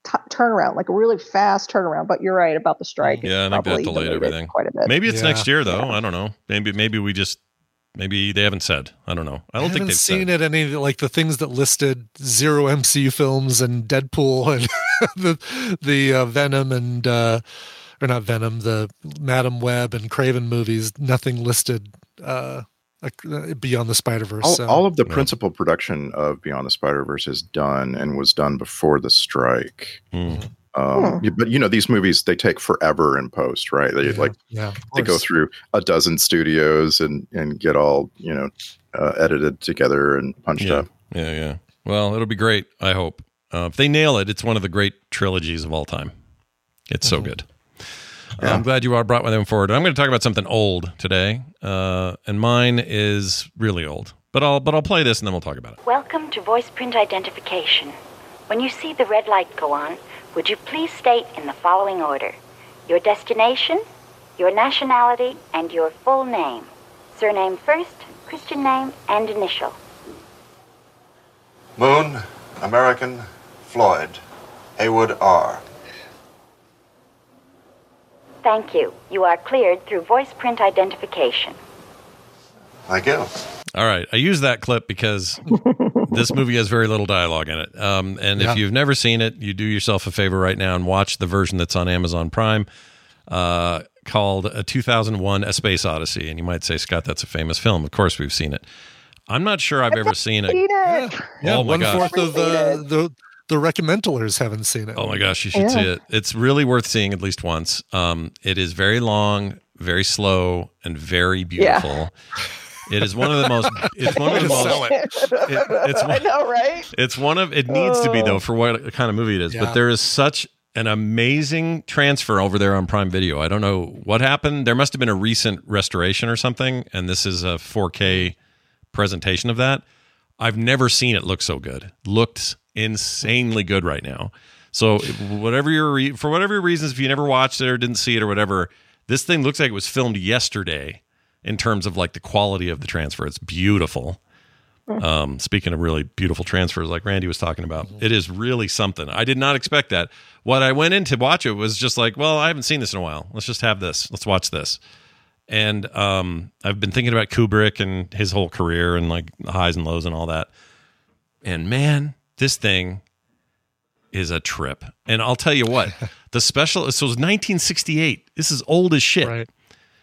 t- turnaround, like a really fast turnaround. But you're right about the strike. It Yeah, I think that probably delayed everything. quite a bit. Maybe it's Yeah. next year though. I don't know. Maybe maybe we just maybe they haven't said. I don't know. I don't think haven't they've seen said. it any like the things that listed zero MCU films and Deadpool and the the uh, Venom and uh, or not Venom, the Madam Web and Kraven movies. Nothing listed uh, uh, beyond the Spider Verse. All, so. all of the principal production of Beyond the Spider Verse is done and was done before the strike. Hmm. Um, you- But you know, these movies they take forever in post, right? They like yeah, of they go through a dozen studios and and get all you know uh, edited together and punched Yeah. up. Yeah, yeah. Well, it'll be great. I hope. Uh, if they nail it, it's one of the great trilogies of all time. It's Mm-hmm. so good. Uh, I'm glad you all brought them forward. I'm going to talk about something old today, uh, and mine is really old. But I'll but I'll play this and then we'll talk about it. Welcome to voice print identification. When you see the red light go on, would you please state in the following order your destination, your nationality, and your full name? Surname first, Christian name, and initial. Moon, American, Floyd, Heywood R. Thank you. You are cleared through voice print identification. Thank you. All right, I use that clip because this movie has very little dialogue in it. Um, and Yeah. if you've never seen it, you do yourself a favor right now and watch the version that's on Amazon Prime, uh, called "A 2001: A Space Odyssey." And you might say, Scott, that's a famous film. Of course, we've seen it. I'm not sure I've ever seen it. it. Yeah, Oh my one gosh. fourth of uh, the the recommenders haven't seen it. Oh my gosh, you should see it. It's really worth seeing at least once. Um, it is very long, very slow, and very beautiful. It is one of the most. It's one of the most. it. it- it's I one, know, right? it's one of. It needs to be Oh. though for what kind of movie it is. Yeah. But there is such an amazing transfer over there on Prime Video. I don't know what happened. There must have been a recent restoration or something, and this is a 4K presentation of that. I've never seen it look so good. Looks insanely good right now. So whatever your re- for whatever your reasons, if you never watched it or didn't see it or whatever, this thing looks like it was filmed yesterday in terms of like the quality of the transfer. It's beautiful. Um, speaking of really beautiful transfers, like Randy was talking about, it is really something. I did not expect that. What I went in to watch it was just like, well, I haven't seen this in a while. Let's just have this. Let's watch this. And um, I've been thinking about Kubrick and his whole career and like the highs and lows and all that. And man, this thing is a trip. And I'll tell you what, the special so it was 1968. This is old as shit. Right.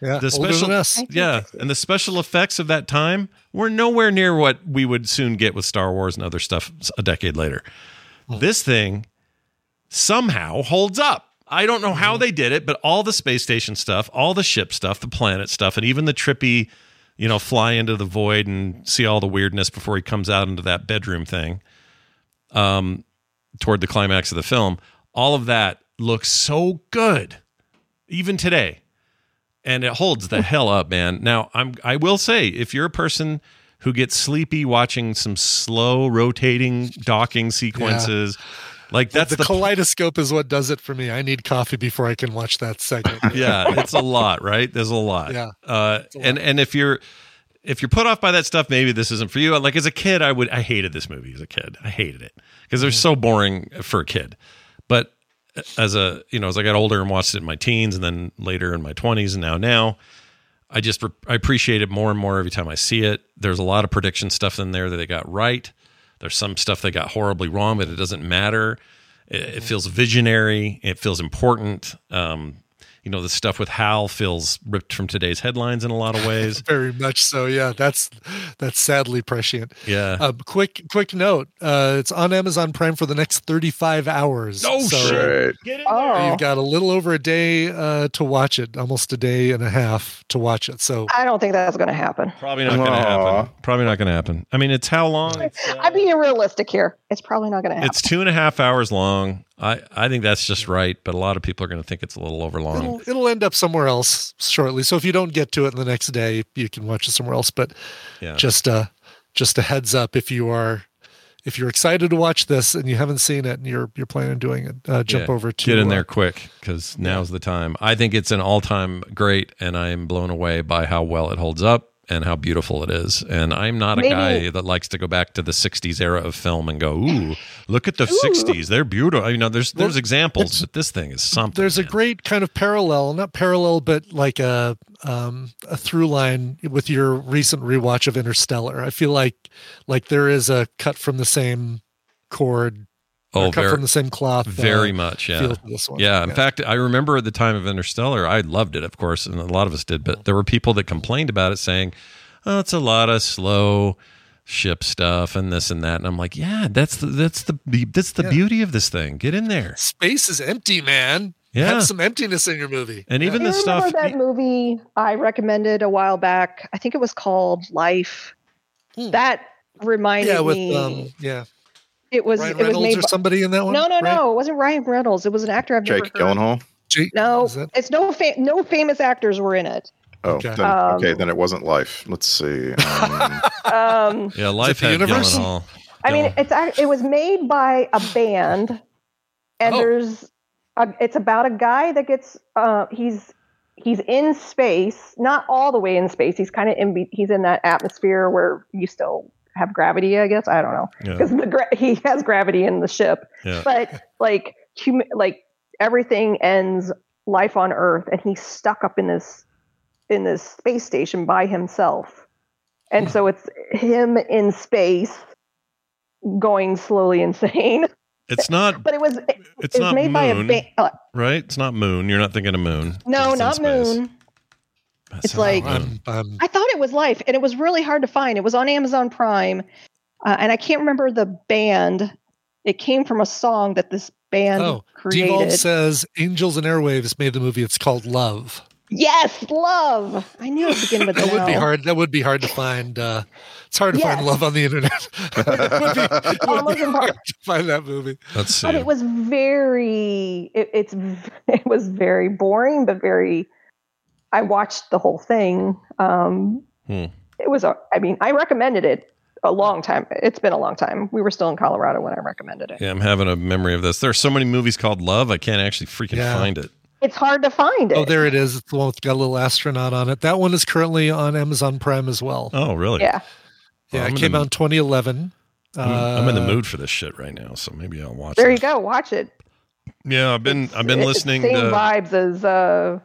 Yeah, The older special than us. Yeah, and the special effects of that time were nowhere near what we would soon get with Star Wars and other stuff a decade later. This thing somehow holds up. I don't know how they did it, but all the space station stuff, all the ship stuff, the planet stuff, and even the trippy, you know, fly into the void and see all the weirdness before he comes out into that bedroom thing. Um, toward the climax of the film, all of that looks so good, even today, and it holds the hell up, man. Now, I'm I will say, if you're a person who gets sleepy watching some slow rotating docking sequences, like that's the, the kaleidoscope is what does it for me. I need coffee before I can watch that segment. yeah, it's a lot, right? There's a lot. Yeah. Uh, and and if you're if you're put off by that stuff, maybe this isn't for you. Like as a kid, I would I hated this movie as a kid. I hated it because it was so boring for a kid. But as a you know, as I got older and watched it in my teens and then later in my twenties and now now, I just I appreciate it more and more every time I see it. There's a lot of prediction stuff in there that they got right. There's some stuff they got horribly wrong, but it doesn't matter. It, it feels visionary. It feels important. Um, you know, the stuff with Hal feels ripped from today's headlines in a lot of ways. Very much so. Yeah, that's that's sadly prescient. Yeah. Um, quick quick note. Uh, it's on Amazon Prime for the next 35 hours. Oh, so shit. Get in Oh, You've got a little over a day uh, to watch it, almost a day and a half to watch it. So I don't think that's going to happen. Probably not going to happen. Probably not going to happen. I mean, it's how long? It's, uh, I'm being realistic here. It's probably not going to happen. it's two and a half hours long. I, I think that's just right, but a lot of people are going to think it's a little overlong. it'll, it'll end up somewhere else shortly. So if you don't get to it in the next day, you can watch it somewhere else. But Yeah. just uh just a heads up if you are if you're excited to watch this and you haven't seen it and you're you're planning on doing it, uh, jump Yeah, over to get in uh, there quick because now's the time. I think it's an all-time great, and I am blown away by how well it holds up and how beautiful it is. And I'm not a guy that likes to go back to the '60s era of film and go, "Ooh, look at the '60s; they're beautiful." You know, there's there's examples, but this thing is something. There's a great kind of parallel, not parallel, but like a um, a through line with your recent rewatch of Interstellar. I feel like like there is a cut from the same cord, or Oh, cut very- from the same cloth. uh, Very much, yeah. feel to this one. Yeah, in fact, I remember at the time of Interstellar, I loved it, of course, and a lot of us did, but there were people that complained about it saying, "Oh, it's a lot of slow ship stuff and this and that." And I'm like, "Yeah, that's the that's the that's the Yeah. beauty of this thing. Get in there." space is empty, man. Yeah. Have some emptiness in your movie. And even Do the you remember stuff that movie I recommended a while back? I think it was called Life. That reminded Hmm. Yeah, with me. um, yeah, it was Ryan it was Reynolds made or by- somebody in that one. No, no, right? no. It wasn't Ryan Reynolds. It was an actor I've Jake never heard. Gyllenhaal. no, it's no fa- no famous actors were in it. Oh, Okay. then, Um, okay, then it wasn't Life. Let's see. Um, Um, Yeah, life the had universe? Gyllenhaal. I mean, it's it was made by a band, and Oh. there's a, it's about a guy that gets uh, he's he's in space, not all the way in space. He's kind of in he's in that atmosphere where you still have gravity. I guess I don't know Yeah. because the gra- he has gravity in the ship, Yeah. but like hum- like everything ends life on Earth, and he's stuck up in this in this space station by himself. And so it's him in space going slowly insane. It's not. But it was it, It's it was not made by a Moon. ba- uh, Right? It's not Moon. You're not thinking of Moon. no, not space. Moon. It's like Moon. I thought it was Life, and it was really hard to find. It was on Amazon Prime, uh, and I can't remember the band. It came from a song that this band Oh, created. Devolve says Angels and Airwaves made the movie. It's called Love. yes, love. I knew it began with That an would be L. hard. That would be hard to find. Uh, it's hard to Yes. find love on the internet. it would be, it would Almost be impossible. hard to find that movie. Let's But it was very. It, it's it was very boring, but very. I watched the whole thing. Um, Hmm. it was a. I mean, I recommended it a long time. It's been a long time. We were still in Colorado when I recommended it. Yeah, I'm having a memory of this. There are so many movies called Love, I can't actually freaking Yeah. find it. It's hard to find it. Oh, there it is. It's the one with got a little astronaut on it. That one is currently on Amazon Prime as well. Oh, really? Yeah. Yeah, Well, I'm it came the- out in 2011. I'm, I'm in the Uh, mood for this shit right now, so maybe I'll watch it. There it. you go. Watch it. Yeah, I've been I've been It's listening Same to vibes as. uh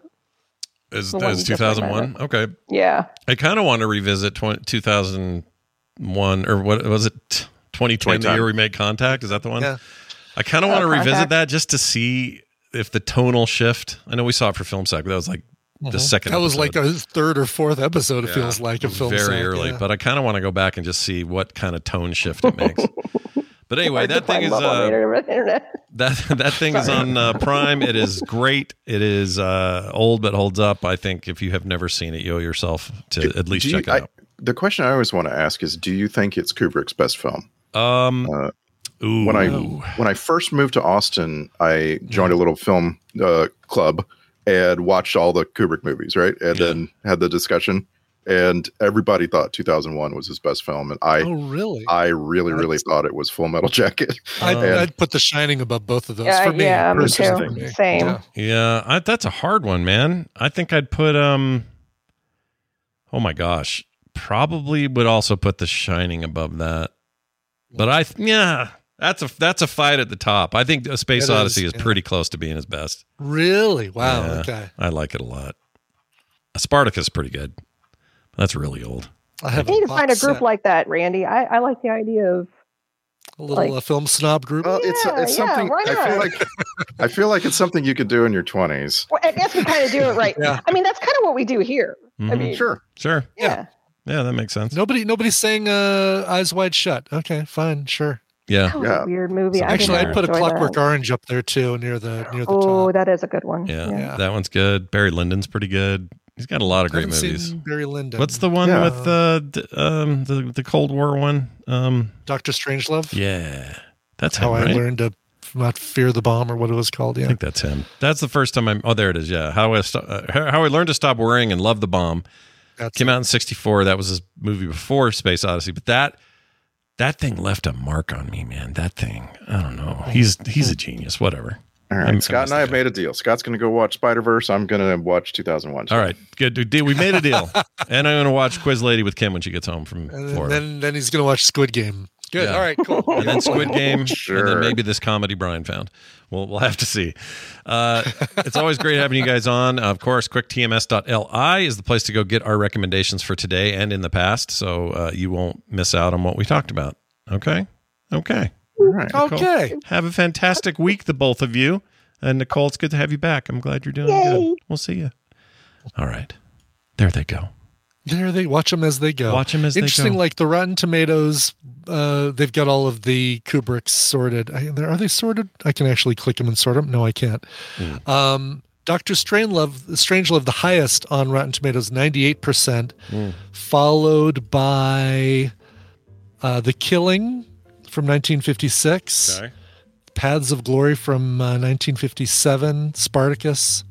as, as 2001. Okay. Yeah. I kind of want to revisit 20, 2001 or what was it 2010 the year we made contact, is that the one? Yeah. I kind of want to revisit that just to see if the tonal shift. I know we saw it for Film Sack, but that was like the Mhm. second That was like a third or fourth episode. It Yeah, feels like a film. very sack, early, yeah. but I kind of want to go back and just see what kind of tone shift it makes. But anyway, that thing is on uh, that that thing is on uh, Prime. It is great. It is uh, old but holds up. I think if you have never seen it, you owe yourself to at least do you- check it I- out. the question I always want to ask is, do you think it's Kubrick's best film? Um, Uh, when I when I first moved to Austin, I joined a little film uh, club and watched all the Kubrick movies, right? And then had the discussion, and everybody thought 2001 was his best film, and I Oh, really? I really really thought it was Full Metal Jacket. I'd, And- I'd put The Shining above both of those Yeah, for me. yeah, me too. for me. Same. Yeah. Yeah, I, that's a hard one, man. I think I'd put um. Oh my gosh, probably would also put The Shining above that. But I yeah, that's a that's a fight at the top. I think Space It is, Odyssey is yeah. pretty close to being his best. Really? Wow. Yeah, Okay. I like it a lot. Spartacus is pretty good. That's really old. I have I need to find a group set. like that, Randy. I, I like the idea of a little like- uh, film snob group. Well, it's Yeah, it's yeah, something why I feel like I feel like it's something you could do in your 20s. Well, I guess we kind of do it right. Yeah. I mean, that's kind of what we do here. I Mhm. mean, Sure. Sure. yeah. Yeah, that makes sense. Nobody, nobody's saying uh, "Eyes Wide Shut." Okay, fine, sure. Yeah. That was a weird movie. I Actually, I'd put a Clockwork that. Orange up there too, near the near the Oh, top. that is a good one. Yeah, that one's good. Barry Lyndon's pretty good. He's got a lot of great haven't movies. seen Barry Lyndon. What's the one Yeah. with uh, d- um, the the Cold War one? Um, Doctor Strangelove? yeah, that's him, How I right? learned to not fear the bomb, or what it was called. Yeah, I think that's him. That's the first time I'm. Oh, there it is. Yeah, how I sto- uh, how how I learned to stop worrying and love the bomb. That's Came out in '64. That was his movie before Space Odyssey. But that that thing left a mark on me, man. That thing. I don't know. He's he's a genius. Whatever. All right, I'm- Scott and I have made a deal. Scott's going to go watch Spider Verse. I'm going to watch 2001. All right, good. Deal. We made a deal, and I'm going to watch Quiz Lady with Kim when she gets home from And then, Florida. then then he's gonna watch Squid Game. Good. Yeah. All right. Cool. and then Squid Game, sure. and then maybe this comedy Brian found. We'll we'll have to see. Uh, it's always great having you guys on. Of course, quicktms.li is the place to go get our recommendations for today and in the past, so uh, you won't miss out on what we talked about. Okay, okay, All right. Okay. Have a fantastic week, the both of you. And Nicole, it's good to have you back. I'm glad you're doing Yay. good. We'll see you. All right, there they go. There they watch them as they go. Watch 'em as they Interesting. go. Like the Rotten Tomatoes, uh, they've got all of the Kubricks sorted. Are they sorted? I can actually click them and sort them. No, I can't. Hmm. Um, Doctor Strangelove, Strangelove, the highest on Rotten Tomatoes, ninety-eight percent, Hmm. followed by uh, The Killing from nineteen fifty-six. Okay. Paths of Glory from uh, 1957, Spartacus.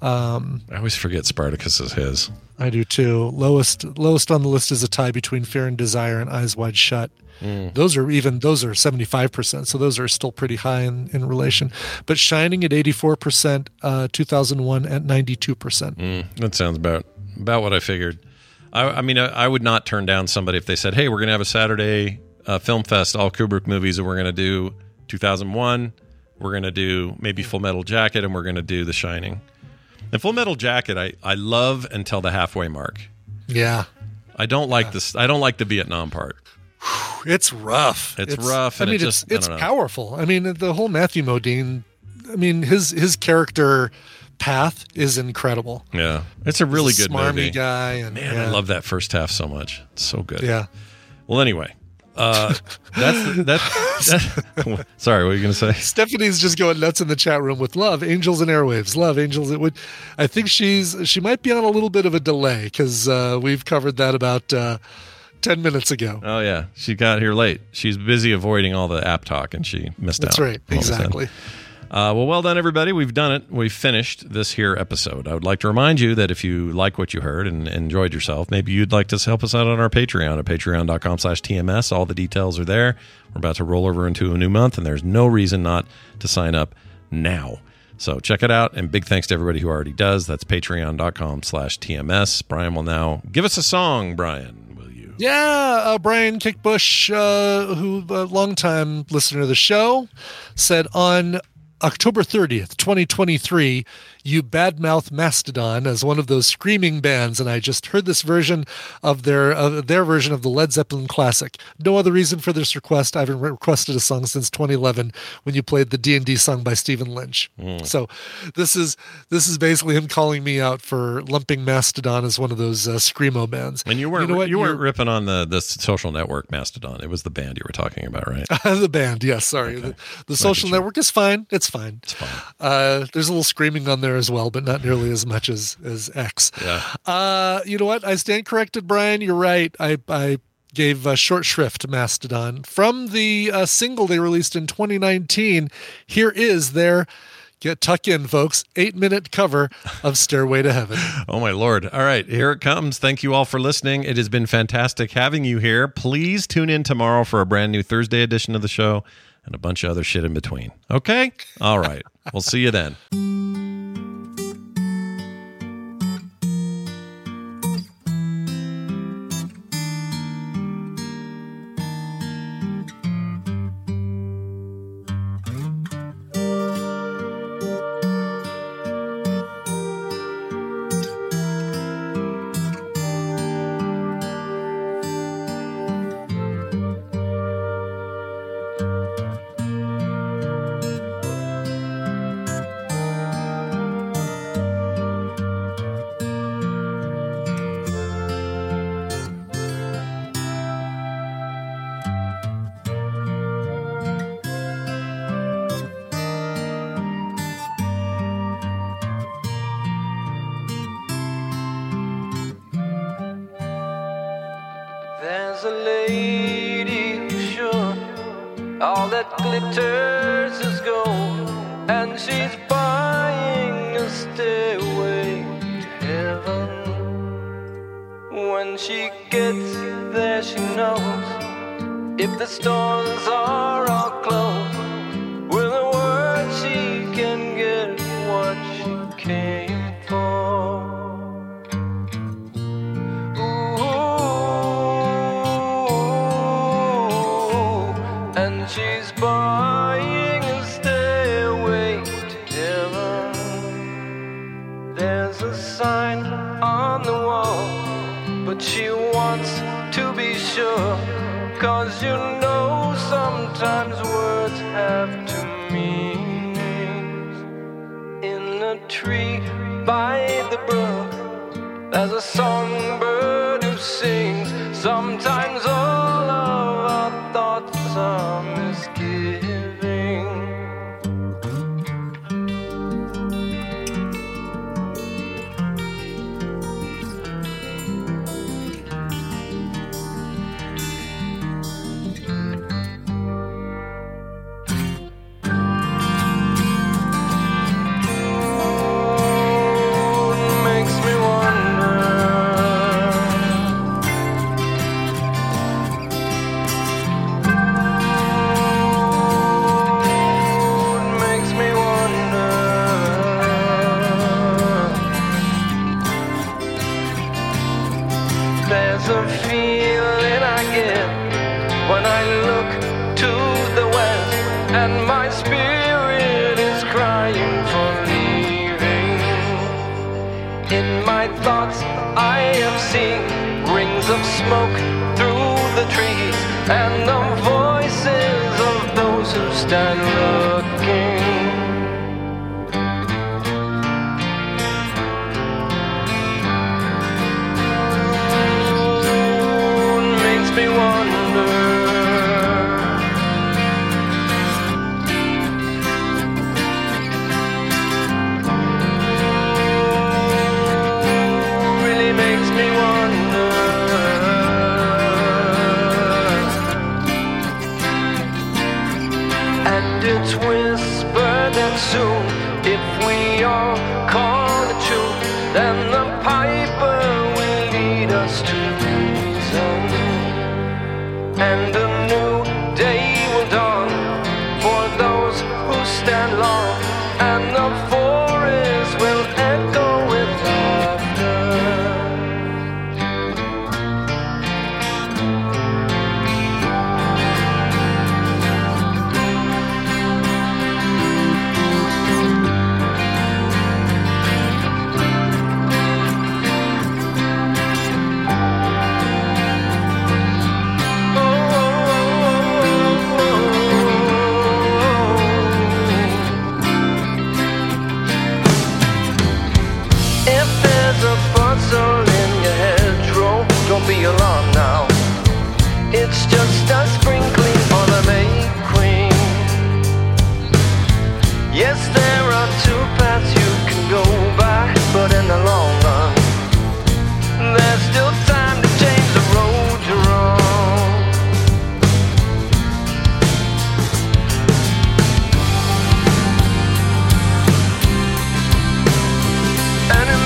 Um, I always forget Spartacus is his. I do too. Lowest lowest on the list is a tie between Fear and Desire and Eyes Wide Shut. Mm. Those are even those are 75%, so those are still pretty high in, in relation. But Shining at 84%, uh, 2001 at 92%. Mm, that sounds about about what I figured. I, I mean, I, I, would not turn down somebody if they said, "Hey, we're going to have a Saturday uh, film fest, all Kubrick movies, and we're going to do 2001. We're going to do maybe Full Metal Jacket, and we're going to do The Shining." And Full Metal Jacket, I I love until the halfway mark. Yeah, I don't like this. I don't like the Vietnam part. It's rough. It's, rough. I mean, it just, it's it's powerful. I mean, the whole Matthew Modine. I mean, his his character path is incredible. Yeah, it's a really He's a good smarmy movie. guy, and Man, yeah. I love that first half so much. It's so good. Yeah. Well, anyway, uh, that's that's. that, sorry, what were you going to say? Stephanie's just going nuts in the chat room with love, angels and airwaves, love angels. It would, I think she's she might be on a little bit of a delay because uh, we've covered that about uh, ten minutes ago. Oh yeah, she got here late. She's busy avoiding all the app talk, and she missed That's out. That's right, on what exactly. Uh, well, well done, everybody. We've done it. We've finished this here episode. I would like to remind you that if you like what you heard and enjoyed yourself, maybe you'd like to help us out on our Patreon at patreon.com slash TMS. All the details are there. We're about to roll over into a new month, and there's no reason not to sign up now. So check it out. And big thanks to everybody who already does. That's patreon.com slash TMS. Brian will now give us a song, Brian. Will you? Yeah, uh, Brian Kickbush, uh, who a longtime listener to the show, said on October 30th, 2023, you badmouth Mastodon as one of those screaming bands, and I just heard this version of their of their version of the Led Zeppelin classic. No other reason for this request. I haven't requested a song since 2011 when you played the D and D song by Stephen Lynch. Mm. So this is this is basically him calling me out for lumping Mastodon as one of those uh, screamo bands. And you weren't know you, weren't You're- ripping on the the social network Mastodon. It was the band you were talking about, right? the band, yes. Sorry, the, the social network is fine. It's fine. It's fine. Uh, there's a little screaming on there as well, but not nearly as much as as X. Yeah. Uh, you know what? I stand corrected, Brian. You're right. I I gave uh, short shrift to Mastodon from the uh, single they released in 2019. Here is their get tuck in, folks. Eight minute cover of Stairway to Heaven. Oh my lord. All right, here it comes. Thank you all for listening. It has been fantastic having you here. Please tune in tomorrow for a brand new Thursday edition of the show and a bunch of other shit in between. Okay? All right. we'll see you then. There's a lady sure all that glitters is gold, and she's buying a stairway to heaven. When she gets there, she knows if the stores are all closed, but she wants to be sure. Cause you know sometimes words have two meanings. In a tree by the brook, there's a songbird who sings. Sometimes all of our thoughts are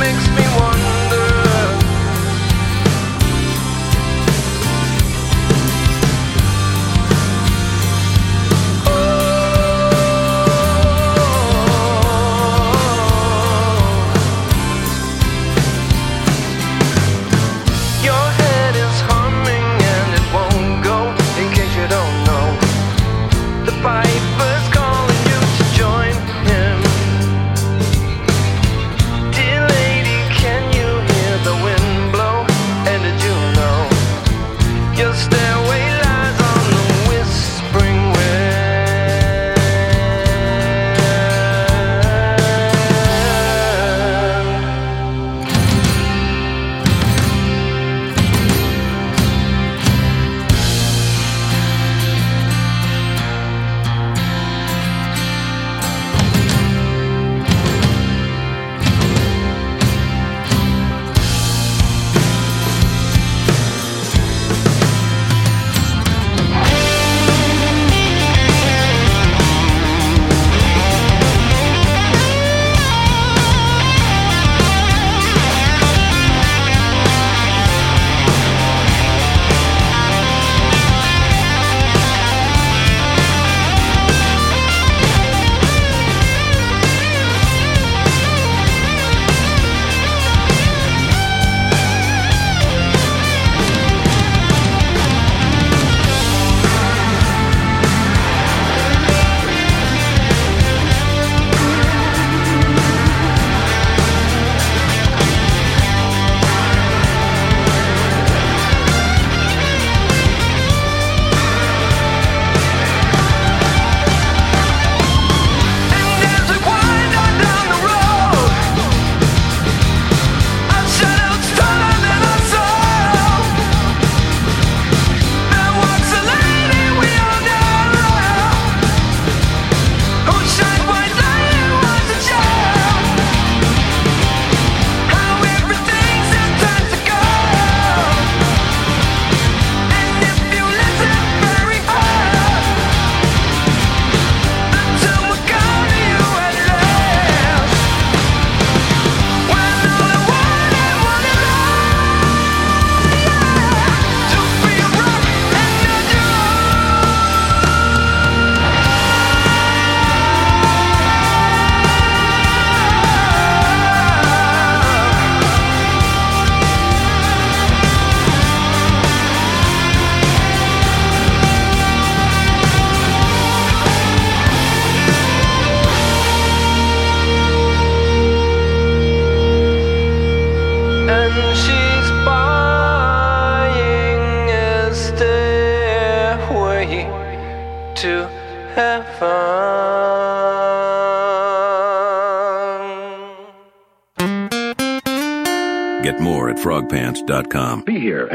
makes me want